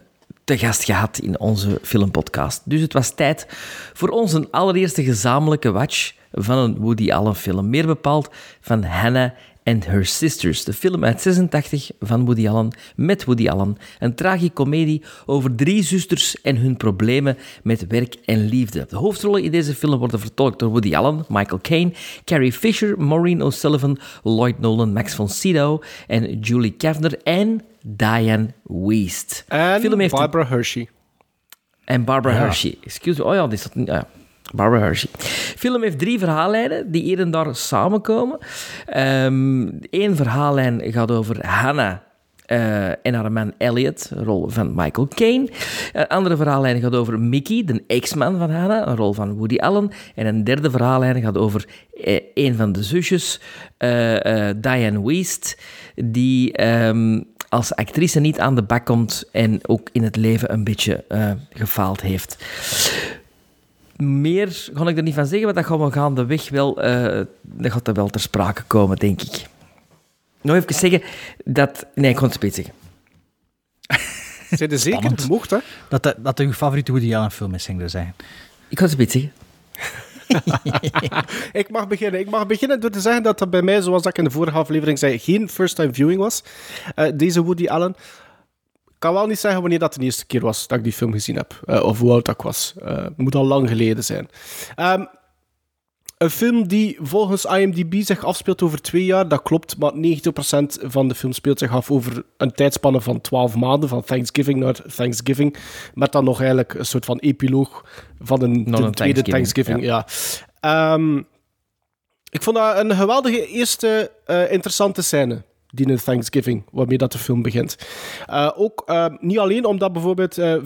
Speaker 6: te gast gehad in onze filmpodcast. Dus het was tijd voor onze allereerste gezamenlijke watch van een Woody Allen film. Meer bepaald van Hannah and Her Sisters, de film uit 86 van Woody Allen met Woody Allen. Een tragicomedie over drie zusters en hun problemen met werk en liefde. De hoofdrollen in deze film worden vertolkt door Woody Allen, Michael Caine, Carrie Fisher, Maureen O'Sullivan, Lloyd Nolan, Max von Sydow en Julie Kavner en Diane Wiest.
Speaker 5: En Barbara Hershey.
Speaker 6: en Barbara Hershey. Excuse me. Oh ja, die staat... Ja. Barbara Hershey. Film heeft drie verhaallijnen die hier en daar samenkomen. Eén verhaallijn gaat over Hannah eh, en haar man Elliot, een rol van Michael Caine. Een andere verhaallijn gaat over Mickey, de ex-man van Hannah, een rol van Woody Allen. En een derde verhaallijn gaat over eh, een van de zusjes, eh, Diane Wiest, die ehm, als actrice niet aan de bak komt en ook in het leven een beetje gefaald heeft. Meer ga ik er niet van zeggen, want dat gaan we gaandeweg wel, eh dat gaat er wel ter sprake komen, denk ik. Nog even zeggen dat... Nee, ik ga het spijt zeggen.
Speaker 5: Zijn er zeker?
Speaker 4: Spannend.
Speaker 5: Mocht, hè?
Speaker 4: Dat dat, dat uw favoriete Woody Allen film is, er zeggen.
Speaker 6: Ik ga het spijt zeggen.
Speaker 5: Ik mag beginnen. Ik mag beginnen door te zeggen dat dat bij mij, zoals ik in de vorige aflevering zei, geen first-time viewing was. Eh, deze Woody Allen. Ik kan wel niet zeggen wanneer dat de eerste keer was dat ik die film gezien heb. eh, of hoe oud dat ik was. Eh, Het moet al lang geleden zijn. Ehm, een film die volgens IMDb zich afspeelt over twee jaar, dat klopt. Maar 90% van de film speelt zich af over een tijdspanne van 12 maanden, van Thanksgiving naar Thanksgiving. Met dan nog eigenlijk een soort van epiloog van een, de
Speaker 6: een
Speaker 5: tweede
Speaker 6: Thanksgiving,
Speaker 5: Thanksgiving. Ja. Ehm, ik vond dat een geweldige eerste eh, interessante scène. Die in Thanksgiving, waarmee dat de film begint. Uh, ook uh, niet alleen omdat bijvoorbeeld uh, 95%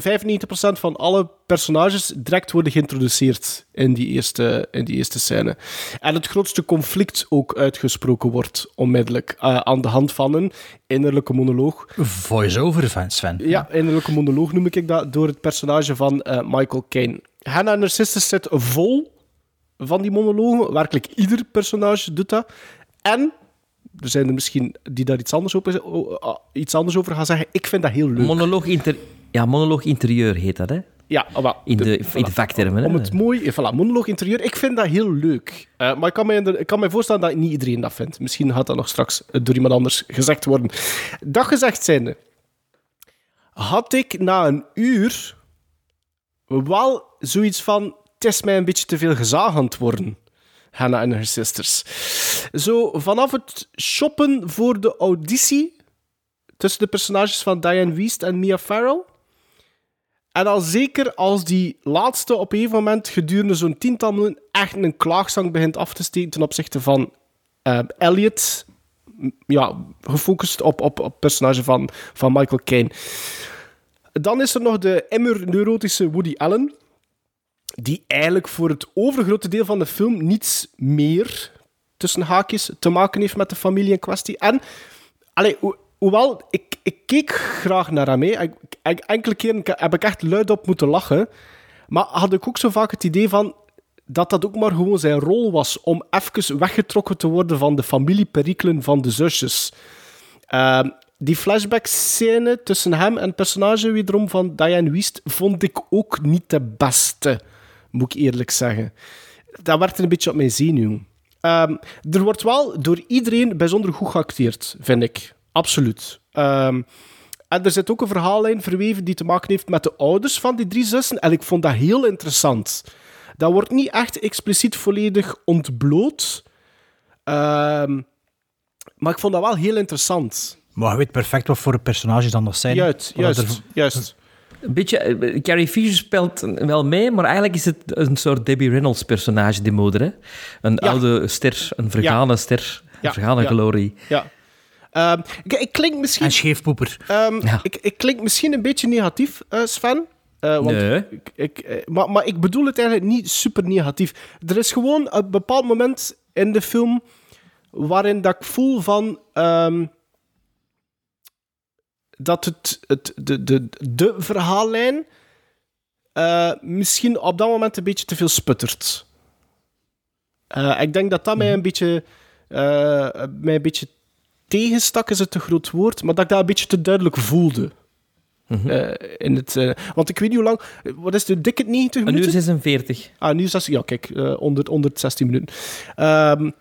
Speaker 5: van alle personages direct worden geïntroduceerd in die, eerste, in die eerste scène. En het grootste conflict ook uitgesproken wordt onmiddellijk aan de hand van een innerlijke monoloog.
Speaker 4: Voice-over van Sven.
Speaker 5: Ja, innerlijke monoloog noem ik dat, door het personage van Michael Caine. Hannah sisters zit vol van die monologen. Werkelijk ieder personage doet dat. En er zijn er misschien die daar iets anders over, iets anders over gaan zeggen. Ik vind dat heel leuk.
Speaker 6: Monoloog, inter ja, monoloog interieur heet dat, hè?
Speaker 5: Ja, maar,
Speaker 6: in de, de, in de vaktermen.
Speaker 5: Om het mooi... Voilà, monoloog interieur. Ik vind dat heel leuk. Uh, maar ik kan, mij, ik kan mij voorstellen dat niet iedereen dat vindt. Misschien gaat dat nog straks door iemand anders gezegd worden. Dat gezegd zijnde, had ik na een uur wel zoiets van... Het is mij een beetje te veel het worden. Hannah en haar sisters. Zo, vanaf het shoppen voor de auditie tussen de personages van Diane Wiest en Mia Farrow. En al zeker als die laatste op een moment gedurende zo'n tiental minuten echt een klaagzang begint af te steken ten opzichte van uh, Elliot. Ja, gefocust op, op, op het personage van, van Michael Caine. Dan is er nog de immer neurotische Woody Allen die eigenlijk voor het overgrote deel van de film niets meer tussen haakjes te maken heeft met de familie in kwestie. En, allee, ho hoewel, ik, ik keek graag naar hem. Enkele keren heb ik echt luid op moeten lachen. Maar had ik ook zo vaak het idee van dat dat ook maar gewoon zijn rol was om even weggetrokken te worden van de familieperikelen van de zusjes. Uh, die flashback-scène tussen hem en het personage wederom van Diane Wiest vond ik ook niet de beste moet ik eerlijk zeggen. Dat werkte een beetje op mijn zenuw. Um, er wordt wel door iedereen bijzonder goed geacteerd, vind ik. Absoluut. Um, en er zit ook een verhaallijn verweven die te maken heeft met de ouders van die drie zussen. En ik vond dat heel interessant. Dat wordt niet echt expliciet volledig ontbloot. Um, maar ik vond dat wel heel interessant.
Speaker 4: Maar je weet perfect wat voor personages dan nog zijn.
Speaker 5: Juist, juist, juist.
Speaker 6: Een beetje, eh, Carrie Fisher speelt wel mee, maar eigenlijk is het een soort Debbie Reynolds personage, die moeder. Hè? Een oude ster, een vergane ster, een vergane glorie.
Speaker 5: Ja. Um, ik, ik, klink misschien...
Speaker 4: En scheefpoeper.
Speaker 5: Um, ik, ik klink misschien een beetje negatief, uh, Sven. Uh, want
Speaker 6: nee.
Speaker 5: Ik, ik, maar, maar ik bedoel het eigenlijk niet super negatief. Er is gewoon een bepaald moment in de film waarin dat ik voel van... Um, dat het, het, de, de, de verhaallijn uh, misschien op dat moment een beetje te veel sputtert. Uh, ik denk dat dat mij een beetje, uh, mij een beetje tegenstak, is het te groot woord, maar dat ik dat een beetje te duidelijk voelde. -hmm. in het, want ik weet niet hoe lang... Wat is het, dikke 90 minuten?
Speaker 6: Een uur 46.
Speaker 5: Ah, nu 16... Ja, kijk, onder, onder 16 minuten. Um,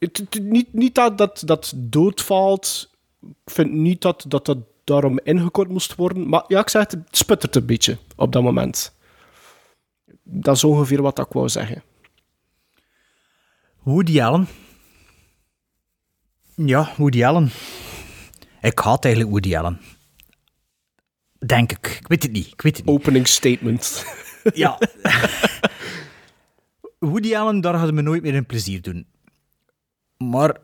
Speaker 5: het, het, niet, niet dat, dat dat doodvalt. Ik vind niet dat dat, dat daarom ingekort moest worden. Maar ja, ik zeg het, het sputtert een beetje op dat moment. Dat is ongeveer wat ik wou zeggen.
Speaker 4: Woody Allen. Ja, Woody Allen. Ik haat eigenlijk Woody Allen. Denk ik. Ik weet het niet. Ik weet het niet.
Speaker 5: Opening statement.
Speaker 4: ja. Woody Allen, daar gaat me nooit meer een plezier doen. Maar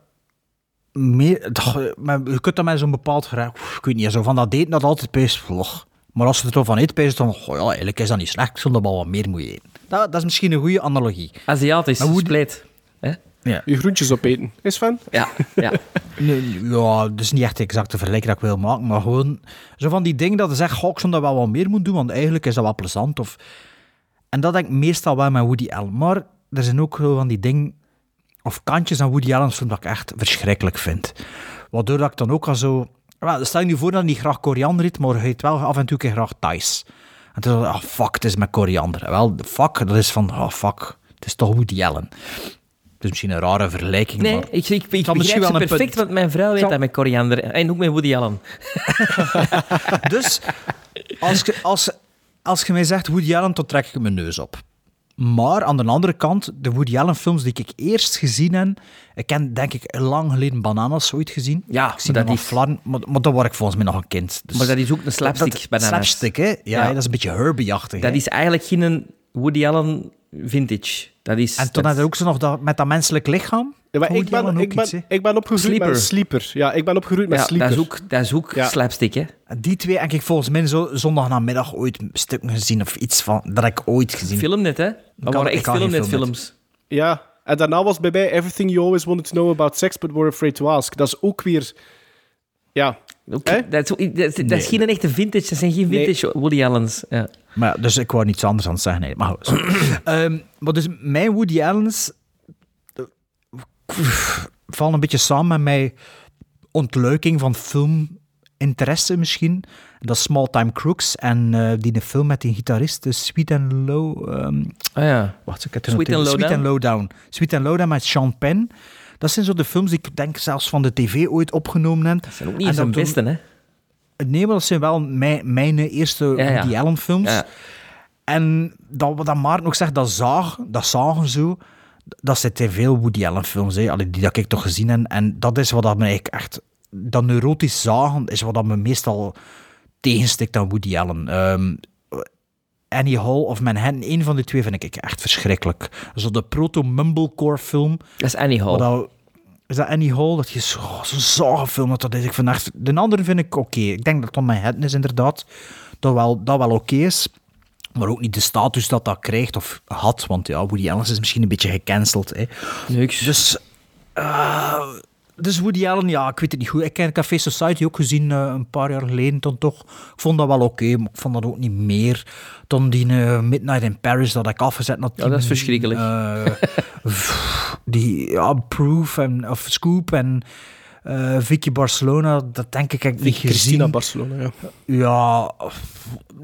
Speaker 4: meer, maar je kunt dat met zo'n bepaald gerecht, ik weet niet, zo van dat eten dat altijd pees vlog. Maar als je er van eet, pees dan, oh ja, eigenlijk is dat niet slecht, ik zou er wel wat meer moeten eten. Dat, dat is misschien een goede analogie.
Speaker 6: Aziatisch, hoe splijt.
Speaker 5: Ja. Je groentjes opeten, is van?
Speaker 6: Ja, ja.
Speaker 4: nee, ja, dus niet echt exact de vergelijking dat ik wil maken, maar gewoon zo van die dingen dat je zegt, goh, ik zou dat wel wat meer moeten doen, want eigenlijk is dat wel plezant. Of... En dat denk ik meestal wel met Woody Allen. Maar er zijn ook zo van die dingen of kantjes aan Woody Allen dat ik echt verschrikkelijk vind. Waardoor dat ik dan ook al zo... Well, stel je nu voor dat niet graag koriander eet, maar hij eet wel af en toe keer graag Thais. En toen dacht ik, oh fuck, het is met koriander. Wel, fuck, dat is van, oh fuck, het is toch Woody Allen. Het is misschien een rare vergelijking,
Speaker 6: nee,
Speaker 4: maar...
Speaker 6: ik, ik, ik misschien wel perfect, punt. want mijn vrouw weet dat met koriander. En ook met Woody Allen.
Speaker 4: dus, als je, als, als je mij zegt Woody Allen, dan trek ik mijn neus op. Maar aan de andere kant, de Woody Allen films die ik eerst gezien heb, ik heb denk ik lang geleden Bananas ooit gezien.
Speaker 6: Ja,
Speaker 4: ik zie
Speaker 6: dat
Speaker 4: is... Flarn, maar, maar dan word ik volgens mij nog een kind.
Speaker 6: Dus maar dat is ook een slapstick
Speaker 4: dat,
Speaker 6: Bananas.
Speaker 4: Slapstick, hè? Ja, ja, dat is een beetje Herbie-achtig.
Speaker 6: Dat is eigenlijk geen Woody Allen vintage. Dat is,
Speaker 4: En toen
Speaker 6: dat-
Speaker 4: had je ook zo nog dat, met dat menselijk lichaam.
Speaker 5: Ja, maar ik, ben, ik, ben,
Speaker 4: iets,
Speaker 5: ik ben opgegroeid
Speaker 6: Sleeper.
Speaker 5: met Sleeper. Ja, ik ben opgegroeid met
Speaker 6: ja,
Speaker 5: Sleeper.
Speaker 6: dat is ook, dat is ook
Speaker 5: Ja.
Speaker 6: slapstick, hè.
Speaker 4: En Die twee heb ik volgens mij zo zondagnamiddag ooit stukken gezien of iets van. Dat heb ik ooit gezien.
Speaker 6: Filmnet, hè. Dat
Speaker 4: kan-
Speaker 6: waren
Speaker 4: ik
Speaker 6: echt
Speaker 4: kan geen
Speaker 6: filmnet-films.
Speaker 5: Ja, en daarna was bij mij Everything You Always Wanted to Know About Sex But Were Afraid to Ask. Dat is ook weer... Ja?
Speaker 6: Dat is, dat, is- dat is
Speaker 4: Nee.
Speaker 6: geen echte vintage. Dat zijn geen
Speaker 5: Nee.
Speaker 6: vintage Woody Allen's. Ja.
Speaker 4: Maar dus ik wou niets anders aan het zeggen. Nee. Maar. Ehm, maar dus mijn Woody Allen's vallen een beetje samen met mijn ontluiking van filminteresse misschien. Dat is Small Time Crooks en eh, die film met die gitarist, eh, Sweet and Low... ehm,
Speaker 6: Ah ja.
Speaker 4: Wacht, ik heb het
Speaker 6: Sweet and Low
Speaker 4: Sweet and Low Down. Sweet and Low Down met Sean Penn. Dat zijn zo de films die ik denk zelfs van de tv ooit opgenomen heb.
Speaker 6: Dat zijn ook niet
Speaker 4: En
Speaker 6: zijn beste, hè.
Speaker 4: Nee, maar dat zijn wel mijn, mijn eerste. Woody Allen films. En dat, wat dat Maarten ook zegt, dat zaag, dat zagen zo, dat zit in veel Woody Allen films, hè, die dat ik toch gezien heb. En dat is wat dat me eigenlijk echt, dat neurotisch zagen, is wat dat me meestal tegenstikt aan Woody Allen. Ehm, Annie Hall of Manhattan, een van die twee vind ik echt verschrikkelijk. Zo de proto-mumblecore film.
Speaker 6: Dat is Annie Hall.
Speaker 4: Dat- is dat Annie Hall? Dat je zo- oh, zo'n zage film dat dat is. Ik vind de andere vind ik oké. Ik denk dat Tom Manhattan is inderdaad. Dat wel, dat wel oké is. Maar ook niet de status dat dat krijgt of had. Want ja, Woody Allen is misschien een beetje gecanceld. Hè.
Speaker 6: Niks.
Speaker 4: Dus, eh, dus Woody Allen, ja, ik weet het niet goed. Ik heb Café Society ook gezien eh, een paar jaar geleden dan toch. Ik vond dat wel oké, maar ik vond dat ook niet meer. Dan die eh, Midnight in Paris, dat ik afgezet na
Speaker 6: Ja, dat is verschrikkelijk.
Speaker 4: Eh, die ja, Proof en, of Scoop en Vicky Barcelona, dat denk ik heb ik niet
Speaker 5: Christina
Speaker 4: gezien.
Speaker 5: Barcelona, ja.
Speaker 4: Ja,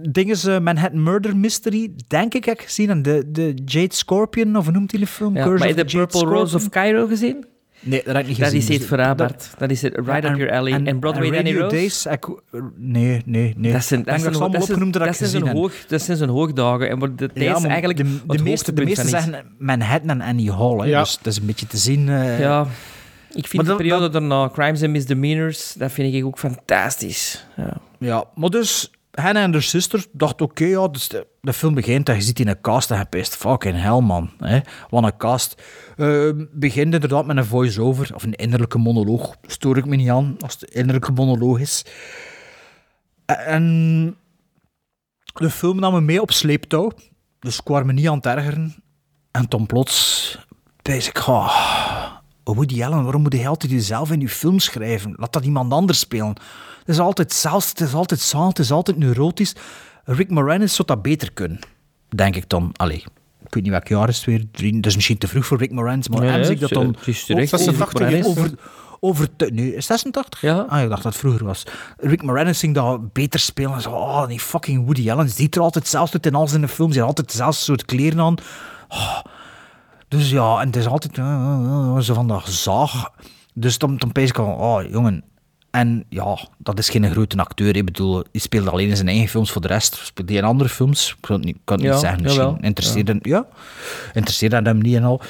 Speaker 4: dingen ze Manhattan Murder Mystery, denk ik heb ik gezien. En de, de Jade Scorpion, of hoe noemt die de film?
Speaker 6: Ja,
Speaker 4: Curse
Speaker 6: maar je de Purple Rose of? Cairo gezien?
Speaker 4: Nee, dat heb ik niet
Speaker 6: Dat
Speaker 4: gezien.
Speaker 6: is
Speaker 4: Dus
Speaker 6: het veraberd. Dat is het right up your alley. En, Broadway Danny
Speaker 4: Radio
Speaker 6: Rose?
Speaker 4: Days, ik- nee, nee, nee.
Speaker 6: Dat zijn,
Speaker 4: Ik
Speaker 6: dat zijn,
Speaker 4: dat
Speaker 6: dat zijn,
Speaker 4: dat
Speaker 6: dat zijn hoog, dat zijn zijn hoogdagen. En waar de
Speaker 4: Ja,
Speaker 6: eigenlijk
Speaker 4: de, meeste, de meeste zeggen Manhattan en Annie Hall. Hè,
Speaker 5: Ja.
Speaker 4: Dus dat is een beetje te zien. eh,
Speaker 6: Ja, ik vind de
Speaker 4: dat-
Speaker 6: periode daarna, Crimes and Misdemeanors, dat vind ik ook fantastisch. Ja.
Speaker 4: Ja, maar dus Hannah en haar zuster dacht, oké, ja, dus de, de film begint en je ziet in een cast en je pist, fucking hell, man. Hè? Een cast. Eh, begint inderdaad met een voice-over, of een innerlijke monoloog. Stoor ik me niet aan, als het innerlijke monoloog is. En de film nam me mee op sleeptouw, dus ik kwam me niet aan het ergeren. En toen plots, ik, oh, Woody Allen, waarom moet je altijd jezelf in je film schrijven? Laat dat iemand anders spelen. Het is altijd zelfs, het is altijd zaal, het is altijd neurotisch. Rick Moranis zou dat beter kunnen, denk ik dan. Allee, ik weet niet welk jaar is het weer. Drie- Dat is misschien te vroeg voor Rick Moranis, maar
Speaker 6: Nee,
Speaker 4: ik dat dan...
Speaker 6: het is terecht,
Speaker 4: over- over, over, te- nee, is 86?
Speaker 6: Ja.
Speaker 4: Ah, ik dacht dat het vroeger was. Rick Moranis ging dat beter spelen. En zo, oh, die fucking Woody Allen ziet er altijd zelfs uit in al zijn films. Hij had altijd dezelfde soort kleren aan. Oh, dus ja, en het is altijd zo van dat zaag. Dus dan, dan pees ik al, oh jongen. En ja, dat is geen grote acteur. Ik bedoel, hij speelt alleen in zijn eigen films. Voor de rest speelt hij in andere films. Ik kan het niet, kan het
Speaker 6: Ja,
Speaker 4: niet zeggen. Misschien
Speaker 6: jawel.
Speaker 4: interesseerde, ja. interesseerde hem niet en al.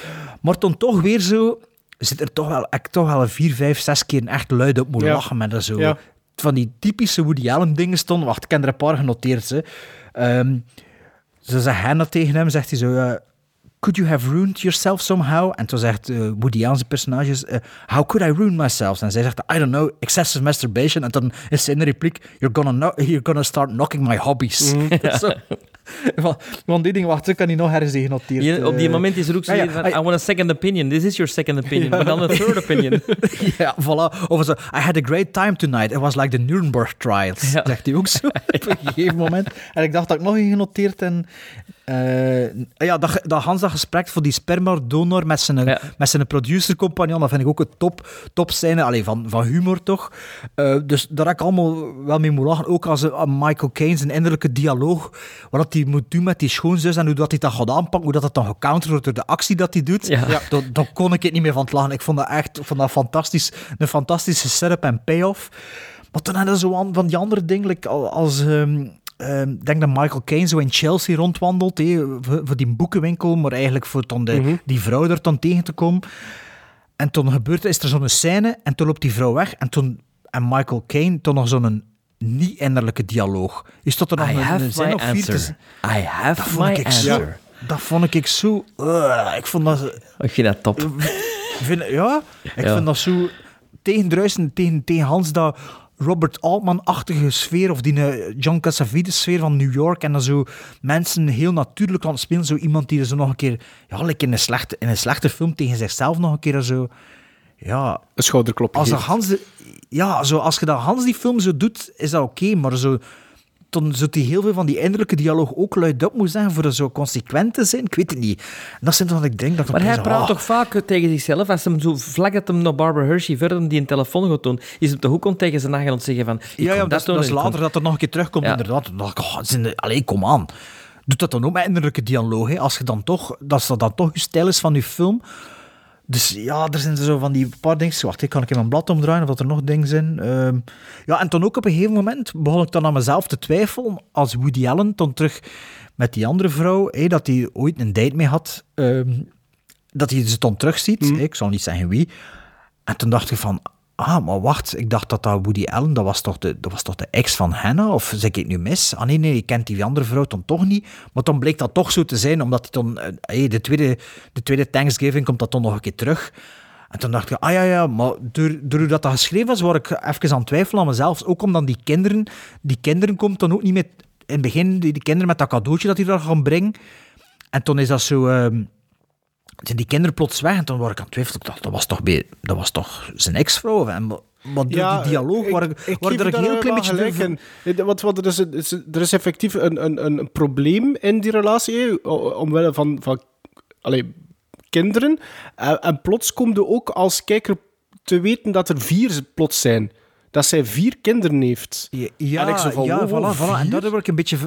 Speaker 4: Maar dan toch weer zo... Zit er toch wel, ik toch wel vier, vijf, zes keer echt luid op moet
Speaker 5: Ja.
Speaker 4: lachen met dat zo. Van die typische Woody Allen dingen stonden. Wacht, ik heb er een paar genoteerd. Ehm, zo zegt Hannah tegen hem, zegt hij zo... Could you have ruined yourself somehow? En toen zegt eh, Woody Allen's personages... eh, How could I ruin myself? En zij zegt, I don't know, excessive masturbation. En dan is zijn repliek... You're gonna, you're gonna start knocking my hobbies. Zo. Van, van die dingen, wacht, ik kan die nog ergens in genoteerd.
Speaker 6: Op die
Speaker 4: eh.
Speaker 6: moment is er ook zo
Speaker 4: ja, ja,
Speaker 6: van, I want a second opinion. This is your second opinion. Maar dan een third opinion.
Speaker 4: ja, voilà. Of zo, I had a great time tonight. It was like the Nuremberg trials.
Speaker 6: Ja.
Speaker 4: Zegt hij ook zo op een gegeven moment. En ik dacht dat ik nog in genoteerd en eh, ja, dat, dat Hans dat gesprek voor die sperma-donor met zijn,
Speaker 6: Ja.
Speaker 4: met zijn producer-compagnon, dat vind ik ook een top, top scène. Allee, van, van humor toch. Eh, dus daar heb ik allemaal wel mee moeten lachen. Ook als eh, Michael Caine zijn innerlijke dialoog, wat hij moet doen met die schoonzus en hoe dat hij dat gaat aanpakken, hoe dat het dan gecounterd wordt door de actie dat hij doet.
Speaker 6: Ja.
Speaker 4: Kon ik het niet meer van het lachen. Ik vond dat echt vond dat fantastisch, een fantastische setup en payoff. Maar toen hadden ze zo aan- van die andere dingen, like als... ehm, ik denk dat Michael Caine zo in Chelsea rondwandelt, hé, voor, die boekenwinkel, maar eigenlijk voor dan de, die vrouw er dan tegen te komen. En toen gebeurt er, is er zo'n scène en toen loopt die vrouw weg en toen en Michael Caine toen nog zo'n niet-innerlijke dialoog. Is tot er nog
Speaker 6: I
Speaker 4: een,
Speaker 6: have
Speaker 4: een zin of vier te
Speaker 6: I have
Speaker 4: Dat vond
Speaker 6: my
Speaker 4: ik zo-
Speaker 6: answer.
Speaker 4: dat vond ik zo... eh, ik vond dat...
Speaker 6: Ik vind dat top.
Speaker 4: Vind, ja, ik
Speaker 6: Ja.
Speaker 4: vind dat zo tegendruisen tegen, tegen Hans dat Robert Altman-achtige sfeer of die eh, John Cassavetes sfeer van New York en dan zo mensen heel natuurlijk aan het spelen. Zo iemand die er zo nog een keer, ja, like in een, slechte, in een slechte film tegen zichzelf nog een keer zo... Ja,
Speaker 5: Een schouderklopje
Speaker 4: als, dat. Hans de, ja, zo, als je dat Hans die film zo doet, is dat oké, maar zo... Dan zou hij heel veel van die innerlijke dialoog ook luidop moeten zeggen voor er zo consequent te zijn. Ik weet het niet. En dat zijn wat ik denk dat
Speaker 6: Maar hij praat
Speaker 4: ah,
Speaker 6: toch vaak tegen zichzelf, als hem zo vlak dat hem naar Barbara Hershey verder die een telefoon gaat doen, is hem toch ook gewoon tegen zijn eigen aan zeggen van...
Speaker 4: Ja, ja, dat, is-
Speaker 6: doen
Speaker 4: dat is
Speaker 6: en ik kom-
Speaker 4: later dat er nog een keer terugkomt,
Speaker 6: Ja.
Speaker 4: inderdaad. Dan dacht ik, oh, de- allee, kom aan. Doe dat dan ook met innerlijke dialoog, hè. Als je dan toch, dat dat dan toch je stijl is van je film. Dus ja, er zijn zo van die paar dingen. Wacht, ik kan ik in mijn blad omdraaien of dat er nog dingen zijn. Ehm, ja, en dan ook op een gegeven moment begon ik dan aan mezelf te twijfelen. Als Woody Allen dan terug met die andere vrouw, dat hij ooit een date mee had, ehm, dat hij ze dan terugziet. hè, Ik zal niet zeggen wie. En toen dacht ik van, ah, maar wacht, ik dacht dat dat Woody Allen, dat was toch de, dat was toch de ex van Hannah? Of zeg ik het nu mis? Ah nee, nee, ik kent die andere vrouw dan toch niet. Maar dan bleek dat toch zo te zijn, omdat hij dan, eh, hey, de, tweede, de tweede Thanksgiving komt dat dan nog een keer terug. En toen dacht ik, ah ja, ja, maar door, door dat dat geschreven was, word ik even aan het twijfelen aan mezelf. Ook omdat die kinderen, die kinderen komt dan ook niet met, in het begin, die, die kinderen met dat cadeautje dat hij daar gaan brengen. En toen is dat zo... ehm, zijn die kinderen plots weg en toen word ik aan het twijfelen. Ik dacht, dat was toch, dat was toch zijn ex-vrouw? En, maar door die dialoog waar ik, waar
Speaker 5: geef
Speaker 4: er
Speaker 5: je
Speaker 4: een heel
Speaker 5: daar
Speaker 4: klein beetje...
Speaker 5: gelijk in. Eh, Want, want er, is, er is effectief een, een, een probleem in die relatie, omwille van, van allee, kinderen. En, en plots komt er ook als kijker te weten dat er vier plots zijn. Dat zij vier kinderen heeft.
Speaker 4: Ja,
Speaker 5: En ik zo van,
Speaker 4: ja
Speaker 5: wow,
Speaker 4: voilà, voilà. En daardoor word ik een beetje...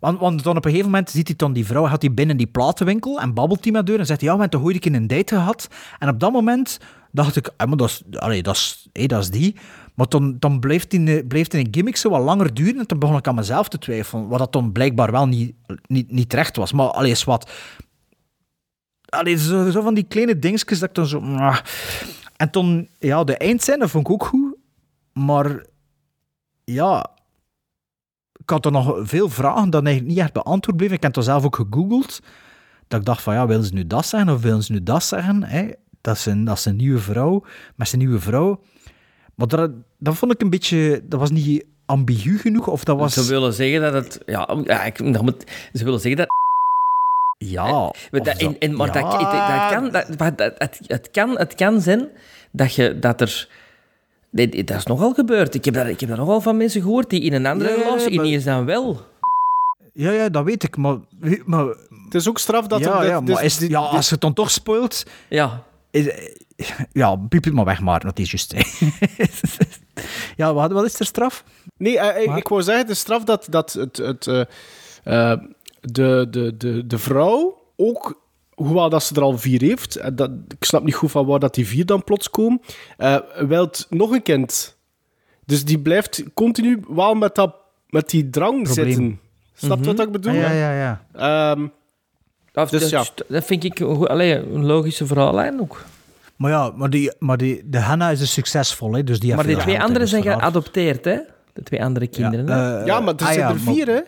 Speaker 4: Want, want dan op een gegeven moment ziet hij dan die vrouw, gaat hij binnen die platenwinkel en babbelt hij met haar en zegt hij, ja, we hebben toch ooit een date gehad? En op dat moment dacht ik, ah, maar dat is, allee, dat is, dat is die. Maar dan, dan blijft die, blijft die gimmick zo wat langer duren en toen begon ik aan mezelf te twijfelen, wat dat dan blijkbaar wel niet, niet, niet terecht was. Maar allee, is wat... Allee, zo, van die kleine dingetjes dat ik dan zo... En toen, ja, de eindscène vond ik ook goed, maar ja, ik had er nog veel vragen dat eigenlijk niet echt beantwoord bleven. Ik heb het zelf ook gegoogeld. Dat ik dacht van, ja, willen ze nu dat zeggen of willen ze nu dat zeggen? Hè? Dat, is een, dat is een nieuwe vrouw, met zijn nieuwe vrouw. Maar dat, dat vond ik een beetje... Dat was niet ambigu genoeg, of dat was...
Speaker 6: Ze willen zeggen dat het... Ja, ik, dat moet, ze willen zeggen dat...
Speaker 4: Ja.
Speaker 6: Maar, dat, en, en, maar
Speaker 4: ja.
Speaker 6: dat, dat, dat kan, dat, maar dat, het, het, kan, het kan zijn dat, je, dat er... Nee, dat is nogal gebeurd. Ik heb, dat, ik heb dat nogal van mensen gehoord die in een andere
Speaker 4: Ja, maar-
Speaker 6: ineens dan wel.
Speaker 4: Ja, ja, dat weet ik, maar... maar
Speaker 5: Het is ook straf dat
Speaker 4: ja,
Speaker 5: er...
Speaker 4: ja,
Speaker 5: dus-
Speaker 4: maar is, ja, als je het dan toch spoilt...
Speaker 6: Ja.
Speaker 4: Is, ja, piep het maar weg, maar dat is juist. ja, wat, wat is er straf?
Speaker 5: Nee, eh, ik wou zeggen, de straf dat, dat het, het, eh, eh, de, de, de, de vrouw ook, hoewel dat ze er al vier heeft, en dat, ik snap niet goed van waar dat die vier dan plots komen, eh wilt nog een kind. Dus die blijft continu wel met, dat, met die drang
Speaker 4: Probleem.
Speaker 5: zitten. Snap je wat ik bedoel?
Speaker 4: Ah, ja, ja, ja.
Speaker 5: Ehm,
Speaker 6: Dat,
Speaker 5: Dus
Speaker 6: dat, dat vind ik een, allee, een logische verhaallijn ook.
Speaker 4: Maar ja, maar, die, maar die, de Hannah is dus succesvol, hè, dus die
Speaker 6: Maar
Speaker 4: veel
Speaker 6: twee anderen zijn geadopteerd, hè? De twee andere kinderen. hè?
Speaker 4: eh,
Speaker 5: ja, maar er
Speaker 4: ah,
Speaker 5: zijn
Speaker 4: ja,
Speaker 5: er vier, hè?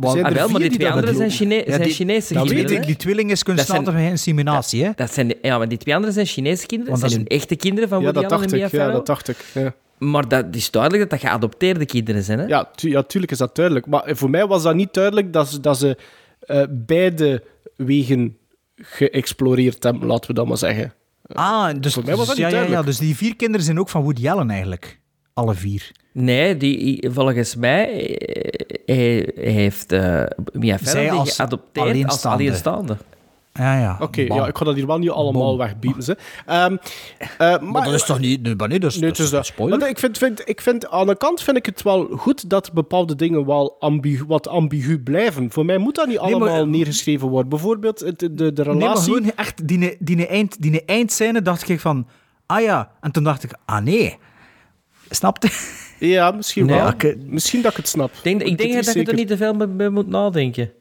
Speaker 5: Zijn
Speaker 6: Ah, wel, maar die twee
Speaker 5: dat
Speaker 6: anderen zijn. Chine zijn
Speaker 4: die-
Speaker 6: Chinese
Speaker 4: dat
Speaker 6: kinderen.
Speaker 4: weet ik, die tweeling is kunstmatige inseminatie, hè?
Speaker 6: Dat zijn ja, maar die twee anderen zijn Chinese kinderen.
Speaker 4: Want
Speaker 6: Dat
Speaker 4: dat
Speaker 6: zijn hun echte kinderen van
Speaker 5: Ja,
Speaker 6: Woody
Speaker 5: dat
Speaker 6: Allen en Mia
Speaker 5: ik. Ja, dat dacht ik. Ja.
Speaker 6: Maar dat is duidelijk dat dat geadopteerde kinderen zijn, hè?
Speaker 5: Ja, tu ja, tuurlijk is dat duidelijk. Maar voor mij was dat niet duidelijk dat ze, dat ze eh, beide wegen geëxploreerd hebben, laten we dat maar zeggen.
Speaker 4: Ah, dus,
Speaker 5: Voor mij was dat
Speaker 4: dus,
Speaker 5: niet
Speaker 4: ja, ja, ja, dus die vier kinderen zijn ook van Woody Allen eigenlijk. Alle vier.
Speaker 6: Nee, die, volgens mij eh, hij, hij heeft eh Mia
Speaker 4: Zij
Speaker 6: Farrow die
Speaker 4: als
Speaker 6: geadopteerd als
Speaker 4: alleenstaande.
Speaker 6: alleenstaande.
Speaker 4: Ja, ja.
Speaker 5: Oké, ja, ik ga dat hier wel niet allemaal
Speaker 4: Bom.
Speaker 5: wegbieden. Ze. Ehm, eh, maar,
Speaker 4: Maar dat is toch niet... Nee, maar nee, dat is,
Speaker 5: Nee,
Speaker 4: dat
Speaker 5: het
Speaker 4: is
Speaker 5: is
Speaker 4: een spoiler.
Speaker 5: Want ik vind, vind, ik vind, aan de kant vind ik het wel goed dat bepaalde dingen wel ambigu, wat ambigu blijven. Voor mij moet dat niet
Speaker 4: Nee, maar-
Speaker 5: allemaal neergeschreven worden. Bijvoorbeeld het- de, de, de
Speaker 4: Nee, maar
Speaker 5: relatie...
Speaker 4: gewoon echt, die, die, eind, die eindscène dacht ik van... Ah ja. En toen dacht ik, ah nee. Snapte?
Speaker 5: Ja, misschien
Speaker 6: Nee,
Speaker 5: wel. Misschien dat ik het snap.
Speaker 6: Ik denk, ik denk dat je er niet te veel mee, mee moet nadenken.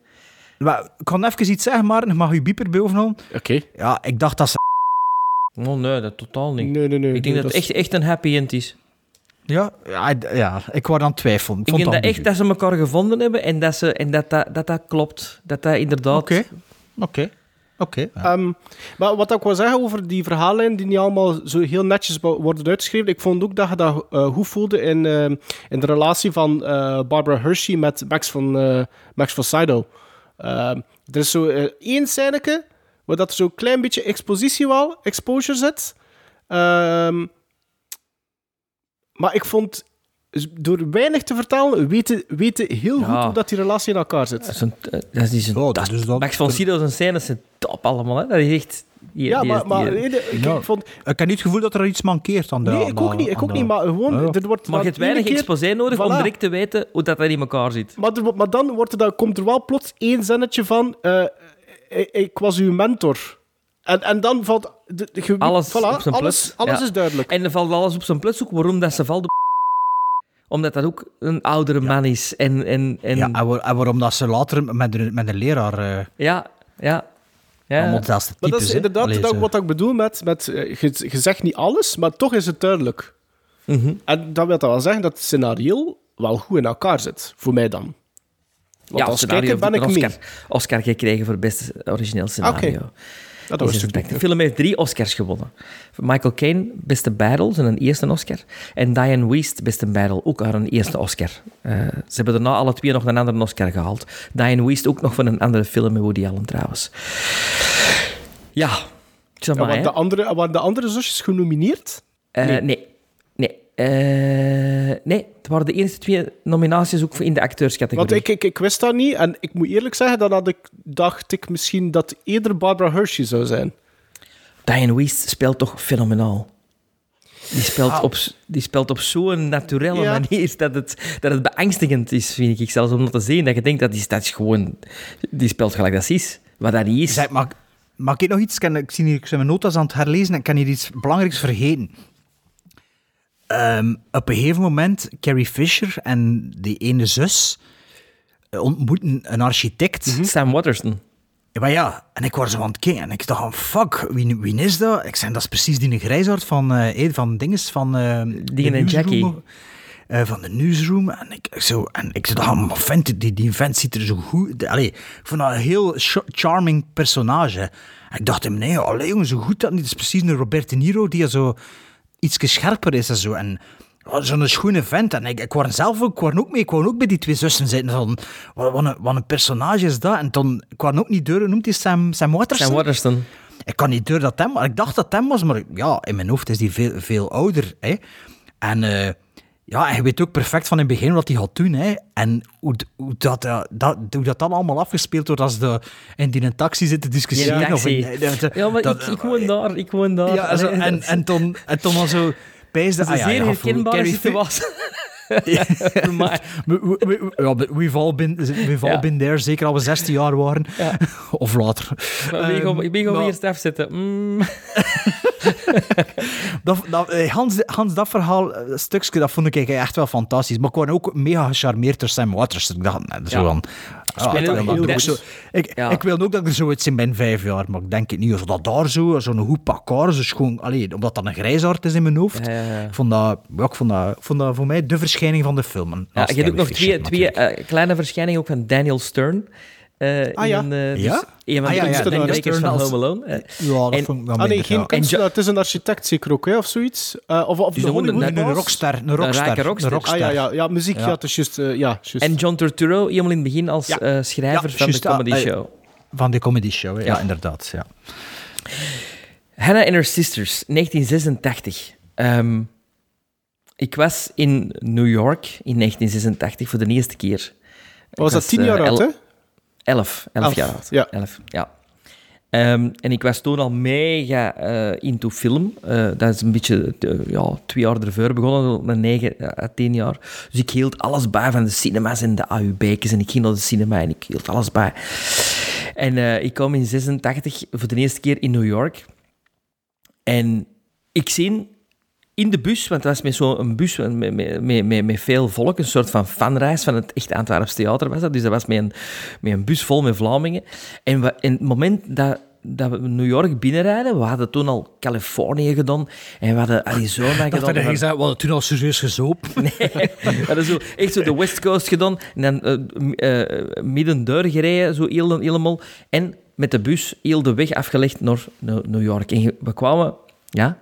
Speaker 4: Maar, ik kan even iets zeggen, maar mag je bieper bovenal?
Speaker 5: Oké.
Speaker 4: Ja, ik dacht dat ze...
Speaker 6: Oh nee, dat totaal niet.
Speaker 5: Nee, nee, nee.
Speaker 6: ik denk
Speaker 5: nee,
Speaker 6: dat het
Speaker 5: is-
Speaker 6: echt, echt een happy end is.
Speaker 4: Ja, ja, ja ik was aan het twijfelen. Ik,
Speaker 6: Ik
Speaker 4: vond
Speaker 6: denk dat echt dat ze elkaar gevonden hebben en dat ze, en dat, dat, dat, dat klopt. Dat dat inderdaad
Speaker 4: Oké. Oké. Oké.
Speaker 5: Ehm, maar wat ik wil zeggen over die verhalen die niet allemaal zo heel netjes wo- worden uitgeschreven, ik vond ook dat je dat eh, goed voelde in, ehm, in de relatie van eh, Barbara Hershey met Max van, eh, Max van Sydow. Ehm, er is zo eh, één scèneke waar dat er zo'n klein beetje expositie wel, exposure zit. Ehm, maar ik vond, door weinig te vertellen, weten, weten heel goed hoe dat die relatie in elkaar zit.
Speaker 6: Dat is een, eh, dat is een,
Speaker 4: Oh,
Speaker 6: dat
Speaker 4: dat is dan-
Speaker 6: Max von Sydow zijn scènes zijn top allemaal. Hè? Dat is echt... die-
Speaker 5: ja,
Speaker 6: die-
Speaker 5: maar,
Speaker 6: die-
Speaker 5: maar nee, ik,
Speaker 4: Ja.
Speaker 5: ik vond...
Speaker 4: Ik heb niet het gevoel dat er iets mankeert aan de...
Speaker 5: Nee,
Speaker 4: aan
Speaker 5: ik ook niet, ik
Speaker 4: aan
Speaker 5: ook
Speaker 4: de-
Speaker 5: niet, maar gewoon,
Speaker 4: Ja.
Speaker 5: er wordt...
Speaker 6: maar je hebt weinig
Speaker 5: keer-
Speaker 6: exposé nodig om
Speaker 5: Voilà.
Speaker 6: direct te weten hoe dat, dat in elkaar zit.
Speaker 5: Maar, er, wordt- maar dan wordt er, dan komt er wel plots één zinnetje van... eh, ik, ik was uw mentor. En, en dan valt... De, de, ge-
Speaker 6: Alles
Speaker 5: voilà,
Speaker 6: op zijn
Speaker 5: alles,
Speaker 6: plus.
Speaker 5: alles
Speaker 6: Ja.
Speaker 5: is duidelijk.
Speaker 6: En er valt alles op zijn plus ook waarom dat ze valt de Omdat dat ook een oudere man is. En, en, en,
Speaker 4: Ja, en, waar- en waarom dat ze later met een, met een leraar... eh
Speaker 6: ja, ja. ja.
Speaker 5: Maar dat is inderdaad
Speaker 4: Allee,
Speaker 5: dat wat ik bedoel met... met eh, je, je zegt niet alles, maar toch is het duidelijk.
Speaker 6: Mhm.
Speaker 5: En dat wil dan wel zeggen dat het scenario wel goed in elkaar zit. Voor mij dan. Want
Speaker 6: ja,
Speaker 5: als
Speaker 6: scenario
Speaker 5: kijker ben ik mee.
Speaker 6: Oscar, Oscar gekregen voor beste origineel scenario.
Speaker 5: Oké. Dat
Speaker 6: In
Speaker 5: was
Speaker 6: 86. De film heeft drie Oscars gewonnen. Michael Caine, beste battle, zijn eerste Oscar. En Diane Wiest, beste battle, ook haar een eerste Oscar. Eh, ze hebben daarna alle twee nog een andere Oscar gehaald. Diane Wiest ook nog van een andere film met Woody Allen trouwens. Ja, zeg maar,
Speaker 5: de andere, waren de andere zusjes genomineerd?
Speaker 6: Eh,
Speaker 5: Nee.
Speaker 6: nee. Nee. Eh, nee, het waren de eerste twee nominaties ook voor in de acteurscategorie.
Speaker 5: Want ik, ik, ik wist dat niet. En ik moet eerlijk zeggen, dan had ik, dacht ik misschien dat eerder Barbara Hershey zou zijn.
Speaker 6: Diane Wiest speelt toch fenomenaal. Die speelt,
Speaker 5: Ah.
Speaker 6: op, die speelt op zo'n naturelle
Speaker 5: Ja.
Speaker 6: manier dat het, dat het beangstigend is, vind ik zelfs, om dat te zien. Dat je denkt, dat is, dat is gewoon... Die speelt gelijk dat ze is. Wat dat niet is.
Speaker 4: Zeg, mag, mag ik nog iets? Ik, zie hier, ik ben mijn notas aan het herlezen en ik kan hier iets belangrijks vergeten. Ehm, op een gegeven moment, Carrie Fisher en die ene zus eh, ontmoeten een architect.
Speaker 6: Sam Waterston.
Speaker 4: Ja, maar ja, en ik was zo aan het kijken en ik dacht, van, fuck, wie, wie is dat? Ik zei, dat is precies die grijsaard van, eh, van dinges, van... eh,
Speaker 6: Die
Speaker 4: de
Speaker 6: en Jackie.
Speaker 4: eh, van de newsroom. En ik, zo, en ik dacht, ah, maar vent, die, die vent ziet er zo goed... Allee, ik vond dat een heel ch- charming personage. En ik dacht hem, nee, allee, jongen, zo goed dat niet. Het is precies een Robert De Niro die zo iets scherper is en zo. En oh, zo'n schoene vent. En ik, ik word zelf ook, word ook mee, ik wou ook bij die twee zussen zitten. Van, wat, wat, een, wat een personage is dat? En toen, ik word ook niet door, noemt hij Sam, Sam Waterston?
Speaker 6: Sam Waterston.
Speaker 4: Ik kan niet door dat hem, maar ik dacht dat hem was, maar ja, in mijn hoofd is die veel, veel ouder. Hè. En eh, ja, je weet ook perfect van in het begin wat hij gaat doen. Hè. En hoe, hoe, dat, eh, dat, hoe dat dan allemaal afgespeeld wordt als de in die taxi zit te discussiëren.
Speaker 6: Ja,
Speaker 4: of in-
Speaker 6: taxi. Ja, maar
Speaker 4: dat-
Speaker 6: ik, ik woon daar, ik woon daar.
Speaker 4: ja, zo, en, en, toen, en toen was zo... Bij
Speaker 6: dat is een zeer herkenbare situatie. Voor mij.
Speaker 4: We, we, we, ja, we- we've all been, we've all
Speaker 6: Ja.
Speaker 4: been there, zeker als we 16 jaar waren.
Speaker 6: Ja.
Speaker 4: of later.
Speaker 6: Maar wie gaan-
Speaker 4: Ehm,
Speaker 6: wie gaan we
Speaker 4: maar-
Speaker 6: eerst afzetten? Mm.
Speaker 4: Dat, dat, eh, Hans, Hans, dat verhaal, eh, dat stukje, dat vond ik echt wel fantastisch. Maar ik was ook mega gecharmeerd door Sam Waters. Ik dacht, nee, zo van... ah,
Speaker 6: En
Speaker 4: ik, wil zo, ik,
Speaker 6: Ja.
Speaker 4: ik wil ook dat ik er zo uitzien binnen vijf jaar, maar ik denk het niet. Of dat daar zo, zo'n goed pakkaar, zo schoon... Allee, omdat dat een grijsaard is in mijn hoofd.
Speaker 6: Ja, ja, ja.
Speaker 4: Ik, vond dat, ik, vond dat, vond dat voor mij de verschijning van de film.
Speaker 6: Ja, je hebt ook nog twee, twee eh, kleine verschijningen ook van Daniel Stern. Eh,
Speaker 5: Ah, ja.
Speaker 6: in, eh, dus
Speaker 4: Ja?
Speaker 6: Een van
Speaker 4: Ah,
Speaker 6: de
Speaker 4: ja, ja,
Speaker 6: kunstenaars
Speaker 4: Stern
Speaker 6: van
Speaker 4: als-
Speaker 6: Home Alone. eh.
Speaker 4: Ja, dat
Speaker 6: en-
Speaker 4: vond ik wel
Speaker 5: Ah nee, geen kunstenaar. Het is een architect zeker ook, hè, of zoiets. Eh, of of
Speaker 6: Dus
Speaker 5: de
Speaker 6: een-
Speaker 5: Hollywood
Speaker 4: Een, rockster. Een rockster.
Speaker 5: Ah ja, ja, ja muziek, ja,
Speaker 4: Ja.
Speaker 5: het is juist... ja.
Speaker 6: En John Turturro, helemaal in het begin als
Speaker 5: Ja.
Speaker 6: eh, schrijver
Speaker 4: Ja,
Speaker 6: van de comedy
Speaker 4: ah, eh,
Speaker 6: show.
Speaker 4: Van de comedy show, ja,
Speaker 6: Ja.
Speaker 4: inderdaad. Ja.
Speaker 6: Hannah and Her Sisters, 1986. Ehm, ik was in New York in 1986 voor de eerste keer.
Speaker 5: was
Speaker 6: Ik
Speaker 5: dat tien jaar oud, hè?
Speaker 6: Elf, elf
Speaker 5: Elf,
Speaker 6: jaar oud.
Speaker 5: ja.
Speaker 6: Elf, ja. Ehm, en ik was toen al mega eh, into film. Eh, dat is een beetje eh, ja, twee jaar ervoor begonnen, met negen à tien jaar. Dus ik hield alles bij van de cinema's en de AUB'tjes. En ik ging naar de cinema en ik hield alles bij. En eh, ik kwam in 86 voor de eerste keer in New York. En ik zie in de bus, want dat was met zo'n bus met, met, met, met, veel volk, een soort van fanreis van het echt Antwerps Theater was dat. Dus dat was met een, met een bus vol met Vlamingen. En, we, en het moment dat, dat we New York binnenrijden, we hadden toen al Californië gedaan en we hadden Arizona
Speaker 4: Dat
Speaker 6: gedaan.
Speaker 4: hij
Speaker 6: We
Speaker 4: hadden toen al serieus gezopen.
Speaker 6: Nee, we hadden zo, echt zo de West Coast gedaan en dan midden door gereden, zo heel, helemaal. En met de bus heel de weg afgelegd naar New New York. En we kwamen... Ja?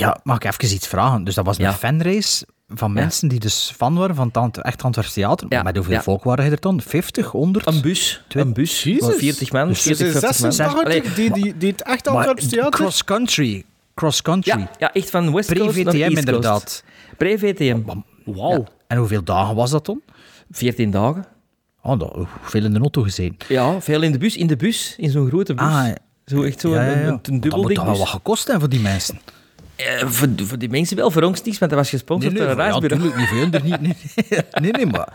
Speaker 4: Ja, mag ik even iets vragen? Dus dat was een
Speaker 6: Ja.
Speaker 4: fanrace van
Speaker 6: Ja.
Speaker 4: mensen die dus fan waren van het echt Antwerps Theater.
Speaker 6: Ja,
Speaker 4: Maar met hoeveel
Speaker 6: ja.
Speaker 4: volk waren er dan? 50, 100?
Speaker 6: Een bus. Een bus.
Speaker 5: Jezus.
Speaker 6: 40 man,
Speaker 4: Dus
Speaker 6: 40,
Speaker 5: Ze
Speaker 6: 50 man.
Speaker 5: 86
Speaker 6: Allee,
Speaker 5: die, die, die het echt Antwerps theater...
Speaker 4: cross-country. Cross-country.
Speaker 6: ja, ja, echt van West Coast naar
Speaker 4: Pre-VTM
Speaker 6: East
Speaker 4: inderdaad.
Speaker 6: Pre-VTM.
Speaker 4: Wauw. En hoeveel dagen was dat dan?
Speaker 6: 14 dagen.
Speaker 4: Oh, dat, hoeveel in de auto gezien.
Speaker 6: Ja, veel in de bus. In de bus. In zo'n grote bus.
Speaker 4: Ah,
Speaker 6: Zo echt zo
Speaker 4: ja, ja,
Speaker 6: een,
Speaker 4: ja.
Speaker 6: een, een
Speaker 4: Dat moet toch wel wat gekost hebben voor die mensen?
Speaker 6: Eh, voor, voor die mensen wel, voor ons niks, want dat was gesponsord door een
Speaker 4: ja,
Speaker 6: reisbureau.
Speaker 4: natuurlijk niet voor hun, niet. Nee, nee, nee maar...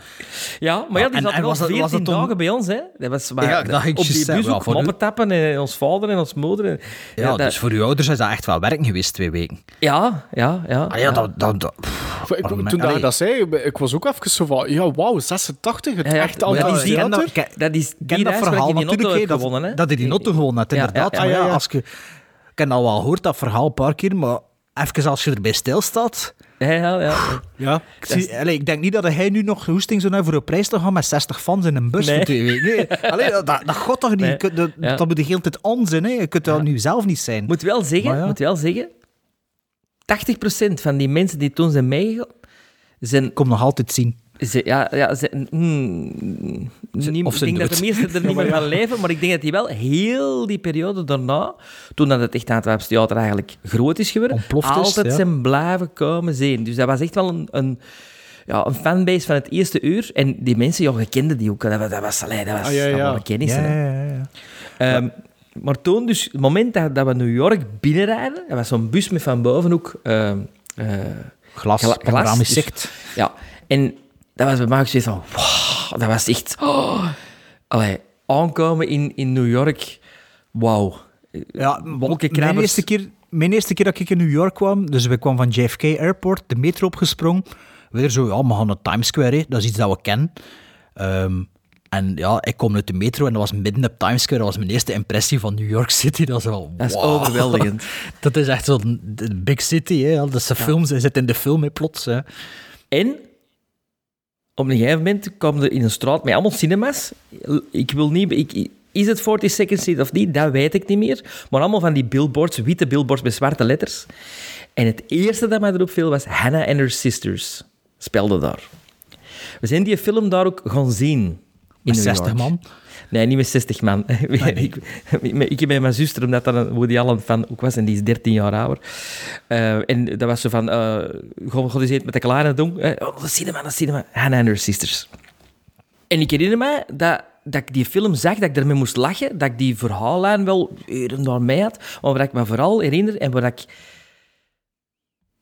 Speaker 6: Ja, maar ja, die zat wel
Speaker 4: dat-
Speaker 6: 14
Speaker 4: was dat dan-
Speaker 6: dagen bij ons, hè. Dat was maar,
Speaker 4: Ja, dat
Speaker 6: op die bus ook
Speaker 4: ja,
Speaker 6: moppen tappen, en ons vader en ons moeder. En,
Speaker 4: Ja,
Speaker 6: dat-
Speaker 4: dus voor uw ouders is dat echt wel werk geweest, twee weken.
Speaker 6: ja, ja, ja.
Speaker 4: Ah ja, dat... dat, dat pff,
Speaker 5: Ik- toen dat je dat zei, ik was ook even zo van... Ja, wauw, 86, het
Speaker 6: Ja, ja,
Speaker 5: echt
Speaker 6: maar dat is die-
Speaker 4: dat,
Speaker 6: Dat is die
Speaker 4: dat verhaal natuurlijk,
Speaker 6: gewonnen, hè.
Speaker 4: dat hij die auto gewonnen had,
Speaker 6: Ja,
Speaker 4: inderdaad.
Speaker 6: ja,
Speaker 5: ja,
Speaker 4: ja,
Speaker 5: ja.
Speaker 4: als je... Ik heb al wel gehoord, dat verhaal, een paar keer, maar even als je erbij stilstaat...
Speaker 6: Ja, ja, ja.
Speaker 5: Ja.
Speaker 4: Ik, zie, allee, ik denk niet dat hij nu nog hoesting zou hebben voor een prijs te gaan met 60 fans in een bus
Speaker 6: Nee.
Speaker 4: voor twee weken. Nee, allee, dat, dat gaat toch niet?
Speaker 6: Nee.
Speaker 4: Je kunt- Dat,
Speaker 6: Ja.
Speaker 4: dat moet de hele tijd onzin, hè? Je kunt dat nu zelf niet zijn.
Speaker 6: Moet wel zeggen,
Speaker 4: ja.
Speaker 6: moet wel zeggen, 80% van die mensen die toen zijn meegegaan, zijn...
Speaker 4: Kom nog altijd zien.
Speaker 6: Ze, ja, ja, ze, niet,
Speaker 4: of
Speaker 6: ik denk dat de
Speaker 4: dood.
Speaker 6: meesten er niet meer van leven, maar ik denk dat die wel heel die periode daarna, toen dat het echt Antwerps Theater eigenlijk groot is geworden,
Speaker 4: Ontploft is,
Speaker 6: altijd
Speaker 4: ja.
Speaker 6: zijn blijven komen zien. Dus dat was echt wel een, een, ja, een fanbase van het eerste uur. En die mensen, ja, je kende die ook. Dat, was- dat was, allee, dat was
Speaker 5: Ah, ja, ja.
Speaker 4: Ja,
Speaker 6: hè.
Speaker 4: ja, ja.
Speaker 6: Ehm, maar toen, dus, het moment dat, dat we New York binnenrijden, dat was zo'n bus met van boven ook ehm, eh,
Speaker 4: Glas,
Speaker 6: gla-
Speaker 4: panoramisch
Speaker 6: dus-
Speaker 4: zicht.
Speaker 6: ja, en dat was bij mij ook zoiets van, wow, dat was echt... Oh, allee, aankomen in, in New York, wauw.
Speaker 4: Ja, mijn eerste, keer, mijn eerste keer dat ik in New York kwam, dus we kwamen van JFK Airport, de metro opgesprongen. Weer zo, ja, we gaan naar Times Square, hè. dat is iets dat we kennen. Ehm, en ja, ik kom uit de metro en dat was midden op Times Square. Dat was mijn eerste impressie van New York City. Dat is wel,
Speaker 6: Dat is
Speaker 4: wow.
Speaker 6: overweldigend.
Speaker 4: Dat is echt zo'n de big city, hè. Dat is de film, ze zit in de film, hè, plots. Hè.
Speaker 6: En op een gegeven moment kwam er in een straat met allemaal cinemas. Ik wil niet... Ik, is het 42nd Street of niet? Dat weet ik niet meer. Maar allemaal van die billboards, witte billboards met zwarte letters. En het eerste dat mij erop viel was Hannah and Her Sisters. Spelde daar. We zijn die film daar ook gaan zien. In
Speaker 4: Met
Speaker 6: New
Speaker 4: 60
Speaker 6: York.
Speaker 4: man.
Speaker 6: Nee, niet met 60 man. ik, ik heb met mijn zuster, omdat dat een Woody Allen fan ook was, en die is 13 jaar ouder. Eh, en dat was zo van, uh, eens eten met de kleine doen. Uh, oh, dat cinema, dat cinema. Hannah and Her Sisters. En ik herinner me dat, dat ik die film zag, dat ik ermee moest lachen, dat ik die verhaallijn wel uren door mij had, maar wat ik me vooral herinner, en waar ik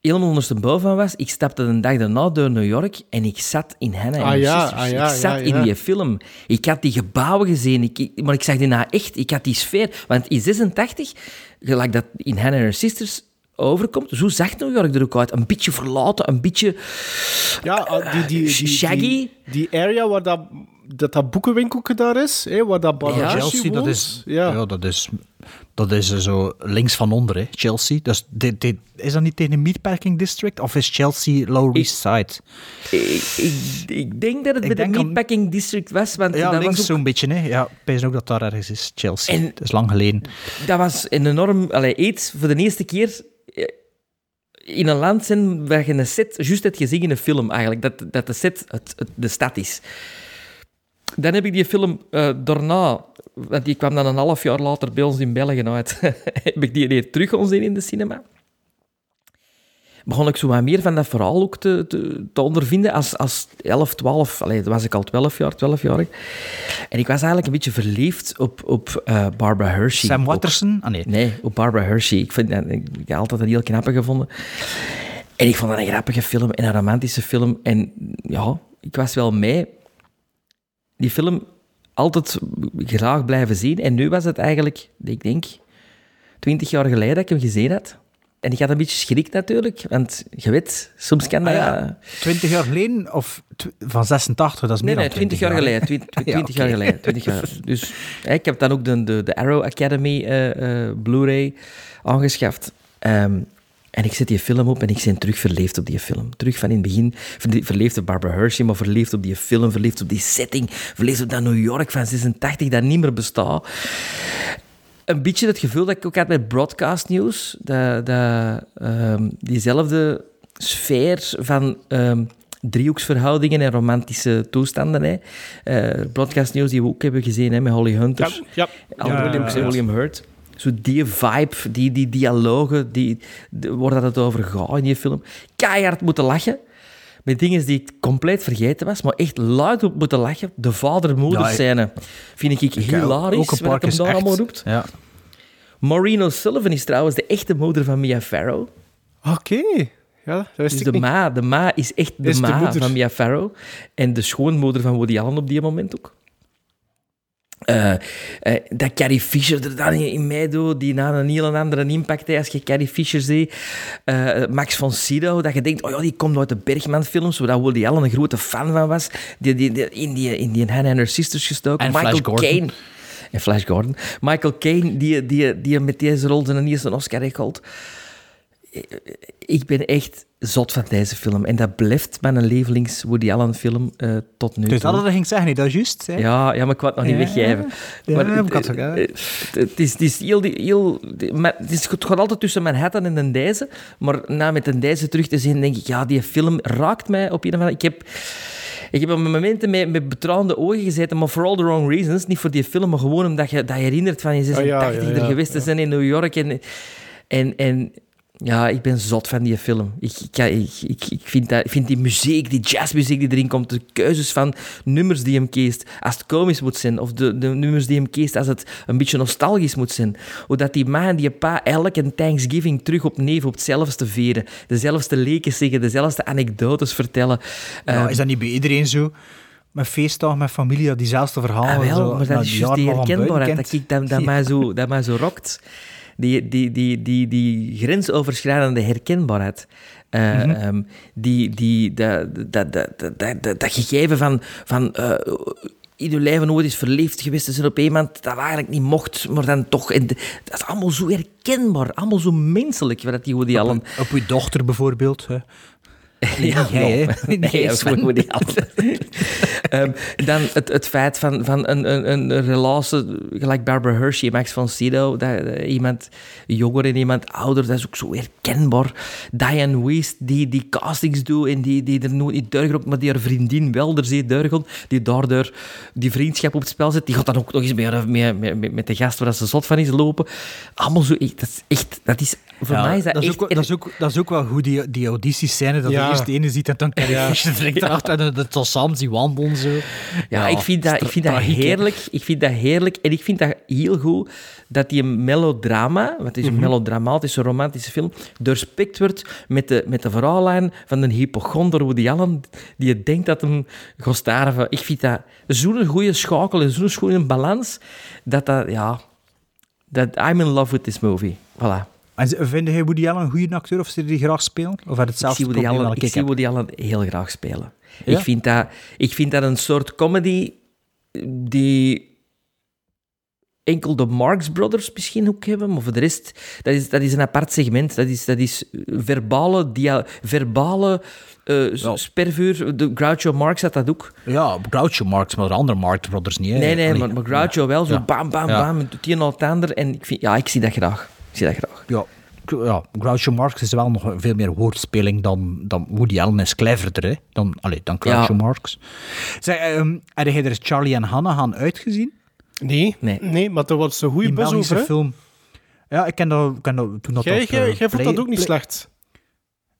Speaker 6: helemaal ondersteboven was, ik stapte de dag daarna door New York en ik zat in Hannah
Speaker 5: Ah
Speaker 6: and
Speaker 5: ja,
Speaker 6: Her Sisters.
Speaker 5: ah ja,
Speaker 6: ik zat
Speaker 5: ja,
Speaker 6: in die film. Ik had die gebouwen gezien, ik, maar ik zag die nou echt, ik had die sfeer. Want in 86, gelijk dat in Hannah and Her Sisters overkomt, zo zag New York er ook uit. Een beetje verlaten, een beetje...
Speaker 5: Ja, ah, die, die, die,
Speaker 6: Shaggy?
Speaker 5: Die, die area waar dat, dat, dat daar is, hè, waar dat Barbara
Speaker 6: Ja,
Speaker 4: Chelsea, dat is,
Speaker 5: Ja.
Speaker 4: ja. dat is, dat is zo links van onder, hè. Chelsea. Dat is, dit, dit, is dat niet tegen de Meatpacking District? Of is Chelsea Lower East Side?
Speaker 6: Ik, ik, ik denk dat het
Speaker 4: Ik
Speaker 6: bij de
Speaker 4: aan-
Speaker 6: Meatpacking District was, want
Speaker 4: Ja,
Speaker 6: dat
Speaker 4: links
Speaker 6: was ook
Speaker 4: zo'n beetje, hè. Ja, ik ook dat daar ergens is, Chelsea.
Speaker 6: En-
Speaker 4: Het is lang geleden.
Speaker 6: dat was een enorm... Allee, iets voor de eerste keer eh, in een land zijn waar je een set... Juist het gezien in een film, eigenlijk. Dat, dat de set het, het- de stad is. Dan heb ik die film eh, daarna... Want die kwam dan een half jaar later bij ons in België uit. heb ik die weer terug gaan zien in de cinema. Begon ik zo wat meer van dat verhaal ook te, te, te ondervinden. Als, als 11, 12... Allee, toen was ik al 12 jaar, 12 jaar. En ik was eigenlijk een beetje verliefd op, op eh, Barbara Hershey.
Speaker 4: Sam. Watterson? Ah, nee.
Speaker 6: Nee, op Barbara Hershey. Ik, vind, dat- ik heb altijd een heel knappe gevonden. En ik vond dat een grappige film en een romantische film. En ja, ik was wel mee. Die film altijd graag blijven zien. En nu was het eigenlijk, ik denk, twintig jaar geleden dat ik hem gezien had. En ik had een beetje schrik natuurlijk, want je weet, soms kan dat...
Speaker 4: Ah, ja. 20 jaar geleden? Of van 86? Dat is
Speaker 6: Nee,
Speaker 4: meer
Speaker 6: nee,
Speaker 4: dan
Speaker 6: 20 jaar geleden. 20,
Speaker 4: Ja,
Speaker 6: 20
Speaker 4: oké.
Speaker 6: jaar geleden. 20 jaar. Dus hè, ik heb dan ook de, de, de Arrow Academy eh, eh, Blu-ray aangeschaft. Ehm, En ik zet die film op en ik ben terug verleefd op die film. Terug van in het begin, verle- verleefd op Barbara Hershey, maar verleefd op die film, verleefd op die setting, verleefd op dat New York van 86 dat niet meer bestaat. Een beetje het gevoel dat ik ook had met broadcast dat, dat, ehm, diezelfde sfeer van ehm, driehoeksverhoudingen en romantische toestanden. Hè. Eh, broadcast news die we ook hebben gezien hè, met Holly Hunter.
Speaker 5: Ja, ja.
Speaker 6: Al
Speaker 5: Ja,
Speaker 6: Williams en
Speaker 5: ja.
Speaker 6: William Hurt. Zo die vibe, die, die dialogen, die, de- waar dat het over gaat in die film. Keihard moeten lachen. Met dingen die ik compleet vergeten was, maar echt luid op moeten lachen. De vader-moeder
Speaker 4: Ja, ik-
Speaker 6: scène vind ik hilarisch,
Speaker 4: Ook
Speaker 6: wat hem daar
Speaker 4: echt-
Speaker 6: allemaal roept.
Speaker 4: Ja.
Speaker 6: Maureen O'Sullivan is trouwens de echte moeder van Mia Farrow.
Speaker 5: Oké. Ja, dat wist
Speaker 6: Dus
Speaker 5: ik
Speaker 6: de
Speaker 5: niet.
Speaker 6: ma, de ma is echt de
Speaker 5: Is
Speaker 6: ma van Mia Farrow. En de schoonmoeder van Woody Allen op die moment ook. Eh, eh, dat Carrie Fisher er dan in, meedoet, die na een heel andere impact heeft als je Carrie Fisher ziet. Eh, Max von Sydow, dat je denkt, oh ja, die komt uit de Bergman-films, waar Woody Allen een grote fan van was. Die, die, die- in, die, in die Hannah and Her Sisters gestoken.
Speaker 4: En
Speaker 6: Michael. Caine. En Flash Gordon. Michael Caine, die, die, die met deze rol zijn eerste Oscar heeft ik ben echt zot van deze film. En dat blijft mijn lievelings Woody Allen film eh, tot nu
Speaker 4: Dus
Speaker 6: toe.
Speaker 4: dat wat ik ging zeggen, nee, dat is juist. hè.
Speaker 6: Ja, ja, maar ik wou het nog niet weggeven.
Speaker 4: Ja,
Speaker 6: maar, het, is, het is heel... maar het, is, het gaat altijd tussen Manhattan en Den Deze. Maar na met Den Deze terug te zien, denk ik, ja, die film raakt mij op een of andere... Ik heb... Ik heb op momenten met, met betrouwde ogen gezeten, maar for all the wrong reasons. Niet voor die film, maar gewoon omdat je dat je herinnert van in 86
Speaker 5: Ah, ja, ja,
Speaker 6: er geweest te zijn in New York. En, en, en ja, ik ben zot van die film. Ik, ik, ik, ik, vind, dat, ik vind die muziek, die jazzmuziek die erin komt, de keuzes van nummers die hem kiest, als het komisch moet zijn, of de, de nummers die hem kiest als het een beetje nostalgisch moet zijn. Hoe dat die ma en die pa elke Thanksgiving terug opnieuw op hetzelfde vieren, dezelfde leken zeggen, dezelfde anekdotes vertellen.
Speaker 4: Ja,
Speaker 6: Eh,
Speaker 4: is dat niet bij iedereen zo? Met feestdag, met familie, dat diezelfde verhalen.
Speaker 6: Ah, wel,
Speaker 4: zo,
Speaker 6: maar dat is
Speaker 4: die
Speaker 6: juist die herkenbaarheid dat, ik, dat, dat,
Speaker 4: Ja.
Speaker 6: mij zo, dat mij zo rokt. Die, die, die, die, die grensoverschrijdende herkenbaarheid. Eh,
Speaker 4: Mhm.
Speaker 6: ehm, die, die, dat, dat, dat, dat, dat, gegeven van... van eh, in je leven nooit is verliefd geweest te zijn op iemand dat eigenlijk niet mocht, maar dan toch... En dat is allemaal zo herkenbaar, allemaal zo menselijk, wat die Woody Allen...
Speaker 4: Op uw dochter bijvoorbeeld. Hè. Nee,
Speaker 6: Ja,
Speaker 4: niet jij, hè.
Speaker 6: nee,
Speaker 4: Nee,
Speaker 6: dat is
Speaker 4: Sven.
Speaker 6: gewoon Woody Allen. Ehm, dan het, het feit van, van een, een, een relatie, gelijk Barbara Hershey, Max von Sydow, dat, eh, iemand jonger en iemand ouder, dat is ook zo herkenbaar. Diane Weist, die, die castings doet en die, die er nooit niet doorgaat, maar die haar vriendin wel er ziet doorgaan, die daardoor die vriendschap op het spel zet, die gaat dan ook nog eens met, met, met, met- de gast waar ze zot van is lopen. Allemaal zo, echt- dat is echt, dat is, voor
Speaker 4: Ja,
Speaker 6: mij is dat,
Speaker 4: dat, is
Speaker 6: echt...
Speaker 4: ook, dat, is ook, dat is ook wel goed, die, die auditiescène, dat
Speaker 5: Ja.
Speaker 4: Je eerst de ene ziet en dan Carrie
Speaker 5: Ja.
Speaker 4: Fisher direct erachter en dat het samen zien wandelen. Zo.
Speaker 6: Ja, ik vind dat, ik vind dat heerlijk. Ik vind dat heerlijk. En ik vind dat heel goed dat die melodrama, wat is een
Speaker 4: Mhm.
Speaker 6: melodramatische, romantische film, doorspekt wordt met de, met de verhaallijn van een hypochonder Woody Allen, die je denkt dat hem gaat sterven. Ik vind dat zo'n goede schakel en zo'n goede balans, dat dat, ja... Dat I'm in love with this movie. Voilà.
Speaker 4: En vind jij Woody Allen een goede acteur of zou je die graag spelen? Of had het
Speaker 6: Ik
Speaker 4: zelfs
Speaker 6: zie, Woody
Speaker 4: probleem
Speaker 6: Allen,
Speaker 4: dat
Speaker 6: ik
Speaker 4: ik
Speaker 6: zie? Woody Allen heel graag spelen.
Speaker 4: Ja?
Speaker 6: Ik, vind dat, ik vind dat een soort comedy die enkel de Marx Brothers misschien ook hebben, maar voor de rest, dat is, dat is een apart segment. Dat is, dat is verbale, dia, verbale eh,
Speaker 4: Ja.
Speaker 6: spervuur. De Groucho Marx had dat ook.
Speaker 4: Ja, Groucho Marx, maar de andere Marx Brothers niet. hè.
Speaker 6: Nee, nee, maar, maar Groucho wel. Zo bam, bam, bam. Het een al het ander. En ik, vind, ja, ik zie dat graag. Zie dat graag.
Speaker 4: Ja, ja, Groucho Marx is wel nog veel meer woordspeling dan, dan Woody Allen is cleverder hè? dan, allee, dan Groucho
Speaker 6: Ja.
Speaker 4: Marx. Zeg, ehm heb jij er Charlie en Hannah gaan uitgezien?
Speaker 5: Nee,
Speaker 6: Nee.
Speaker 5: nee. maar er was een goede
Speaker 4: Belgische
Speaker 5: over. hè?
Speaker 4: film. Ja, ik ken dat, ik ken dat toen dat
Speaker 5: Jij,
Speaker 4: op,
Speaker 5: jij,
Speaker 4: eh,
Speaker 5: jij vond dat ook niet
Speaker 4: Play-
Speaker 5: slecht.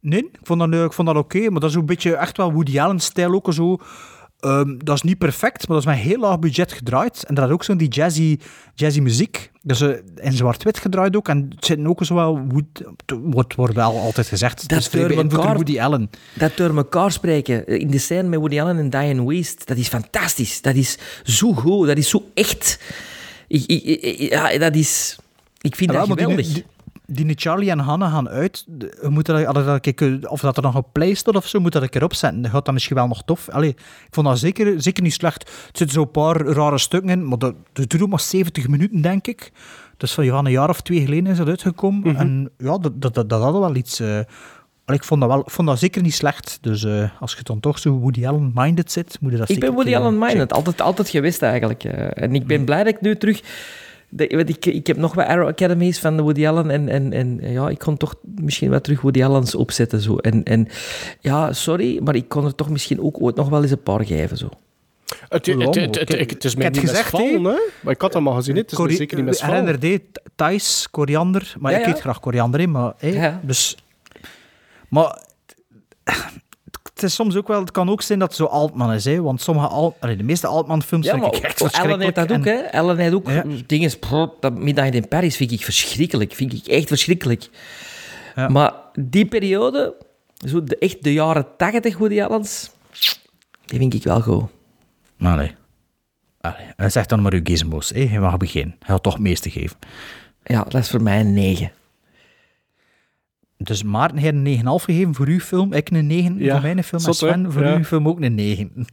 Speaker 4: Nee, ik vond dat, ik vond dat oké, maar dat is een beetje echt wel Woody Allen-stijl ook zo. Ehm, dat is niet perfect, maar dat is met heel laag budget gedraaid. En dat had ook zo'n die jazzy, jazzy muziek. Eh, in zwart-wit gedraaid ook. En het zit ook zo wel... Wood- wordt, wordt wel altijd gezegd.
Speaker 6: Dat door elkaar-
Speaker 4: Woody Allen.
Speaker 6: Dat door elkaar spreken in de scène met Woody Allen en Diane Waste, dat is fantastisch. Dat is zo goed, dat is zo echt. Ik, ik, ik- ja, dat is... Ik vind
Speaker 4: Ja,
Speaker 6: dat geweldig.
Speaker 4: Die, die, die Charlie en Hannah gaan uit. We moeten dat, dat ik, of dat er nog op Play staat of zo, moet dat ik erop zetten. Dat gaat dan misschien wel nog tof. Allee, ik vond dat zeker, zeker niet slecht. Er zitten zo'n paar rare stukken in, maar dat, dat duurt maar 70 minuten, denk ik. Dus van, ja, een jaar of twee geleden is dat uitgekomen.
Speaker 5: Mhm.
Speaker 4: En ja, dat, dat, dat, dat had wel iets... eh, ik vond dat, wel, ik vond dat zeker niet slecht. Dus eh, als je dan toch zo Woody Allen-minded zit, moet je dat
Speaker 6: Ik
Speaker 4: zeker
Speaker 6: ben Woody
Speaker 4: een keer
Speaker 6: Allen minded,
Speaker 4: checken.
Speaker 6: altijd, altijd geweest eigenlijk. eh. en ik ben blij dat ik nu terug... ik, ik heb nog wat Arrow Academies van de Woody Allen en, en, en ja, ik kon toch misschien wat terug Woody Allens opzetten. Zo. En, en ja, sorry, maar ik kon er toch misschien ook ooit nog wel eens een paar geven. Zo.
Speaker 5: Het, het, het, het,
Speaker 4: ik-
Speaker 5: het is mij niet
Speaker 4: gezegd,
Speaker 5: hè? Maar ik had dat maar gezien, het is zeker niet misvallen.
Speaker 4: Herinner die Thais, koriander. Maar
Speaker 6: Ja,
Speaker 4: ik eet graag koriander in, maar...
Speaker 6: Ja.
Speaker 4: Dus... Maar... Het is soms ook wel... Het kan ook zijn dat het zo Altman is, hè. Want sommige... Allee, de meeste Altman-films
Speaker 6: Ja,
Speaker 4: vind
Speaker 6: maar
Speaker 4: ik echt
Speaker 6: Ellen heeft dat ook,
Speaker 4: en-
Speaker 6: hè. Ellen heeft ook
Speaker 4: Ja.
Speaker 6: dingen... pff, Dat Midnight in Paris vind ik verschrikkelijk. Vind ik echt verschrikkelijk.
Speaker 4: Ja.
Speaker 6: Maar die periode, zo de, echt de jaren tachtig Woody Allens, die vind ik wel goed.
Speaker 4: Allee. Allee. En zeg dan maar uw gizmos, hè. Je mag beginnen. Hij had toch het meeste geven.
Speaker 6: Ja, dat is voor mij een 9.
Speaker 4: Dus Maarten heeft een 9,5 gegeven voor uw film. Ik een 9
Speaker 5: Ja,
Speaker 4: voor mijn film. en Sven
Speaker 5: hè?
Speaker 4: voor
Speaker 5: Ja.
Speaker 4: uw film ook een 9.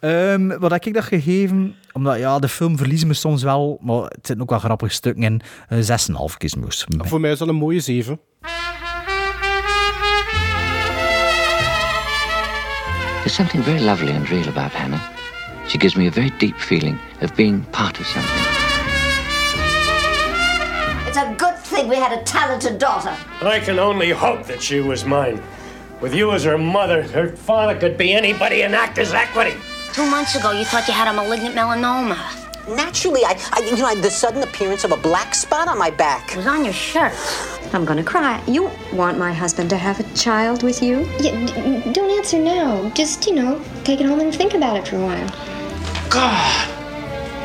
Speaker 4: Ehm, wat heb ik dat gegeven? Omdat ja, de film verliezen me soms wel, maar het zitten ook wel grappige stukken in. Eh, 6,5 gizmos.
Speaker 5: Voor mij is dat een mooie 7.
Speaker 8: There's something very lovely and real about Hannah. She gives me a very deep feeling of being part of something.
Speaker 12: It's a good thing we had a talented daughter.
Speaker 13: I can only hope that she was mine. With you as her mother, her father could be anybody in actors' equity.
Speaker 12: Two months ago, you thought you had a malignant melanoma.
Speaker 14: Naturally, I, I, you know, I had the sudden appearance of a black spot on my back.
Speaker 12: It was on your shirt.
Speaker 15: I'm gonna cry. You want my husband to have a child with you?
Speaker 16: Yeah, d- don't answer now. Just, you know, take it home and think about it for a while.
Speaker 17: God,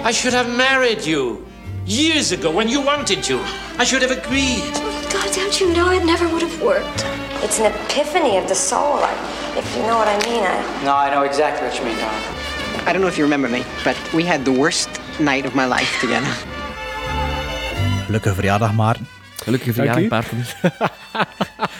Speaker 17: I should have married you years ago when you wanted to. I should have agreed.
Speaker 16: Oh, God, don't you know it never would have worked?
Speaker 15: It's an epiphany of the soul, like, if you know what I mean. I...
Speaker 14: No, I know exactly what you mean, Don. I don't know if you remember me, but we had the worst night of my life together.
Speaker 4: Gelukkige verjaardag, Maarten.
Speaker 6: Gelukkige
Speaker 5: verjaardag.
Speaker 6: Maarten.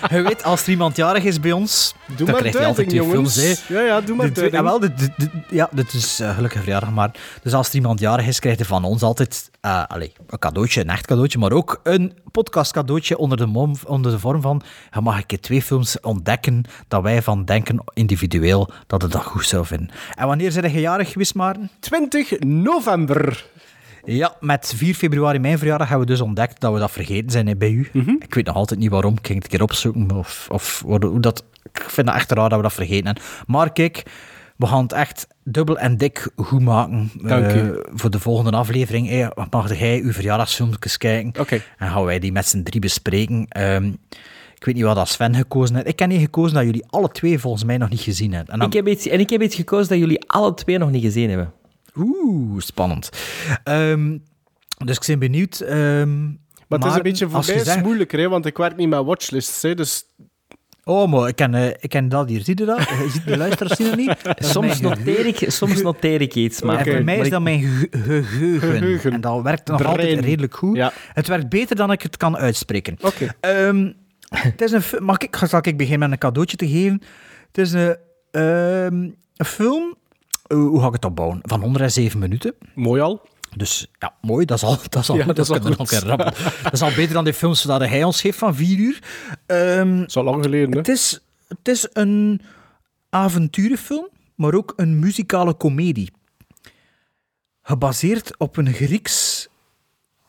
Speaker 4: Je weet, als er iemand jarig is bij ons,
Speaker 5: Doe
Speaker 4: dan
Speaker 5: maar
Speaker 4: krijg je altijd twee
Speaker 5: jongens.
Speaker 4: films. Hè.
Speaker 5: Ja, ja, doe maar
Speaker 4: De ja, wel, de, de- de- ja, dit is gelukkige verjaardag, maar... Dus als er iemand jarig is, krijgt hij van ons altijd eh, allee, een cadeautje, een echt cadeautje, maar ook een podcast cadeautje onder de, mom, onder de vorm van je mag een keer twee films ontdekken dat wij van denken individueel dat het dat goed zou vinden. En wanneer zijn je jarig geweest, Maarten?
Speaker 5: 20 november.
Speaker 4: Ja, met 4 februari, mijn verjaardag, hebben we dus ontdekt dat we dat vergeten zijn hè, bij u. Ik weet nog altijd niet waarom. Ik ging het een keer opzoeken. Of, of hoe dat, ik vind het echt raar dat we dat vergeten hebben. Maar kijk, we gaan het echt dubbel en dik goed maken.
Speaker 5: Dank
Speaker 4: eh,
Speaker 5: u.
Speaker 4: voor de volgende aflevering. Hey, mag jij uw verjaardagsfilmpjes kijken?
Speaker 5: Oké.
Speaker 4: En gaan wij die met z'n drie bespreken. Ehm, ik weet niet wat als Sven gekozen heeft. Ik heb niet gekozen dat jullie alle twee volgens mij nog niet gezien hebben. En dan-
Speaker 6: Ik heb iets, en ik heb iets gekozen dat jullie alle twee nog niet gezien hebben.
Speaker 4: Oeh, spannend. Ehm, dus ik ben benieuwd. ehm,
Speaker 5: Maar het is een beetje voor
Speaker 4: als
Speaker 5: mij
Speaker 4: zegt-
Speaker 5: moeilijker, hè, want ik werk niet met watchlists. Hè, dus
Speaker 4: Oh, maar ik ken, eh, ik ken dat hier. Zie je dat? Je ziet de luisteraars zien niet.
Speaker 6: Soms noteer, ik, soms noteer ik iets, maar...
Speaker 4: Voor mij is dat mijn ge- geheugen.
Speaker 5: Geheugen.
Speaker 4: En dat werkt nog altijd redelijk goed.
Speaker 5: Ja.
Speaker 4: Het werkt beter dan ik het kan uitspreken.
Speaker 5: Oké.
Speaker 4: Ehm, het is een, mag ik, zal ik beginnen met een cadeautje te geven? Het is een, ehm, een film, eh, hoe ga ik het opbouwen? Van 107 minuten.
Speaker 5: mooi al.
Speaker 4: Dus ja, mooi, dat is al, dat is al,
Speaker 5: Ja,
Speaker 4: dat
Speaker 5: dat is al
Speaker 4: nog. Dat is beter dan de films dat hij ons geeft van vier uur. Ehm,
Speaker 5: Dat is al lang geleden, hè.
Speaker 4: het, is, het is een avonturenfilm, maar ook een muzikale komedie. Gebaseerd op een Grieks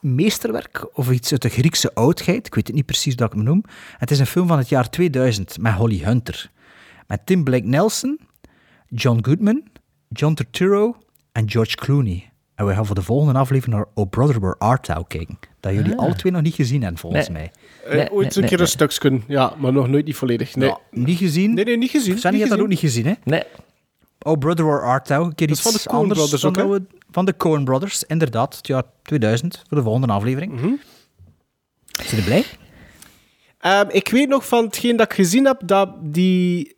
Speaker 4: meesterwerk, of iets uit de Griekse oudheid. Ik weet het niet precies hoe ik hem noem. Het is een film van het jaar 2000 met Holly Hunter. Met Tim Blake Nelson, John Goodman, John Turturro en George Clooney. En we gaan voor de volgende aflevering naar Oh Brother Where Art Thou kijken. Dat jullie
Speaker 6: Ah.
Speaker 4: alle twee nog niet gezien hebben, volgens
Speaker 6: Nee.
Speaker 4: mij.
Speaker 5: Eh,
Speaker 6: Nee,
Speaker 5: ooit
Speaker 6: nee,
Speaker 5: een keer
Speaker 6: nee,
Speaker 5: een stukje, ja, maar nog nooit niet volledig. Nee,
Speaker 4: Ja, niet gezien.
Speaker 5: nee, nee niet gezien.
Speaker 4: Je hebt dat ook niet gezien, hè?
Speaker 6: Nee.
Speaker 4: Oh Brother Where Art Thou. Een keer
Speaker 5: Dat is
Speaker 4: iets
Speaker 5: van de Coen
Speaker 4: anders
Speaker 5: Brothers ook,
Speaker 4: we- Van de Coen Brothers, inderdaad. Het jaar 2000, voor de volgende aflevering.
Speaker 5: Mhm.
Speaker 4: Zijn je blij?
Speaker 5: Ehm, ik weet nog van hetgeen dat ik gezien heb, dat die...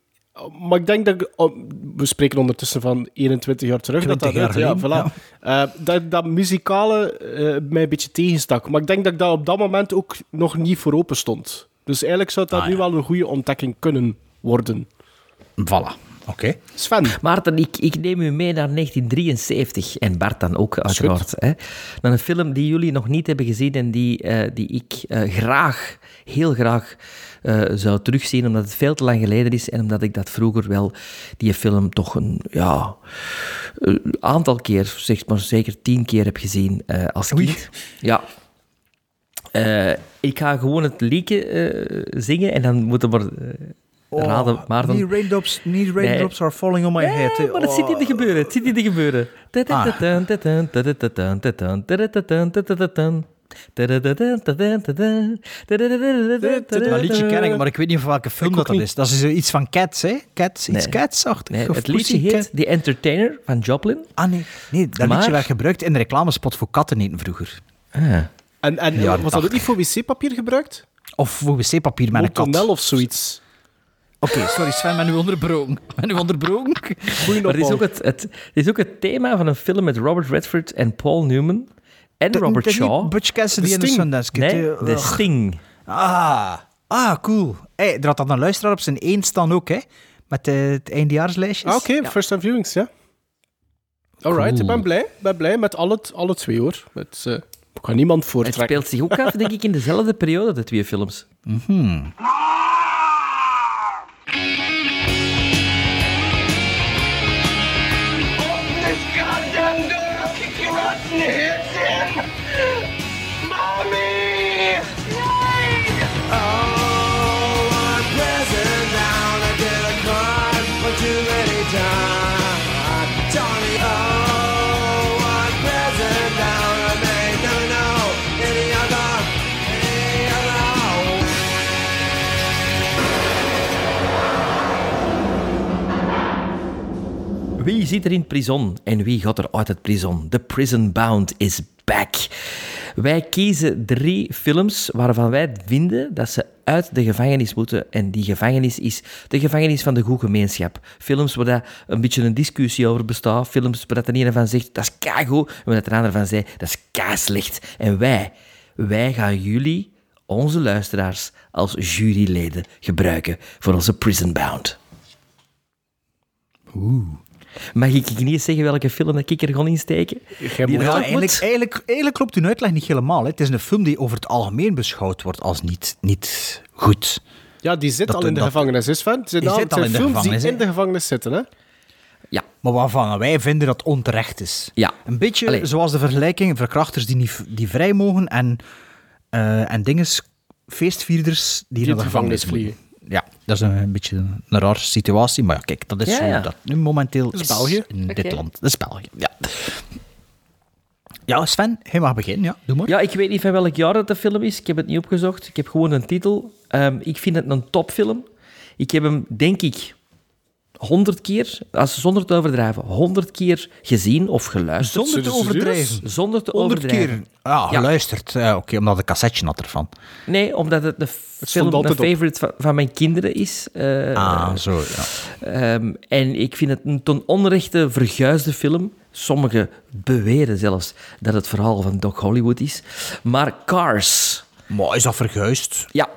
Speaker 5: Maar ik denk dat... ik- oh, we spreken ondertussen van 21 jaar terug. dat
Speaker 4: 20
Speaker 5: dat
Speaker 4: jaar
Speaker 5: uit, ja, voilà. Eh, dat, dat muzikale eh, mij een beetje tegenstak. Maar ik denk dat ik daar op dat moment ook nog niet voor open stond. Dus eigenlijk zou dat
Speaker 4: Ah,
Speaker 5: nu
Speaker 4: ja.
Speaker 5: wel een goede ontdekking kunnen worden.
Speaker 4: Voilà. Oké.
Speaker 5: Sven.
Speaker 6: Maarten, ik, ik neem u mee naar 1973 en Bart dan ook uiteraard. Hè, naar een film die jullie nog niet hebben gezien en die, eh, die ik eh, graag, heel graag eh, zou terugzien, omdat het veel te lang geleden is en omdat ik dat vroeger wel, die film toch een ja, een aantal keer, zeg maar zeker tien keer heb gezien eh, als kind. Ja. Eh, ik ga gewoon het liedje zingen en dan moeten we uh, raden, Maarten.
Speaker 4: Niet raindrops, niet raindrops are falling on my
Speaker 6: Ja,
Speaker 4: head.
Speaker 6: maar het zit niet te gebeuren. Het zit niet te gebeuren.
Speaker 4: Dat liedje ken ik, maar ik weet niet van welke film dat, is. Dat is iets van Cats, hè? Cats, iets
Speaker 6: Nee.
Speaker 4: Cats-achtig.
Speaker 6: Nee, het liedje heet The Entertainer van Joplin.
Speaker 4: Ah, nee. Nee, dat
Speaker 6: Maar-
Speaker 4: liedje werd gebruikt in de reclamespot voor katten eten vroeger.
Speaker 6: Ah.
Speaker 5: En, en was dat ook
Speaker 4: 80.
Speaker 5: niet voor wc-papier gebruikt?
Speaker 4: Of voor wc-papier met een kat.
Speaker 5: Of zoiets.
Speaker 4: Oké, sorry Sven, ben u onderbroken. Ben u onderbroken?
Speaker 6: Maar het is, ook het, het, het is ook het thema van een film met Robert Redford en Paul Newman. En Robert Shaw.
Speaker 4: Butch Cassidy en de
Speaker 5: Sting.
Speaker 4: Sundance Kid.
Speaker 6: Nee, de. Sting.
Speaker 4: Ah, ah, cool. Hey, er had dan een luisteraar op zijn één staan ook, hè? Met eh, het eindejaarslijstjes.
Speaker 5: Ah, Oké, first time viewings, ja. Alright,
Speaker 4: Cool.
Speaker 5: ik ben blij. Ik ben blij met alle, alle twee, hoor. Het, eh, ik ga niemand
Speaker 6: Het
Speaker 5: voortrekken.
Speaker 6: speelt zich ook af, denk ik, in dezelfde periode, de twee films.
Speaker 4: Mhm.
Speaker 6: Wie zit er in prison en wie gaat er uit het prison? The Prison Bound is back. Wij kiezen drie films waarvan wij vinden dat ze uit de gevangenis moeten. En die gevangenis is de gevangenis van de goede gemeenschap. Films waar daar een beetje een discussie over bestaat. Films waar de ene van zegt, dat is keigoed. En waar de andere van zegt, dat is slecht. En wij, wij gaan jullie, onze luisteraars, als juryleden gebruiken voor onze Prison Bound. Mag ik niet zeggen welke film dat ik er gewoon insteken? Die
Speaker 4: Ja, eigenlijk, eigenlijk, eigenlijk klopt uw uitleg niet helemaal. Hè. Het is een film die over het algemeen beschouwd wordt als niet, niet goed.
Speaker 5: Ja, die zit
Speaker 4: Dat-
Speaker 5: al in de
Speaker 4: dat-
Speaker 5: gevangenis, is Sven?
Speaker 4: Die zit al in de gevangenis,
Speaker 5: die in de gevangenis zitten, hè?
Speaker 6: Ja.
Speaker 4: Maar waarvan wij vinden dat onterecht is.
Speaker 6: Ja.
Speaker 4: Een beetje
Speaker 6: Allee.
Speaker 4: zoals de vergelijking verkrachters die, niet, die vrij mogen en, eh en dinges, feestvierders die,
Speaker 5: in
Speaker 4: naar
Speaker 5: de
Speaker 4: de gevangenis
Speaker 5: gevangenis
Speaker 4: vliegen. Ja, dat is een, een beetje een, een rare situatie. Maar ja, kijk, dat is
Speaker 6: Ja,
Speaker 4: zo
Speaker 6: ja.
Speaker 4: dat nu momenteel
Speaker 5: Dat is België.
Speaker 4: in dit land. Dat is België, ja. Ja, Sven, jij mag beginnen. Ja, doe maar.
Speaker 6: Ja, ik weet niet van welk jaar het de film is. Ik heb het niet opgezocht. Ik heb gewoon een titel. Ehm, ik vind het een topfilm. Ik heb hem, denk ik, honderd keer, als, zonder te overdrijven, honderd keer gezien of geluisterd.
Speaker 4: Zonder te overdrijven.
Speaker 6: Zonder te
Speaker 4: 100
Speaker 6: overdrijven.
Speaker 4: keer. Ah, geluisterd. Ja, Oké, omdat de cassetje had ervan.
Speaker 6: Nee, omdat het de film,
Speaker 5: op.
Speaker 6: favorite van, van mijn kinderen is. Eh,
Speaker 4: ah, zo, ja.
Speaker 6: Ehm, en ik vind het een ten onrechte verguisde film. Sommigen beweren zelfs dat het verhaal van Doc Hollywood is. Maar Cars.
Speaker 4: Maar is dat verguisd?
Speaker 6: Ja.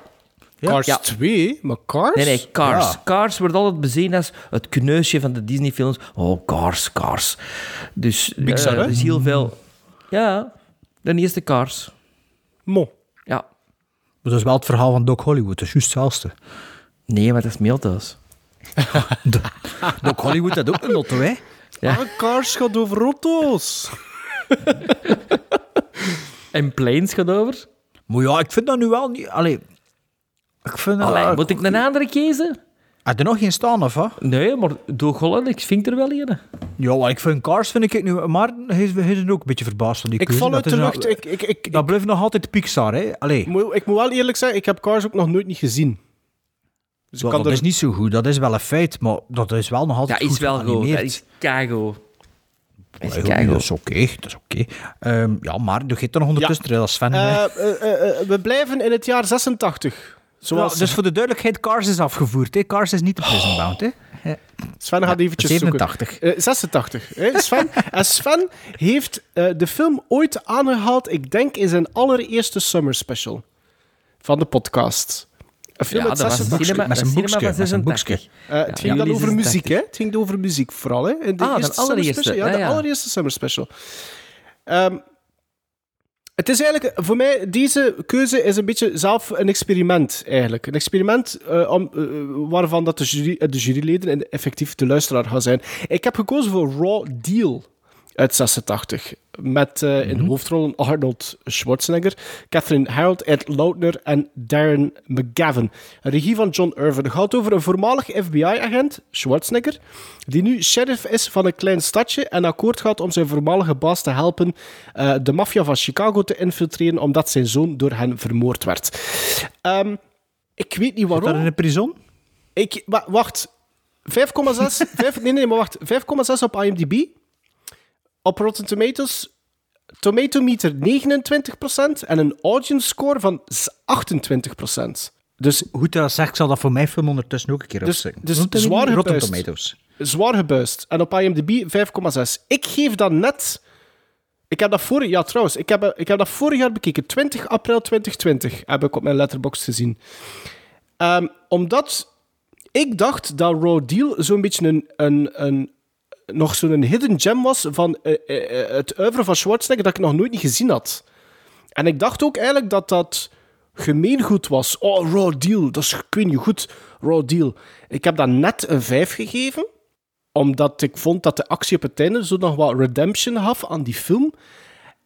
Speaker 5: Cars
Speaker 6: Ja.
Speaker 5: 2? Maar Cars?
Speaker 6: Nee, nee, Cars.
Speaker 4: Ja.
Speaker 6: Cars wordt altijd bezien als het kneusje van de Disney-films. Oh, Cars, Cars. Dus
Speaker 5: Pixar,
Speaker 6: eh, er is heel veel... Ja, de eerste Cars.
Speaker 5: Mo.
Speaker 6: Ja.
Speaker 4: Maar dat is wel het verhaal van Doc Hollywood. Dat is juist hetzelfde.
Speaker 6: Nee, maar dat is Milthuis.
Speaker 4: Doc Hollywood had ook een auto, hè?
Speaker 6: Ja.
Speaker 5: Ah, Cars gaat over auto's.
Speaker 6: En Planes gaat over.
Speaker 4: Maar ja, ik vind dat nu wel niet... Allee, ik vind... dat-
Speaker 6: Allee, moet ik een andere kiezen?
Speaker 4: Had er nog geen staan, of wat?
Speaker 6: Nee, maar Doc Holland, ik vind er wel een.
Speaker 4: Ja, ik vind Cars vind ik nu... Maar hij is, hij is er ook een beetje verbaasd van die
Speaker 5: Ik
Speaker 4: keuze.
Speaker 5: val uit
Speaker 4: Dat
Speaker 5: de
Speaker 4: is
Speaker 5: lucht.
Speaker 4: nou-
Speaker 5: Ik, ik, ik,
Speaker 4: Dat blijft nog altijd Pixar, hè? Allee,
Speaker 5: ik, moet, ik moet wel eerlijk zeggen, ik heb Cars ook nog nooit niet gezien. Dus
Speaker 4: dat,
Speaker 5: kan
Speaker 4: dat
Speaker 5: er...
Speaker 4: is niet zo goed. Dat is wel een feit, maar dat is wel nog
Speaker 6: Ja,
Speaker 4: altijd
Speaker 6: is
Speaker 4: goed
Speaker 6: wel goed. Dat is keigoed. Dat is
Speaker 4: Ja, dat is oké, dat is oké. Ehm, ja, maar doe je er nog ondertussen terwijl als Sven...
Speaker 5: Eh,
Speaker 4: eh,
Speaker 5: eh, we blijven in het jaar 86. Zoals
Speaker 4: ja, dus voor de duidelijkheid, Cars is afgevoerd. Hè? Cars is niet de prison bound. Hè? Ja.
Speaker 5: Sven gaat eventjes
Speaker 4: 87.
Speaker 5: zoeken. Eh, 86. Hè, Sven. en Sven heeft eh, de film ooit aangehaald, ik denk in zijn allereerste summer special van de podcast. Een film
Speaker 6: Ja,
Speaker 5: uit
Speaker 6: dat was
Speaker 5: 86.
Speaker 6: cinema-
Speaker 4: met zijn boekje,
Speaker 6: van
Speaker 4: met zijn
Speaker 6: 86.
Speaker 5: Eh, het
Speaker 6: Ja,
Speaker 5: ging dan over
Speaker 6: 86.
Speaker 5: muziek, hè? Het ging over muziek vooral, hè? In de
Speaker 6: Ah, de
Speaker 5: summer
Speaker 6: allereerste.
Speaker 5: special. Ja,
Speaker 6: Ja,
Speaker 5: de allereerste summer special. Ehm, het is eigenlijk, voor mij, deze keuze is een beetje zelf een experiment, eigenlijk. Een experiment eh, om, eh, waarvan dat de, jury, de juryleden en effectief de luisteraar gaan zijn. Ik heb gekozen voor Raw Deal uit 86. Met eh, in de hoofdrollen Arnold Schwarzenegger, Catherine Harold, Ed Lautner en Darren McGavin. Een regie van John Irvin. Het gaat over een voormalig FBI-agent, Schwarzenegger, die nu sheriff is van een klein stadje en akkoord gaat om zijn voormalige baas te helpen eh, de maffia van Chicago te infiltreren omdat zijn zoon door hen vermoord werd. Ehm, ik weet niet waarom.
Speaker 4: dat in een prison?
Speaker 5: Ik, wa- wacht. 5,6. vijf- nee, nee, maar wacht. 5,6 op IMDb. Op Rotten Tomatoes. Tomatometer 29% en een audience score van s- 28%. Dus
Speaker 4: Goed dat zegt, ik zal dat voor mijn film ondertussen ook een keer
Speaker 5: Dus- dus zwaar gebuist.
Speaker 4: Tomatoes.
Speaker 5: zwaar gebuist. En op IMDb 5,6. Ik geef dat net... Ik heb dat vorig... Ja, trouwens. Ik heb, ik heb dat vorig jaar bekeken. 20 april 2020 heb ik op mijn letterbox gezien. Ehm, omdat ik dacht dat Raw Deal zo'n beetje een, een, een, nog zo'n hidden gem was van eh, eh, eh, het oeuvre van Schwarzenegger dat ik nog nooit niet gezien had. En ik dacht ook eigenlijk dat dat gemeengoed was. Oh, Raw Deal, dat is, ik weet niet goed, Raw Deal. Ik heb dat net een 5 gegeven, omdat ik vond dat de actie op het einde zo nog wat redemption gaf aan die film.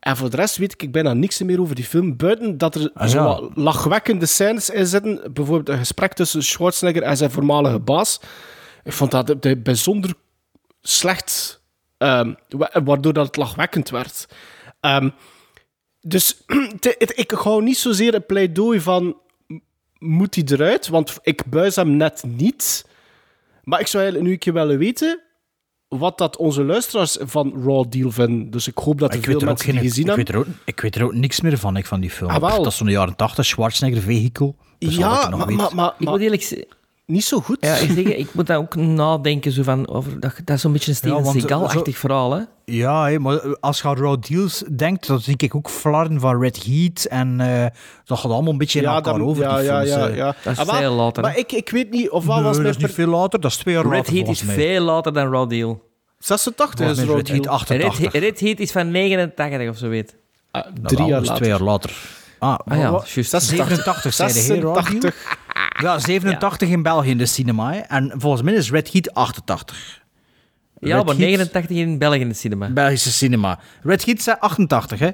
Speaker 5: En voor de rest weet ik bijna niks meer over die film. Buiten dat er
Speaker 4: Ah, ja.
Speaker 5: lachwekkende scènes in zitten. Bijvoorbeeld een gesprek tussen Schwarzenegger en zijn voormalige baas. Ik vond dat de- de bijzonder slecht, ehm, wa- waardoor dat het lachwekkend werd. Ehm, dus ik hou niet zozeer een pleidooi van moet hij eruit, want ik buis hem net niet. Maar ik zou eigenlijk nu een keer willen weten wat dat onze luisteraars van Raw Deal vinden. Dus ik hoop dat er
Speaker 4: Ik
Speaker 5: veel
Speaker 4: er
Speaker 5: mensen
Speaker 4: geen,
Speaker 5: die gezien
Speaker 4: ik,
Speaker 5: hebben.
Speaker 4: weet er ook, ik weet er ook niks meer van, ik, van die film.
Speaker 5: Ah, wel.
Speaker 4: Dat is van de jaren 80, Schwarzenegger vehicle.
Speaker 5: Ja, maar, maar, maar,
Speaker 6: Ik moet eerlijk zeggen...
Speaker 5: niet zo goed.
Speaker 6: Ja, ik, zeg, ik moet daar ook nadenken zo van, over, dat, dat is zo'n beetje een Steven
Speaker 4: want,
Speaker 6: Seagal-achtig
Speaker 4: zo-
Speaker 6: verhaal, hè?
Speaker 4: Ja, hé, maar als je aan Raw Deals denkt, dan zie ik ook flarden van Red Heat en eh, dat gaat allemaal een beetje in
Speaker 5: ja,
Speaker 4: elkaar
Speaker 5: dan-
Speaker 4: over,
Speaker 5: ja,
Speaker 4: die
Speaker 5: ja,
Speaker 4: films.
Speaker 5: ja,
Speaker 4: eh.
Speaker 5: ja.
Speaker 6: Dat is
Speaker 5: Ah, wel,
Speaker 6: veel later, hè?
Speaker 5: Maar ik, ik weet niet of wat
Speaker 4: Nee,
Speaker 5: was
Speaker 4: dat
Speaker 5: mijn
Speaker 4: is niet
Speaker 5: per-
Speaker 4: veel later, dat is twee jaar
Speaker 6: Red
Speaker 4: later
Speaker 6: Heat is veel later dan Raw Deal.
Speaker 5: 86 is Raw
Speaker 4: Red Heat
Speaker 5: Deal.
Speaker 4: 88.
Speaker 6: Red, Red Heat is van 89 of zo weet.
Speaker 5: Ah,
Speaker 4: Nou,
Speaker 5: drie jaar
Speaker 4: dat is
Speaker 5: later.
Speaker 4: twee jaar later. Ah,
Speaker 6: Ah ja,
Speaker 4: wat-
Speaker 6: juist.
Speaker 4: 87 zei de heer Raw Deal?
Speaker 5: 86.
Speaker 4: Ja, 87 in België in de cinema. hè. En volgens mij is Red Heat 88.
Speaker 6: Ja,
Speaker 4: Red
Speaker 6: maar
Speaker 4: Heat-
Speaker 6: 89 in België in het cinema.
Speaker 4: Belgische cinema. Red Heat zei 88, hè?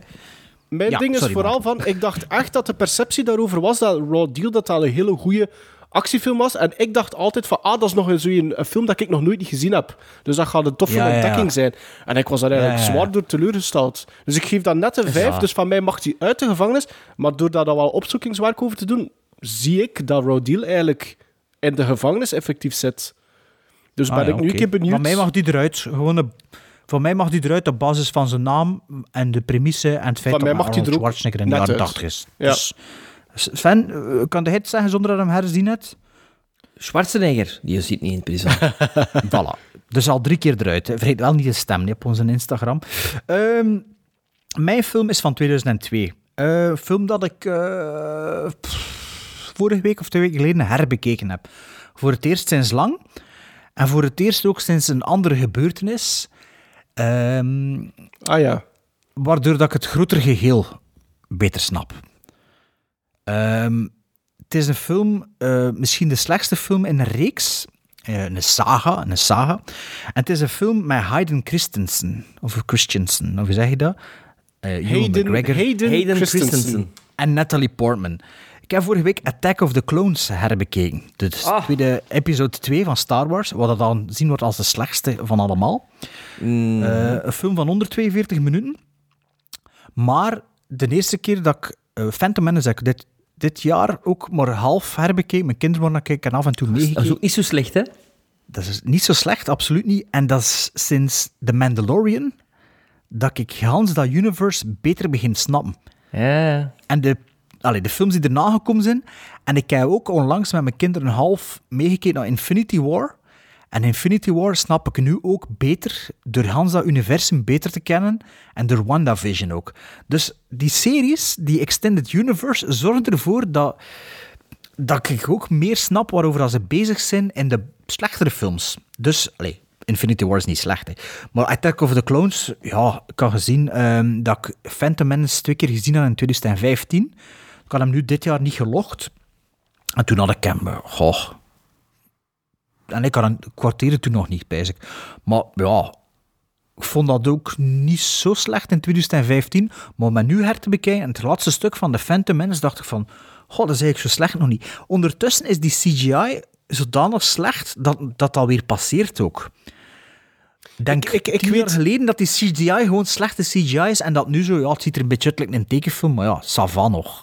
Speaker 5: Mijn
Speaker 4: Ja,
Speaker 5: ding is
Speaker 4: sorry,
Speaker 5: vooral van, ik dacht echt dat de perceptie daarover was dat Raw Deal dat al een hele goede actiefilm was. En ik dacht altijd van, ah, dat is nog een, zo'n- een film dat ik nog nooit niet gezien heb. Dus dat gaat een toffe
Speaker 4: Ja,
Speaker 5: ontdekking zijn. En ik was daar eigenlijk
Speaker 4: Ja,
Speaker 5: zwaar door teleurgesteld. Dus ik geef dat net een 5,
Speaker 4: Ja.
Speaker 5: dus van mij mag hij uit de gevangenis. Maar door daar wel opzoekingswerk over te doen, zie ik dat Deal eigenlijk in de gevangenis effectief zit. Dus
Speaker 4: Ah,
Speaker 5: ben
Speaker 4: ja,
Speaker 5: ik nu een keer benieuwd.
Speaker 4: Van mij mag die eruit. Gewoon een- van mij mag die eruit op basis van zijn naam en de premisse en het feit
Speaker 5: Van mij
Speaker 4: dat
Speaker 5: mag die
Speaker 4: Arnold
Speaker 5: ook
Speaker 4: Schwarzenegger in de jaren
Speaker 5: uit.
Speaker 4: 80 is.
Speaker 5: Ja.
Speaker 4: Dus, Sven, eh, kan de hit zeggen zonder dat hem herzien hebt?
Speaker 6: Schwarzenegger, die zit niet in prison.
Speaker 4: Voilà. Dus al drie keer eruit. hè. Vergeet wel niet te stemmen hè, op onze Instagram. Ehm, mijn film is van 2002. Eh, Een film dat ik eh, pff, vorige week of twee weken geleden herbekeken heb. Voor het eerst sinds lang. En voor het eerst ook sinds een andere gebeurtenis. Ehm,
Speaker 5: Ah ja.
Speaker 4: waardoor dat ik het grotere geheel beter snap. Ehm, het is een film, eh, misschien de slechtste film in een reeks. Eh, een saga, een saga. En het is een film met Hayden Christensen, of Christensen, of hoe zeg je dat? Eh Ewan
Speaker 5: Hayden,
Speaker 4: McGregor
Speaker 5: Hayden,
Speaker 6: Hayden
Speaker 5: Christensen.
Speaker 6: Christensen.
Speaker 4: en Natalie Portman. Ik heb vorige week Attack of the Clones herbekeken. Dus
Speaker 6: Ah.
Speaker 4: tweede episode 2 van Star Wars, wat dat dan zien wordt als de slechtste van allemaal.
Speaker 6: Mm,
Speaker 4: Eh, een film van 142 minuten. Maar de eerste keer dat ik uh, Phantom Menace ik dit, dit jaar ook maar half herbekeken. Mijn kinderen worden kijken en af en toe
Speaker 6: dat
Speaker 4: meegekeken.
Speaker 6: is ook niet zo slecht, hè?
Speaker 4: Dat is niet zo slecht, absoluut niet. En dat is sinds The Mandalorian dat ik Hans dat universe beter begin snappen.
Speaker 6: Ja.
Speaker 4: En de, allee, de films die erna gekomen zijn. En ik heb ook onlangs met mijn kinderen half meegekeken naar Infinity War. En Infinity War snap ik nu ook beter, door Hans dat universum beter te kennen. En door WandaVision ook. Dus die series, die Extended Universe, zorgen ervoor dat dat ik ook meer snap waarover ze bezig zijn in de slechtere films. Dus, allee, Infinity War is niet slecht. Maar Attack of the Clones, ja, ik had gezien ehm, dat ik Phantom Menace twee keer gezien had in 2015. Ik had hem nu dit jaar niet gelogd. En toen had ik hem, goh... En ik had een kwartier toen nog niet, bezig. Maar ja, ik vond dat ook niet zo slecht in 2015. Maar om me nu her te bekijken, en het laatste stuk van de Phantom Menace, dacht ik van... Goh, dat is eigenlijk zo slecht nog niet. Ondertussen is die CGI zodanig slecht dat dat alweer passeert ook. Ik denk ik, ik, jaar geleden dat die CGI gewoon slechte CGI is en dat nu zo, ja, het ziet er een beetje uit een tekenfilm, maar ja, Savan nog.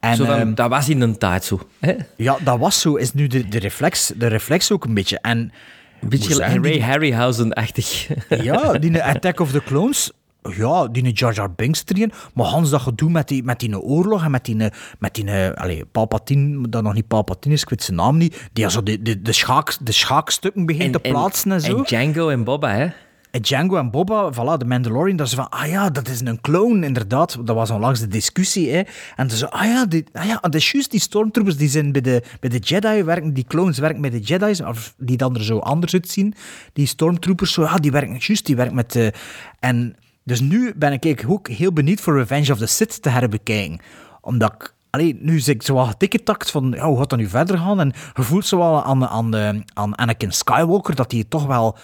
Speaker 4: En,
Speaker 6: Zo van,
Speaker 4: ehm,
Speaker 6: dat was in een tijd zo. Hè?
Speaker 4: ja, dat was zo. Is nu de, de, reflex, de reflex ook een beetje. En,
Speaker 6: Een beetje Ray
Speaker 4: die-
Speaker 6: Harryhausen-achtig.
Speaker 4: Ja, die Attack of the Clones. Ja, die Jar Jar Binks erin. Maar Hans, dat gedoe met die, met die oorlog en met die, met die allee, Palpatine, dat nog niet Palpatine is, ik weet zijn naam niet, die zo de, de, de, schaak, de schaakstukken begint te plaatsen en, zo.
Speaker 6: En Django en Boba, hè?
Speaker 4: En Django en Boba, voilà, de Mandalorian, dat is van, ah ja, dat is een clone, inderdaad. Dat was onlangs de discussie, hè. En ze ah ja, die, ah ja, is juist, die stormtroopers, die zijn bij de, bij de Jedi, werken, die clones werken met de Jedi's, of die dan er zo anders uitzien. Die stormtroopers, zo, ja, die werken juist, die werken met de... En dus nu ben ik ook heel benieuwd voor Revenge of the Sith te herbekijken. Omdat ik... Allee, nu zit ik zo wel getikgetakt van, ja, hoe gaat dat nu verder gaan? En je voelt zo wel aan, aan, de, aan Anakin Skywalker dat hij toch wel...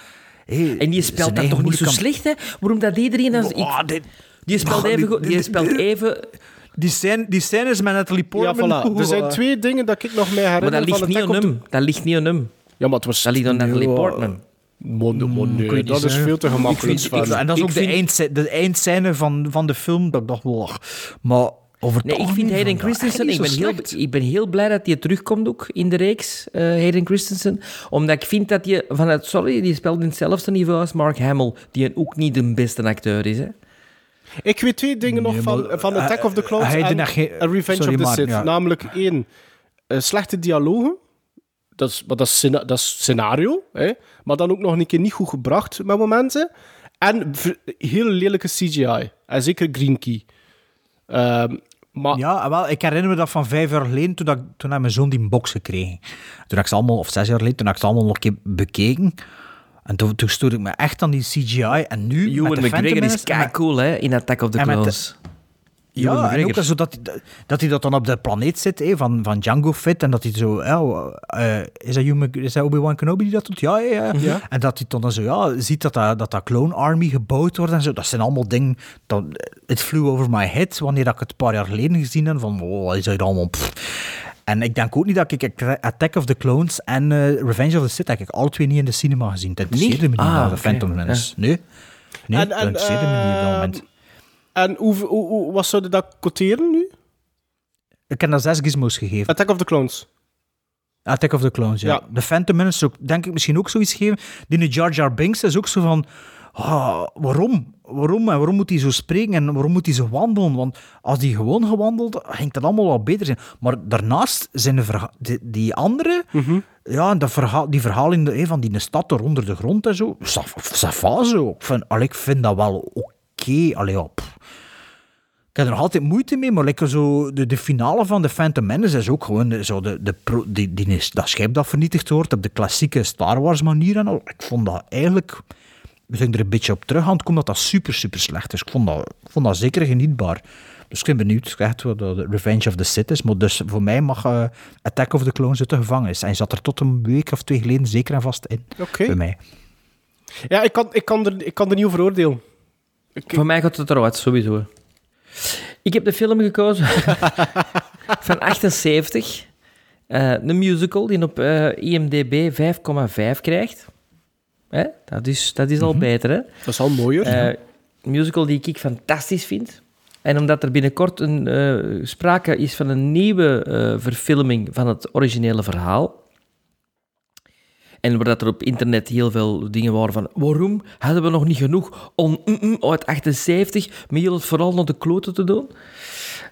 Speaker 4: hey,
Speaker 6: En die speelt dat toch niet zo slecht, hè? Waarom dat iedereen... Als, ik,
Speaker 4: Oh, dit-
Speaker 6: die speelt
Speaker 4: Oh,
Speaker 6: even...
Speaker 4: die-
Speaker 6: goed- Die speelt even...
Speaker 4: Die scène, die scène is met Natalie
Speaker 5: Ja,
Speaker 4: Portman.
Speaker 5: voilà. Er zijn twee dingen dat ik nog mee herinner
Speaker 6: Maar dat ligt
Speaker 5: van
Speaker 6: niet aan hem. Dat ligt niet aan hem.
Speaker 5: Ja, maar het was...
Speaker 6: Dat ligt aan Natalie
Speaker 5: Ja.
Speaker 6: Portman.
Speaker 5: Man, man, nee,
Speaker 4: Ik weet
Speaker 5: dat is veel te gemakkelijk.
Speaker 4: Ik vind- ik- en dat is ook de, eindscène, de eindscène van, van de film, dat ik dacht, wel, maar
Speaker 6: Nee, ik vind Hayden Christensen... Ik ben, heel, ik ben heel blij dat hij terugkomt ook in de reeks, eh Hayden Christensen. Omdat ik vind dat je vanuit... Sorry, die speelt in hetzelfde niveau als Mark Hamill, die ook niet de beste acteur is, hè.
Speaker 5: Ik weet twee dingen nog
Speaker 4: Nee,
Speaker 5: van,
Speaker 4: maar,
Speaker 5: van Attack
Speaker 4: eh,
Speaker 5: of the Clones
Speaker 4: hij
Speaker 5: en, Revenge
Speaker 4: sorry,
Speaker 5: of the Sith.
Speaker 4: ja.
Speaker 5: Namelijk één, eh, slechte dialogen. Dat is, maar dat is, scena- dat is scenario. Hè? Maar dan ook nog een keer niet goed gebracht met momenten. En heel lelijke CGI. En zeker Green Key. Ehm, maar
Speaker 4: Ja, wel, ik herinner me dat van vijf jaar geleden, toen, dat, toen had mijn zoon die box gekregen. Toen ik ze allemaal, of zes jaar geleden, toen had ik ze allemaal nog een keer bekeken. En toen, toen stoorde ik me echt aan die CGI. En nu,
Speaker 6: Ewan
Speaker 4: met de Phantom
Speaker 6: McGregor is kei cool, hè, in Attack of the
Speaker 4: en Ja, en ook zo dat, hij- dat hij dat dan op de planeet zit, hè, van, van Django Fett, en dat hij zo, ja, eh, is dat, Ewan is dat Obi-Wan Kenobi die dat doet? Ja, ja, ja.
Speaker 5: Ja.
Speaker 4: En dat hij dan zo, ja, ziet dat dat, dat, dat Clone Army gebouwd wordt en zo. Dat zijn allemaal dingen, dat, it flew over my head, wanneer dat ik het een paar jaar geleden gezien heb, van, oh, wat is dat allemaal, pff. En ik denk ook niet dat ik Attack of the Clones en eh, Revenge of the Sith, heb ik alle twee niet in de cinema gezien. Dat interesseerde me niet,
Speaker 6: Ah,
Speaker 4: de. Phantom Menace. Nee, nee
Speaker 5: En-
Speaker 4: dat interesseerde me niet op dat
Speaker 5: ehm,
Speaker 4: moment.
Speaker 5: En hoe, hoe, hoe, wat zouden dat quoteren nu?
Speaker 4: Ik heb dat zes gizmos gegeven.
Speaker 5: Attack of the Clones.
Speaker 4: Attack of the Clones, ja.
Speaker 5: Ja.
Speaker 4: De Phantom Menace ik denk ik misschien ook zoiets geven. Die Jar Jar Binks is ook zo van... ah, waarom? Waarom? En waarom moet hij zo spreken? En waarom moet hij zo wandelen? Want als hij gewoon gewandeld, ging dat allemaal wel beter zijn. Maar daarnaast zijn de verha- die, die andere... Ja, dat verhaal, die verhalen in de, hè, van die stad er onder de grond en zo... Va zo. Ik vind, allee, ik vind dat wel oké. Allee, ja, pff. Ik heb er nog altijd moeite mee, maar lekker zo, de, de finale van de Phantom Menace is ook gewoon de- zo de, de pro, die, die is, dat schip dat vernietigd wordt op de klassieke Star Wars manier en al. Ik vond dat eigenlijk, we zijn er een beetje op terug aan het komen, dat dat super, super slecht is. Ik vond dat, ik vond dat zeker genietbaar. Dus ik ben benieuwd echt wat de Revenge of the Sith is. Maar dus voor mij mag eh, Attack of the Clones uit de gevangenis. En hij zat er tot een week of twee geleden zeker en vast in.
Speaker 5: Oké.
Speaker 4: Bij mij.
Speaker 5: Ja, ik kan, ik, kan er, ik kan er niet over oordelen.
Speaker 6: Voor mij gaat het eruit, sowieso. Ik heb de film gekozen van 78. Eh, een musical die op eh, IMDb 5,5 krijgt. Hè? Dat, is, dat is al beter, hè?
Speaker 5: Dat is al mooier.
Speaker 6: Eh, Een musical die ik fantastisch vind. En omdat er binnenkort een, sprake is van een nieuwe verfilming van het originele verhaal. En waar dat er op internet heel veel dingen waren van... Waarom hadden we nog niet genoeg om mm, mm, uit 78 met het vooral naar de kloten te doen?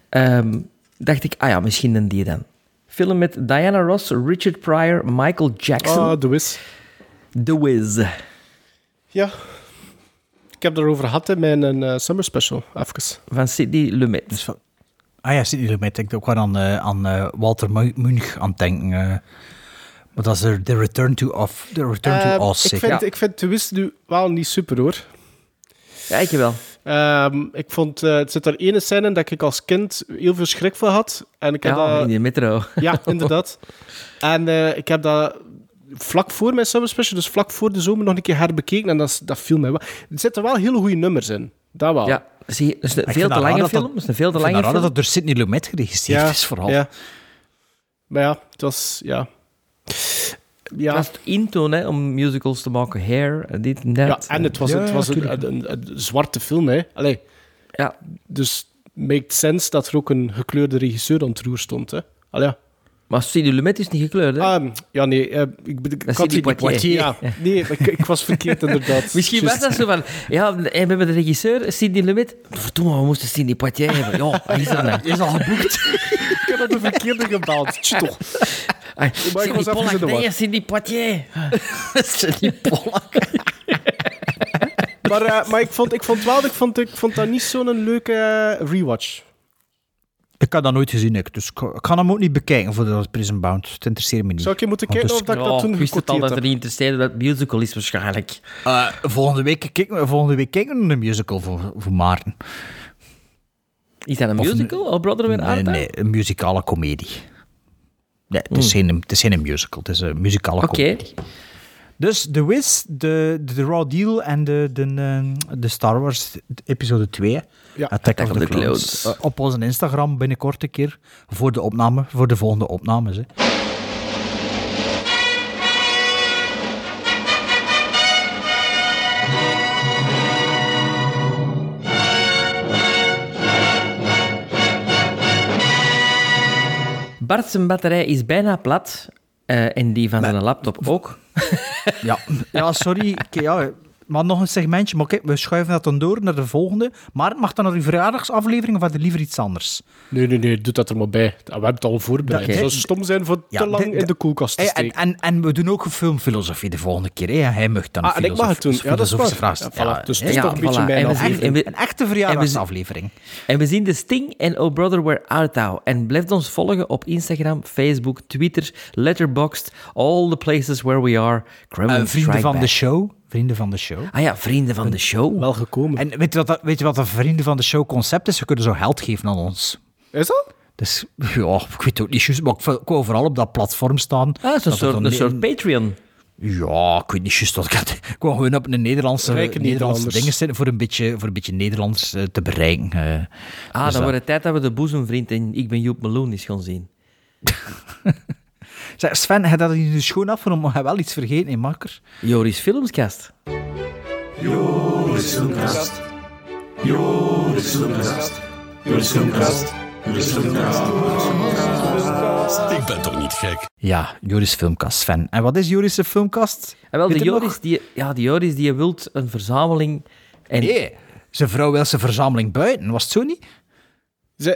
Speaker 6: Ehm, dacht ik, ah ja, misschien een die dan. Film met Diana Ross, Richard Pryor, Michael Jackson.
Speaker 5: Ah, The Wiz.
Speaker 6: The Wiz.
Speaker 5: Ja. Ik heb daarover gehad in mijn eh, summer special, even.
Speaker 6: Van Sidney Lumet.
Speaker 4: Dus van, Ah ja, Sidney Lumet. Ik denk ook wel aan, eh, aan eh, Walter Mu- Munch aan het denken. Maar dat is er The Return to, of, the return
Speaker 5: Ehm,
Speaker 4: to Oz.
Speaker 5: ik, vind, ik vind de Wiz nu wel niet super hoor.
Speaker 6: Ja, ik wel.
Speaker 5: Ehm, ik vond, eh, het zit er ene scène in dat ik als kind heel veel schrik voor had. En ik heb
Speaker 6: Ja,
Speaker 5: dat...
Speaker 6: in de metro.
Speaker 5: Ja, inderdaad. En eh, ik heb dat vlak voor mijn Summer Special, dus vlak voor de zomer, nog een keer herbekeken. En dat, dat viel mij wel. Er zitten wel hele goede nummers in. Dat wel.
Speaker 6: Ja, zie is een
Speaker 4: Ik
Speaker 6: veel
Speaker 4: vind
Speaker 6: te
Speaker 4: dat
Speaker 6: lange
Speaker 4: dat dat-
Speaker 6: film. Het is een veel te lange film.
Speaker 4: dat door Sidney Lumet geregisseerd is, vooral.
Speaker 5: Ja. Maar ja, het was... Ja. Ja.
Speaker 6: Het was in toen, hè, om musicals te maken. Hair, en dit en dat.
Speaker 5: Ja, en het was,
Speaker 6: Ja,
Speaker 5: het was een, een, een- een zwarte film, hè. Allee.
Speaker 6: Ja.
Speaker 5: Dus maakt sense dat er ook een gekleurde regisseur aan het roer stond, hè. Allee, ja.
Speaker 6: Maar Sidney Lumet is niet gekleurd, hè?
Speaker 5: Ah, ja, nee, eh, ik, ben-
Speaker 6: Sidney
Speaker 5: die
Speaker 6: Poitier.
Speaker 5: Ja, nee, ik, ik was verkeerd inderdaad.
Speaker 6: Misschien was dat zo van... Ja, en we hebben de regisseur, Sidney Lumet. Verdomme, we moesten Sidney Poitier hebben. Ja, hij is er nou.
Speaker 4: is al geboekt.
Speaker 5: ik heb dat de verkeerde gebeld. Tje, toch.
Speaker 6: Ay,
Speaker 5: Maar ik
Speaker 6: Sidney
Speaker 5: was even
Speaker 6: Pollack,
Speaker 5: in de war.
Speaker 6: nee, Sidney Poitier.
Speaker 4: Sidney Pollack.
Speaker 5: Maar, eh, maar ik, vond, ik vond wel, ik vond, ik vond dat niet zo'n leuke eh, rewatch.
Speaker 4: Ik had dat nooit gezien, ik. dus ik ga hem ook niet bekijken voor de Prison Bound. Het interesseert me niet.
Speaker 5: Zou ik je moeten kijken
Speaker 4: dus-
Speaker 5: of dat ik dat toen
Speaker 6: ik wist het al dat er niet interesseerde dat het musical is waarschijnlijk.
Speaker 4: Eh, volgende, week kijken we, volgende week kijken we een musical voor, voor Maarten.
Speaker 6: Is dat een
Speaker 4: Of
Speaker 6: musical? Oh, Brother
Speaker 4: Nee, nee, een muzikale komedie. Nee, het is, geen, het is geen musical, het is een muzikale.
Speaker 6: Oké.
Speaker 4: Dus The Wiz, de, de, de Raw Deal en de, de, eh, de Star Wars episode 2.
Speaker 5: Ja,
Speaker 4: Attack of the Clones. Eh, op onze Instagram binnenkort een keer voor de opname, voor de volgende opnames. Hè.
Speaker 6: Bart zijn batterij is bijna plat. eh, en die van zijn laptop ook.
Speaker 4: Ja, ja sorry. Ik- Ja, maar nog een segmentje. Maar kijk, we schuiven dat dan door naar de volgende. Maar het mag dan naar uw verjaardagsaflevering of had je liever iets anders?
Speaker 5: Nee, nee, nee, doe dat er maar bij. We hebben het al voorbereid.
Speaker 4: Oké.
Speaker 5: Het zou stom zijn voor
Speaker 4: Ja,
Speaker 5: te lang
Speaker 4: de-
Speaker 5: in de koelkast te
Speaker 4: Hey, en,
Speaker 5: steken.
Speaker 4: en, en we doen ook filmfilosofie de volgende keer. Hè? Hij mag dan
Speaker 5: Ah, en ik mag het doen. Ja, dat is
Speaker 4: filosofische
Speaker 5: waar. Ja, voilà. Dus het is toch een beetje mijn
Speaker 6: En we zien-
Speaker 5: aflevering.
Speaker 6: en we-
Speaker 4: Een echte
Speaker 6: en we zien-
Speaker 4: verjaardagsaflevering.
Speaker 6: En we zien de Sting en Oh Brother Where Art Thou. En blijf ons volgen op Instagram, Facebook, Twitter, Letterboxd, all the places where we are. Kremlin
Speaker 4: Eh, vrienden van de show. Vrienden van de show.
Speaker 6: Ah ja, vrienden van de show.
Speaker 5: Wel gekomen.
Speaker 4: En weet je, wat dat, weet je wat dat vrienden van de show concept is? Ze kunnen zo geld geven aan ons.
Speaker 5: Is dat?
Speaker 4: Dus ja, ik weet ook niet juist, maar ik wil- vooral op dat platform staan.
Speaker 6: Ah, het is een soort, een Patreon.
Speaker 4: Ja, ik weet niet juist wat ik had. Ik wou gewoon op een Nederlandse,
Speaker 5: Rijke
Speaker 4: Nederlandse dingen zitten voor een beetje, voor een beetje Nederlands eh, te bereiken. eh.
Speaker 6: Ah,
Speaker 4: Dus
Speaker 6: dan
Speaker 4: dat-
Speaker 6: wordt het tijd dat we de boezemvriend en Ik ben Joep Meloen eens gaan zien.
Speaker 4: Zeg, Sven, heb je dat hier schoon af om nog wel iets vergeten in Makker?
Speaker 6: Joris Filmskast.
Speaker 7: Joris Filmkast. Joris Filmkast. Joris Filmkast. Joris Filmkast.
Speaker 18: Ik ben toch niet gek?
Speaker 4: Ja, Joris Filmkast, Sven. En wat is Joris' Filmkast?
Speaker 6: En wel,
Speaker 4: Weet
Speaker 6: de
Speaker 4: je nog?
Speaker 6: Joris, die, ja, die Joris die wilt een verzameling. En
Speaker 4: Nee, zijn vrouw wil zijn verzameling buiten, was het zo niet?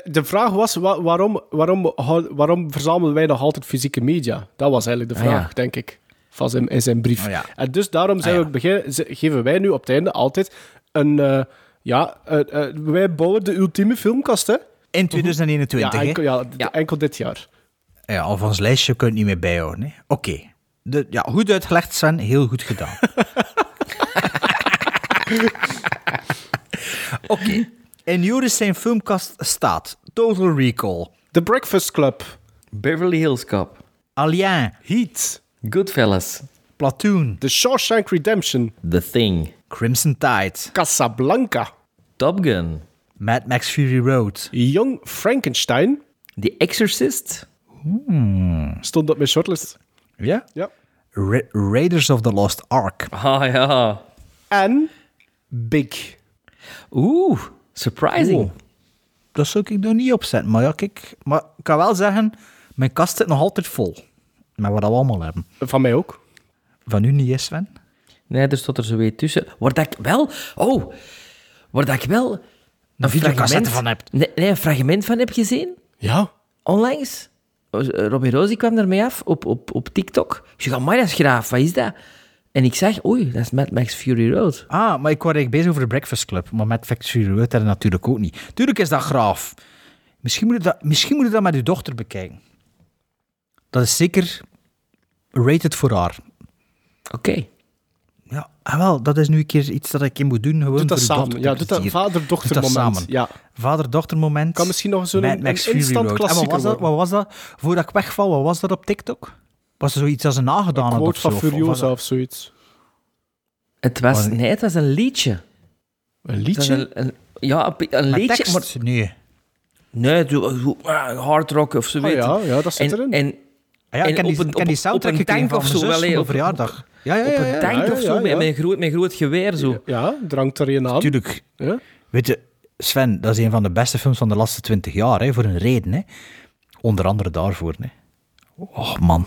Speaker 5: De vraag was, wa- waarom, waarom, waarom verzamelen wij nog altijd fysieke media? Dat was eigenlijk de
Speaker 6: Ah,
Speaker 5: vraag,
Speaker 6: ja.
Speaker 5: denk ik, van zijn, in zijn brief.
Speaker 4: Oh, ja.
Speaker 5: En dus daarom zijn
Speaker 4: Ah,
Speaker 5: we geven wij nu op het einde altijd een... eh, ja, eh, eh, wij bouwen de ultieme filmkast, hè?
Speaker 4: In 2021,
Speaker 5: ja,
Speaker 4: hè?
Speaker 5: enkel, ja, d- enkel dit jaar.
Speaker 4: Ja, of ons lijstje kun je niet meer bijhouden. hè. Oké. Ja, goed uitgelegd, Sven. Heel goed gedaan. Oké. In Joris zijn filmkast staat Total Recall,
Speaker 5: The Breakfast Club,
Speaker 6: Beverly Hills Cop.
Speaker 4: Alien,
Speaker 5: Heat,
Speaker 6: Goodfellas.
Speaker 4: Platoon,
Speaker 5: The Shawshank Redemption,
Speaker 6: The Thing.
Speaker 4: Crimson Tide,
Speaker 5: Casablanca,
Speaker 6: Top Gun.
Speaker 4: Mad Max Fury Road,
Speaker 5: Young Frankenstein,
Speaker 6: The Exorcist.
Speaker 5: stond op mijn shortlist.
Speaker 4: ja?
Speaker 5: Ja.
Speaker 4: Ra- Raiders of the Lost Ark,
Speaker 6: Ah ja.
Speaker 5: En Big.
Speaker 6: Oeh, surprising.
Speaker 4: Oh. Dat zou ik nog niet opzetten. Maar ja, kijk. Maar ik kan wel zeggen, mijn kast zit nog altijd vol. Met wat we allemaal hebben.
Speaker 5: Van mij ook.
Speaker 4: Van u niet, Sven?
Speaker 6: Nee, er stond er zo weer tussen. Waar dat ik wel... Oh, waar dat ik wel... Een
Speaker 4: videocassette van hebt.
Speaker 6: Nee, nee, een fragment van heb gezien.
Speaker 5: Ja.
Speaker 6: Onlangs. Eh, Robbie Rosie kwam ermee af op, op, op TikTok. Ik zeg, maar dat is graaf, wat is dat? En ik zeg, oei, dat is Mad Max Fury Road.
Speaker 4: Ah, maar ik was eigenlijk bezig over de Breakfast Club. Maar met Factory Road had je natuurlijk ook niet. Tuurlijk is dat graaf. Misschien moet, je dat, misschien moet je dat met je dochter bekijken. Dat is zeker rated voor haar.
Speaker 6: Oké.
Speaker 4: Ja, ah, wel, dat is nu een keer iets dat ik in moet doen. Gewoon
Speaker 5: Doe dat samen. Ja, doe dat vader-dochter
Speaker 4: Doe dat
Speaker 5: moment.
Speaker 4: samen.
Speaker 5: Ja.
Speaker 4: Vader-dochter moment.
Speaker 5: Kan misschien nog zo'n
Speaker 4: Mad Max Fury
Speaker 5: instant
Speaker 4: Road. En wat
Speaker 5: klassieker
Speaker 4: was, dat, wat was dat? Voordat ik wegval, wat was dat op TikTok? Was er zoiets als een nagedaan
Speaker 5: Quote
Speaker 4: zo?
Speaker 5: van Furiosa of zoiets.
Speaker 6: Het was,
Speaker 4: Oh, nee.
Speaker 6: nee, het was een liedje.
Speaker 5: Een liedje?
Speaker 6: Een, een- ja, een, een
Speaker 4: Met
Speaker 6: liedje.
Speaker 4: tekst?
Speaker 6: Maar,
Speaker 4: Nee.
Speaker 6: nee, ah, hard rock of zo. Je.
Speaker 5: ja, ja, dat zit
Speaker 6: en,
Speaker 5: erin.
Speaker 6: En,
Speaker 4: Ah ja, ik
Speaker 6: en
Speaker 4: ken die,
Speaker 6: op een-
Speaker 4: ik ken die
Speaker 6: op-
Speaker 4: soundtrack
Speaker 6: op een tank of
Speaker 4: mijn
Speaker 6: zo,
Speaker 4: zus
Speaker 6: wel, op-
Speaker 4: verjaardag. Ja, ja,
Speaker 6: op
Speaker 4: ja.
Speaker 6: een
Speaker 4: ja,
Speaker 6: tank
Speaker 5: ja,
Speaker 6: of zo,
Speaker 5: ja,
Speaker 6: met,
Speaker 5: ja.
Speaker 6: met, een groot, met een groot geweer. Zo.
Speaker 5: Ja, drank er een aan.
Speaker 4: Tuurlijk.
Speaker 5: Ja?
Speaker 4: Weet je, Sven, dat is een van de beste films van de laatste twintig jaar, hè, voor een reden. Hè. Onder andere daarvoor. Hè. Oh man,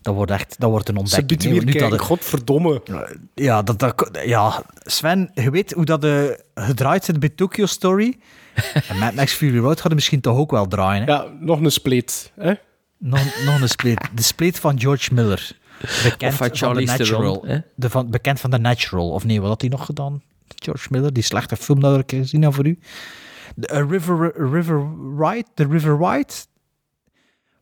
Speaker 4: dat wordt echt dat wordt een
Speaker 5: Ze
Speaker 4: ontdekking.
Speaker 5: biedt weer
Speaker 4: nu dat het-
Speaker 5: Godverdomme.
Speaker 4: ja, dat, dat, ja, Sven, je weet hoe dat de, gedraaid zit bij Tokyo Story. En Mad Max Fury Road gaat misschien toch ook wel draaien. Hè?
Speaker 5: Ja, nog een spleet. Hè?
Speaker 4: Nog, nog een split. De split van George Miller. Bekend
Speaker 6: Of van
Speaker 4: van The Natural.
Speaker 6: Theron?
Speaker 4: De van, bekend van The Natural. Of nee, wat had hij nog gedaan? George Miller, die slechte film dat ik gezien heb voor u. De, A River, River Ride? The River Ride?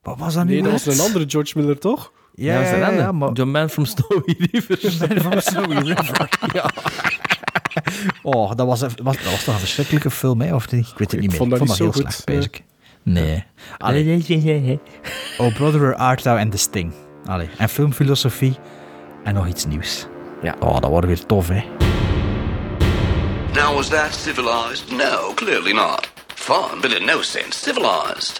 Speaker 4: Wat was dat nu
Speaker 5: Nee, dat was een andere George Miller, toch?
Speaker 4: Ja,
Speaker 6: dat was
Speaker 4: ja, ja, ja, maar...
Speaker 6: The Man from Snowy River.
Speaker 4: van Snowy River. ja. Oh, dat was, een- was, dat was toch een verschrikkelijke film, hè? Of niet? Ik weet het niet meer.
Speaker 5: vond dat
Speaker 4: ik
Speaker 5: niet
Speaker 4: vond
Speaker 5: zo
Speaker 4: heel
Speaker 5: goed,
Speaker 4: slecht, bezig. Nee. Allee. Oh, Brother, Where Art Thou and The Sting. Allee. En filmfilosofie. En nog iets nieuws.
Speaker 6: Ja.
Speaker 4: Oh, dat wordt weer tof, hè?
Speaker 18: Now, was that civilized? No, clearly not. Fun, but in no sense civilized.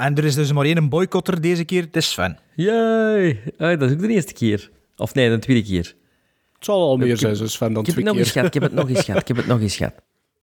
Speaker 4: En er is dus maar één boycotter deze keer. Het is Sven.
Speaker 6: Jee. Ah, dat is ook de eerste keer. Of nee, de tweede keer.
Speaker 5: Het zal al meer zijn, Sven, dan
Speaker 6: Ik heb
Speaker 5: twee
Speaker 6: het nog
Speaker 5: keer.
Speaker 6: eens gehad, ik heb het nog eens gehad, ik heb het nog eens gehad.